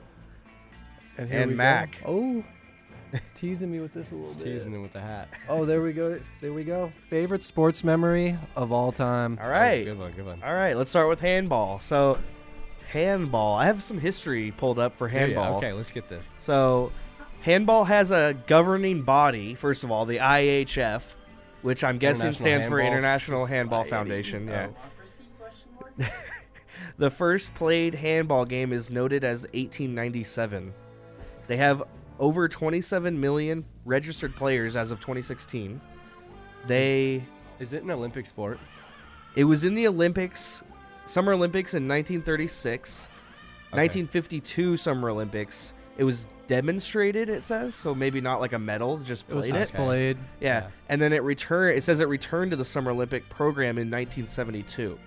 And, And Mac. Oh, teasing me with this a little bit. Teasing him with the hat. Oh, there we go. There we go. Favorite sports memory of all time. All right. Oh, good one. Good one. All right, let's start with handball. So, handball. I have some history pulled up for Do ya? handball. Okay, let's get this. So, handball has a governing body. First of all, the IHF, which I'm guessing International stands for Handball International Handball Society. Foundation. Yeah. Oh. The first played handball game is noted as 1897. They have over 27 million registered players as of 2016. They Is it an Olympic sport? it was in the Olympics, Summer Olympics in 1936, 1952 Summer Olympics. It was demonstrated, it says, so maybe not like a medal, just played It was played it. displayed. Yeah. Yeah. and then it returned. It says it returned to the Summer Olympic program in 1972,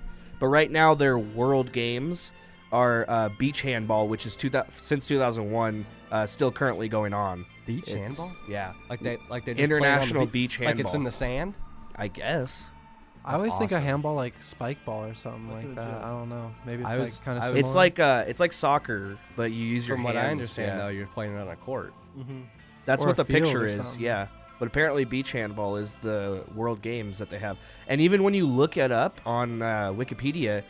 but right now their World Games are uh, beach handball, which is 2000, since 2001, uh, still currently going on. Beach It's- handball? Yeah, Like they, like they just play on the International be- beach handball. Like it's in the sand. I guess. I always think of handball like spike ball or something Look like that. jet. I don't know. Maybe it's I was- like kind of similar. It's like uh, it's like soccer, but you use your From what hands. I understand, yeah. though, you're playing it on a court. mm-hmm. That's Or what the picture is, something. yeah. But apparently, beach handball is the world games that they have. And even when you look it up on uh, Wikipedia,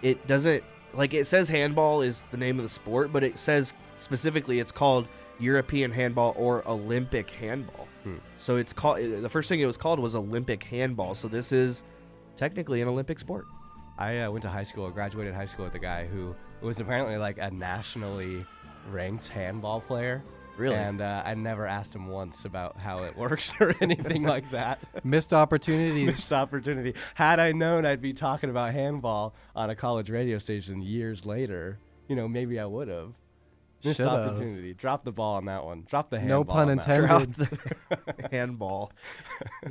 it doesn't like it says handball is the name of the sport, but it says specifically it's called European handball or Olympic handball. Hmm. So it's called the first thing it was called was Olympic handball. So this is technically an Olympic sport. I uh, went to high school, graduated high school with a guy who was apparently like a nationally ranked handball player. Really? And uh, I never asked him once about how it works or anything like that. Missed opportunities. Missed opportunity. Had I known I'd be talking about handball on a college radio station years later, you know, maybe I would have. Missed Should've. opportunity. Drop the ball on that one. Drop the handball. No pun intended. Drop the handball.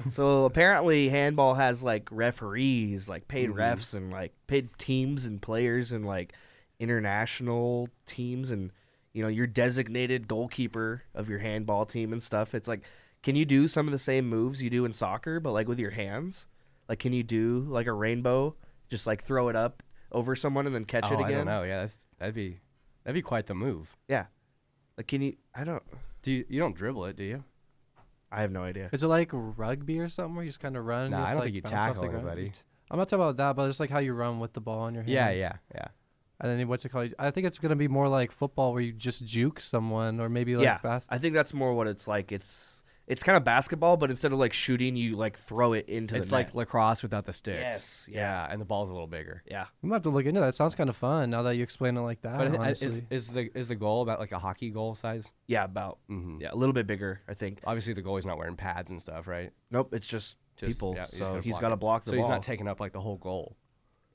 so apparently handball has like referees, like paid Mhm. refs and like paid teams and players and like international teams and you know, your designated goalkeeper of your handball team and stuff. It's like can you do some of the same moves you do in soccer but like with your hands? Like can you do like a rainbow, just like throw it up over someone and then catch oh, it again? I don't know. Yeah, that's, that'd be that'd be quite the move. Yeah. Like can you I don't Do you, you don't dribble it, do you? I have no idea. Is it like rugby or something where you just kind of run? and Nah, I have don't to, think you like, bounce off tackle anybody. I'm not talking about that, but it's like how you run with the ball in your hand. Yeah, yeah, yeah. And then what's it called? I think it's gonna be more like football where you just juke someone, or maybe like yeah, bas- I think that's more what it's like. It's it's kind of basketball, but instead of like shooting, you like throw it into It's the like net. lacrosse without the sticks. Yes, Yeah, and the ball's a little bigger. yeah. We might have to look into that. It sounds kind of fun now that you explain it like that. But honestly. is the is the goal about like a hockey goal size? Yeah, about Mm-hmm. yeah, a little bit bigger, I think. Obviously, the goalie's not wearing pads and stuff, right? Nope, it's just, Just- people. yeah, you just so gotta he's block got to block the so ball. he's not taking up like the whole goal.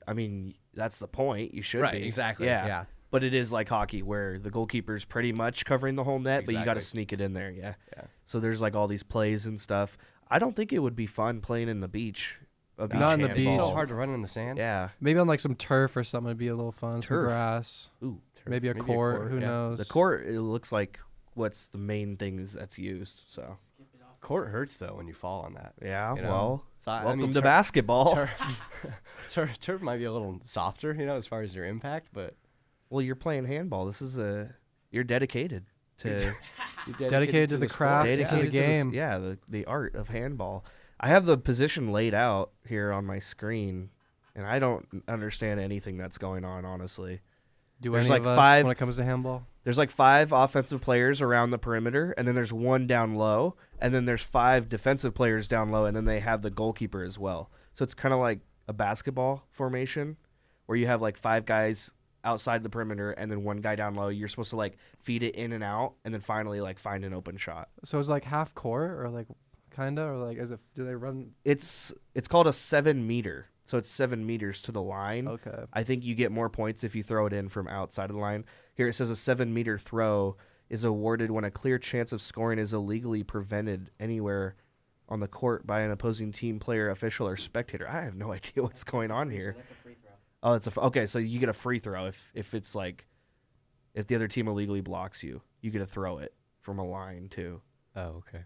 I mean, that's the point. You should Right, be exactly, Yeah, yeah. But it is like hockey, where the goalkeeper's pretty much covering the whole net, but you got to sneak it in there. Yeah. Yeah. So there's like all these plays and stuff. I don't think it would be fun playing in the beach. A beach Not in the It's beach. handball. so hard to run in the sand. Yeah. maybe on like some turf or something would be a little fun. Some Turf. grass. Ooh. Maybe a Maybe a court. court, Who yeah. knows? The court it looks like what's the main things that's used. So Court hurts though when you fall on that. yeah, You know? well, So I- I welcome mean, to tur- basketball. Turf, turf, turf might be a little softer, you know, as far as your impact, but well, you're playing handball. This is a you're dedicated to you're Dedicated to the sport. craft, dedicated to the to this- game. yeah, the the art of handball. I have the position laid out here on my screen, and I don't understand anything that's going on. Honestly, Do There's any like of us five- when it comes to handball? there's like five offensive players around the perimeter, and then there's one down low, and then there's five defensive players down low, and then they have the goalkeeper as well. So it's kind of like a basketball formation, where you have like five guys outside the perimeter, and then one guy down low. You're supposed to like feed it in and out, and then finally like find an open shot. So it's like half court or like kinda or like is it? Do they run? It's it's called a seven meter, so it's seven meters to the line. Okay. I think you get more points if you throw it in from outside of the line. Here it says a seven meter throw is awarded when a clear chance of scoring is illegally prevented anywhere on the court by an opposing team player, official, or spectator. I have no idea what's going on here. That's a free throw. Oh, it's a f- okay. So you get a free throw if if it's like if the other team illegally blocks you, you get to throw it from a line too. Oh, okay.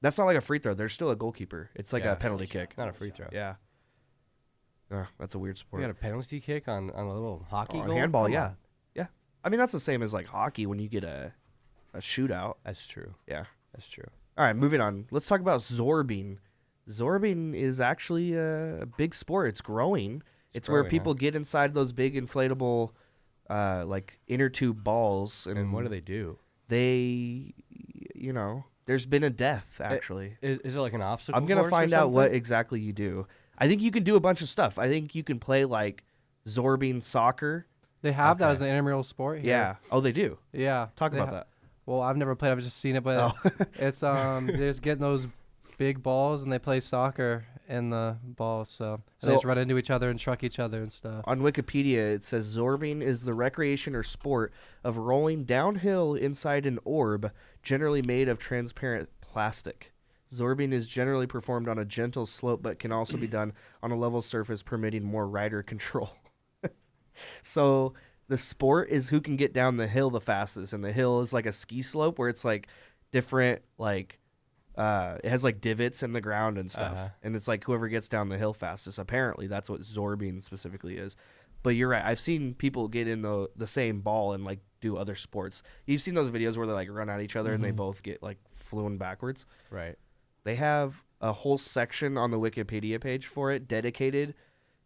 That's not like a free throw. There's still a goalkeeper. It's like Yeah. a penalty kick. Not a free throw. Yeah. That's a weird We sport. got a penalty kick on, on a little hockey Oh, goal. handball, Come yeah. on. Yeah. I mean, that's the same as like hockey when you get a a shootout. That's true. Yeah. That's true. All right, moving on. Let's talk about zorbing. Zorbing is actually a, big sport. It's growing. It's, where growing, huh? people get inside those big inflatable, uh, like inner tube balls, and, And what do they do? They, you know, there's been a death actually. Is, is it like an obstacle? I'm gonna find out what exactly you do. I think you can do a bunch of stuff. I think you can play like zorbing soccer. They have that as an intramural sport. Here. Yeah. Oh, they do. Yeah. Talk about ha- that. Well, I've never played. I've just seen it, but Oh. it's um they're just getting those big balls and they play soccer in the balls. So, and they just run into each other and truck each other and stuff. On Wikipedia, it says zorbing is the recreation or sport of rolling downhill inside an orb, generally made of transparent plastic. Zorbing is generally performed on a gentle slope, but can also be done on a level surface, permitting more rider control. so the sport is who can get down the hill the fastest, and the hill is like a ski slope where it's like different, like uh, it has like divots in the ground and stuff, Uh-huh. and it's like whoever gets down the hill fastest. Apparently, that's what zorbing specifically is. But you're right. I've seen people get in the the same ball and like do other sports. You've seen those videos where they like run at each other and they Mhm. both get like fluing backwards. Right. They have a whole section on the Wikipedia page for it dedicated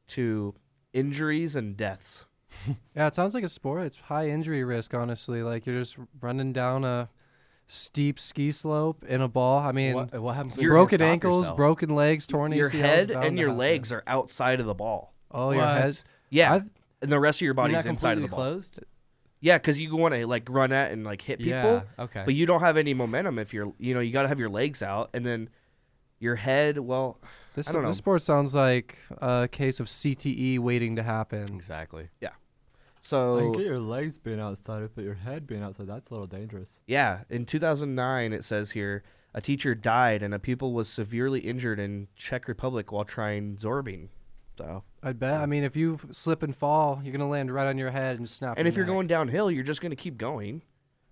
to injuries and deaths. Yeah, it sounds like a sport. It's high injury risk, honestly. Like you're just running down a steep ski slope in a ball. I mean, what, what happens? when Your broken ankles, yourself? broken legs, torn your ACLs, head and your happen. legs are outside of the ball. Oh, your head. Yeah, I've- and the rest of your body's inside of the ball. closed. Yeah, because you want to like run at and like hit people, Yeah. Okay. but you don't have any momentum if you're you know you got to have your legs out and then your head. Well, This, I don't know. this sport sounds like a case of CTE waiting to happen. exactly. Yeah. so can get your legs being outside it, but your head being outside, that's a little dangerous. Yeah, in 2009, it says here a teacher died and a pupil was severely injured in Czech Republic while trying zorbing. So, I bet. I mean, if you slip and fall, you're gonna land right on your head and snap. and if you're neck. going downhill, you're just going to keep going.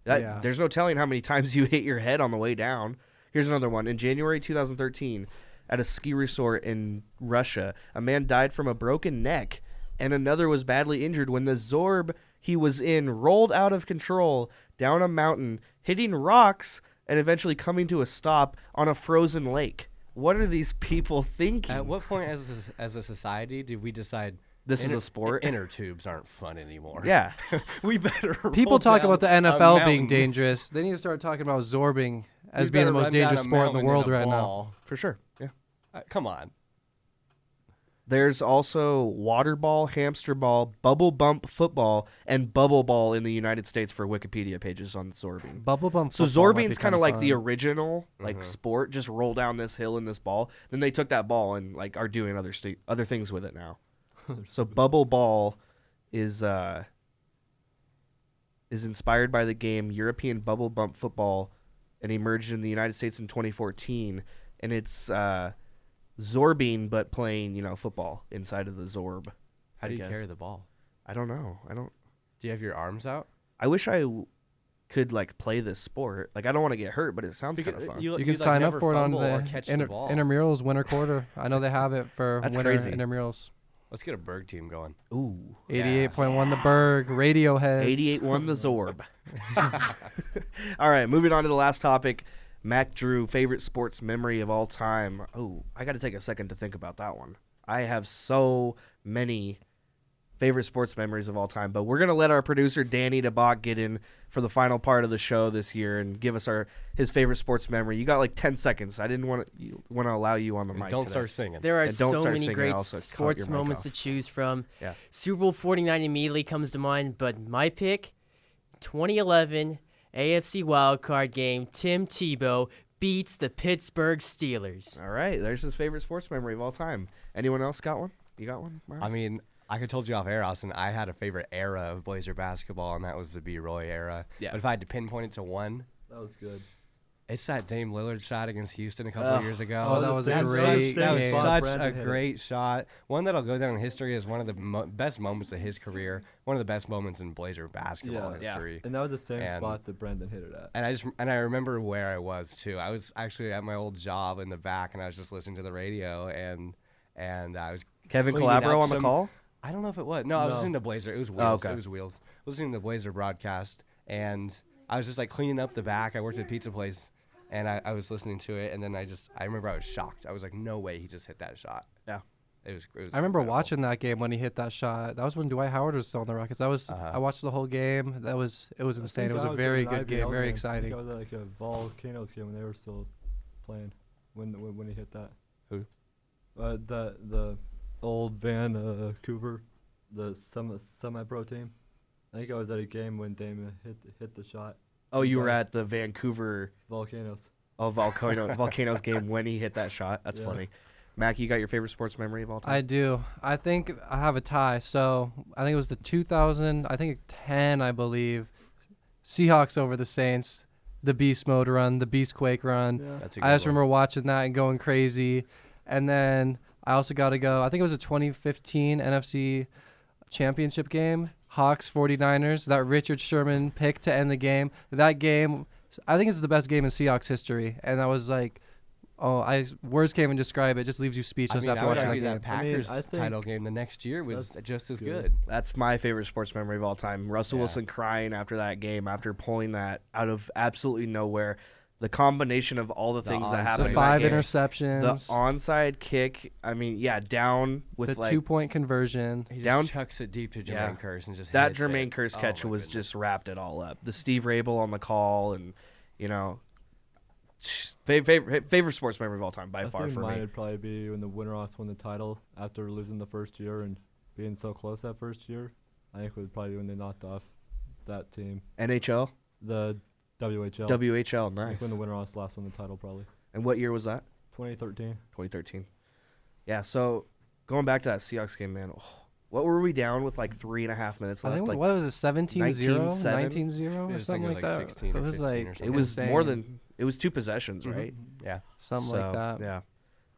That, Yeah. There's no telling how many times you hit your head on the way down. Here's another one. In January 2013, at a ski resort in Russia, a man died from a broken neck, and another was badly injured when the Zorb he was in rolled out of control down a mountain, hitting rocks, and eventually coming to a stop on a frozen lake. What are these people thinking? At what point, as a, as a society, did we decide This is a sport? Inner tubes aren't fun anymore. Yeah. we better. people talk about the NFL being dangerous, they need to start talking about zorbing as We being the most dangerous sport in the world right now. For sure. Yeah. Uh, come on. There's also water ball, hamster ball, bubble bump football, and bubble ball in the United States for Wikipedia pages on zorbing. Bubble bump. So football might zorbing's kind kinda of like the original like sport, just roll down this hill in this ball. Then they took that ball and like are doing other sta- other things with it now. so bubble ball is uh is inspired by the game European bubble bump football and emerged in the United States in 2014 and it's uh zorbing but playing, you know, football inside of the zorb. How I do you guess. carry the ball? I don't know. I don't Do you have your arms out? I wish I w- could like play this sport. Like I don't want to get hurt, but it sounds kind of fun. You, You you, can like, sign up for it on the, or catch inter- the ball. intramurals winter quarter. I know they have it for That's winter crazy. intramurals. Let's get a Berg team going. Ooh. 88.1 the Berg, Radiohead. 88.1 the Zorb. all right, moving on to the last topic. Mac Drew, favorite sports memory of all time. Oh, I got to take a second to think about that one. I have so many favorite sports memories of all time, but we're going to let our producer Danny DeBach get in for the final part of the show this year and give us our his favorite sports memory. You got like 10 seconds. I didn't want to want to allow you on the mic. Don't today. start singing. There are so many singing, great also s- cut sports moments off. to choose from. Yeah. Super Bowl 49 immediately comes to mind, but my pick 2011 AFC wildcard game Tim Tebow beats the Pittsburgh Steelers. All right, there's his favorite sports memory of all time. Anyone else got one? You got one? I mean, I could told you off air, Austin. I had a favorite era of Blazer basketball, and that was the B. Roy era. Yeah. But if I had to pinpoint it to one, That was good. It's that Dame Lillard shot against Houston a couple Ugh. of years ago. Oh, that was a great such, that was game. such Brandon a great shot. One that'll go down in history as one of the mo- best moments of his career. One of the best moments in Blazer basketball Yeah. history. And that was the same And- spot that Brandon hit it at. And I just and I remember where I was too. I was actually at my old job in the back, and I was just listening to the radio, and and I was Kevin cleaning Calabro up on the call. I don't know if it was. No, I was No. listening to Blazer. It was oh, Wheels. Oh, okay. It was Wheels. Listening to the Blazer broadcast, and I was just like cleaning up the back. I worked at a pizza place, and I, I was listening to it, and then I just I remember I was shocked. I was like, no way, he just hit that shot. Yeah. It was. It was I remember incredible. watching that game when he hit that shot. That was when Dwight Howard was still on the Rockets. I was Uh-huh. I watched the whole game. That was it was insane. It was I a in very an good game, IBL very I exciting. think I was like a Volcanoes game when they were still playing when when, when he hit that. Who? Uh, the the old Van uh, Coover, the semi semi pro team. I think I was at a game when Dame hit hit the shot. Oh, you were at the Vancouver Volcanoes. oh, volcano volcanoes game when he hit that shot. That's Yeah. funny. Mac, you got your favorite sports memory of all time? I do. I think I have a tie. So I think it was the 2000, I think 10, I believe. Seahawks over the Saints, the Beast Mode run, the Beast Quake run. Yeah. That's a I good just one. remember watching that and going crazy. And then I also got to go. I think it was a 2015 NFC Championship game, Hawks 49ers. That Richard Sherman pick to end the game. That game, I think it's the best game in Seahawks history. And I was like, oh, I words can't even describe it. It just leaves you I speechless mean, after I would watching that game. that I mean, Packers I title game the next year was just as good. good. That's my favorite sports memory of all time. Russell Yeah. Wilson crying after that game, after pulling that out of absolutely nowhere. The combination of all the, The things that happened. The in five that game. interceptions. The onside kick. I mean, yeah, down with the like two point conversion. He just down- chucks it deep to Jermaine Yeah. Kearse and just that hits Jermaine it. Kearse Oh catch my was goodness. just wrapped it all up. The Steve Raible on the call, and you know, favorite favorite, favorite sports memory of all time by I far think for mine me. would probably be when the Winterhawks won the title after losing the first year and being so close that first year. I think it would probably be when they knocked off that team, NHL, the WHL. WHL, I nice. think when the Winterhawks last won the title, probably And what year was that? 2013. 2013. Yeah. So going back to that Seahawks game, man. oh, what were we down with like three and a half minutes I left? think like what was it 17 0 19-7? 19 0 or something like like that 16 it was like it was more than it was two possessions, Mhm. right? Yeah. something So, like that Yeah.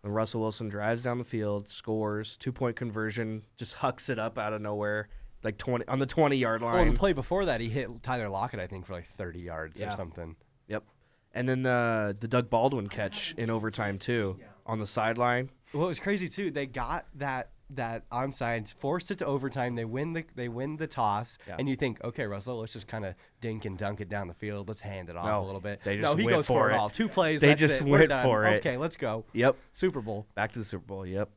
And Russell Wilson drives down the field, scores, two point conversion, just hucks it up out of nowhere, like twenty on the twenty yard line. Well, the play before that, he hit Tyler Lockett, I think, for like 30 yards Yeah. or something. Yep. And then the the Doug Baldwin catch in overtime too on the sideline. What was crazy too, they got that that onside, forced it to overtime. They win the they win the toss, Yeah. and you think, okay, Russell, let's just kind of dink and dunk it down the field. Let's hand it off No, a little bit. they no, just he went goes for for it it. all. Two plays. They that's just it. Went for it. Okay, let's go. Yep. Super Bowl. Back to the Super Bowl. Yep.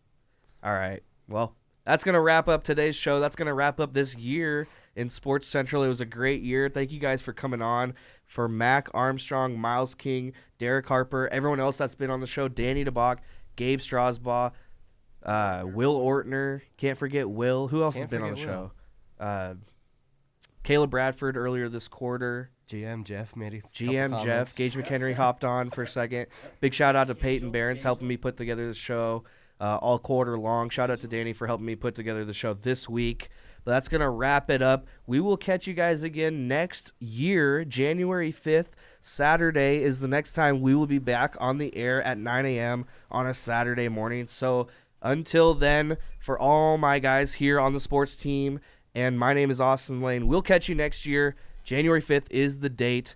All right. Well, that's going to wrap up today's show. That's going to wrap up this year in Sports Central. It was a great year. Thank you guys for coming on. For Mac Armstrong, Miles King, Derek Harper, everyone else that's been on the show, Danny DeBach, Gabe Strasbaugh, uh, Will Ortner. Can't forget Will. Who else Can't has been on the forget show? Uh, Caleb Bradford earlier this quarter. GM Jeff made a couple GM Jeff. Gage McHenry hopped on for a second. Big shout out to Peyton Barons helping me put together the show uh, all quarter long. Shout out to Danny for helping me put together the show this week. But that's going to wrap it up. We will catch you guys again next year, January 5th. Saturday is the next time we will be back on the air at 9 a.m. on a Saturday morning. So until then, for all my guys here on the sports team, and my name is Austin Lane, we'll catch you next year. January 5th is the date.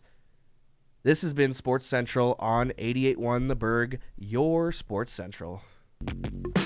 This has been Sports Central on 88.1 The Berg, your Sports Central. Thank you.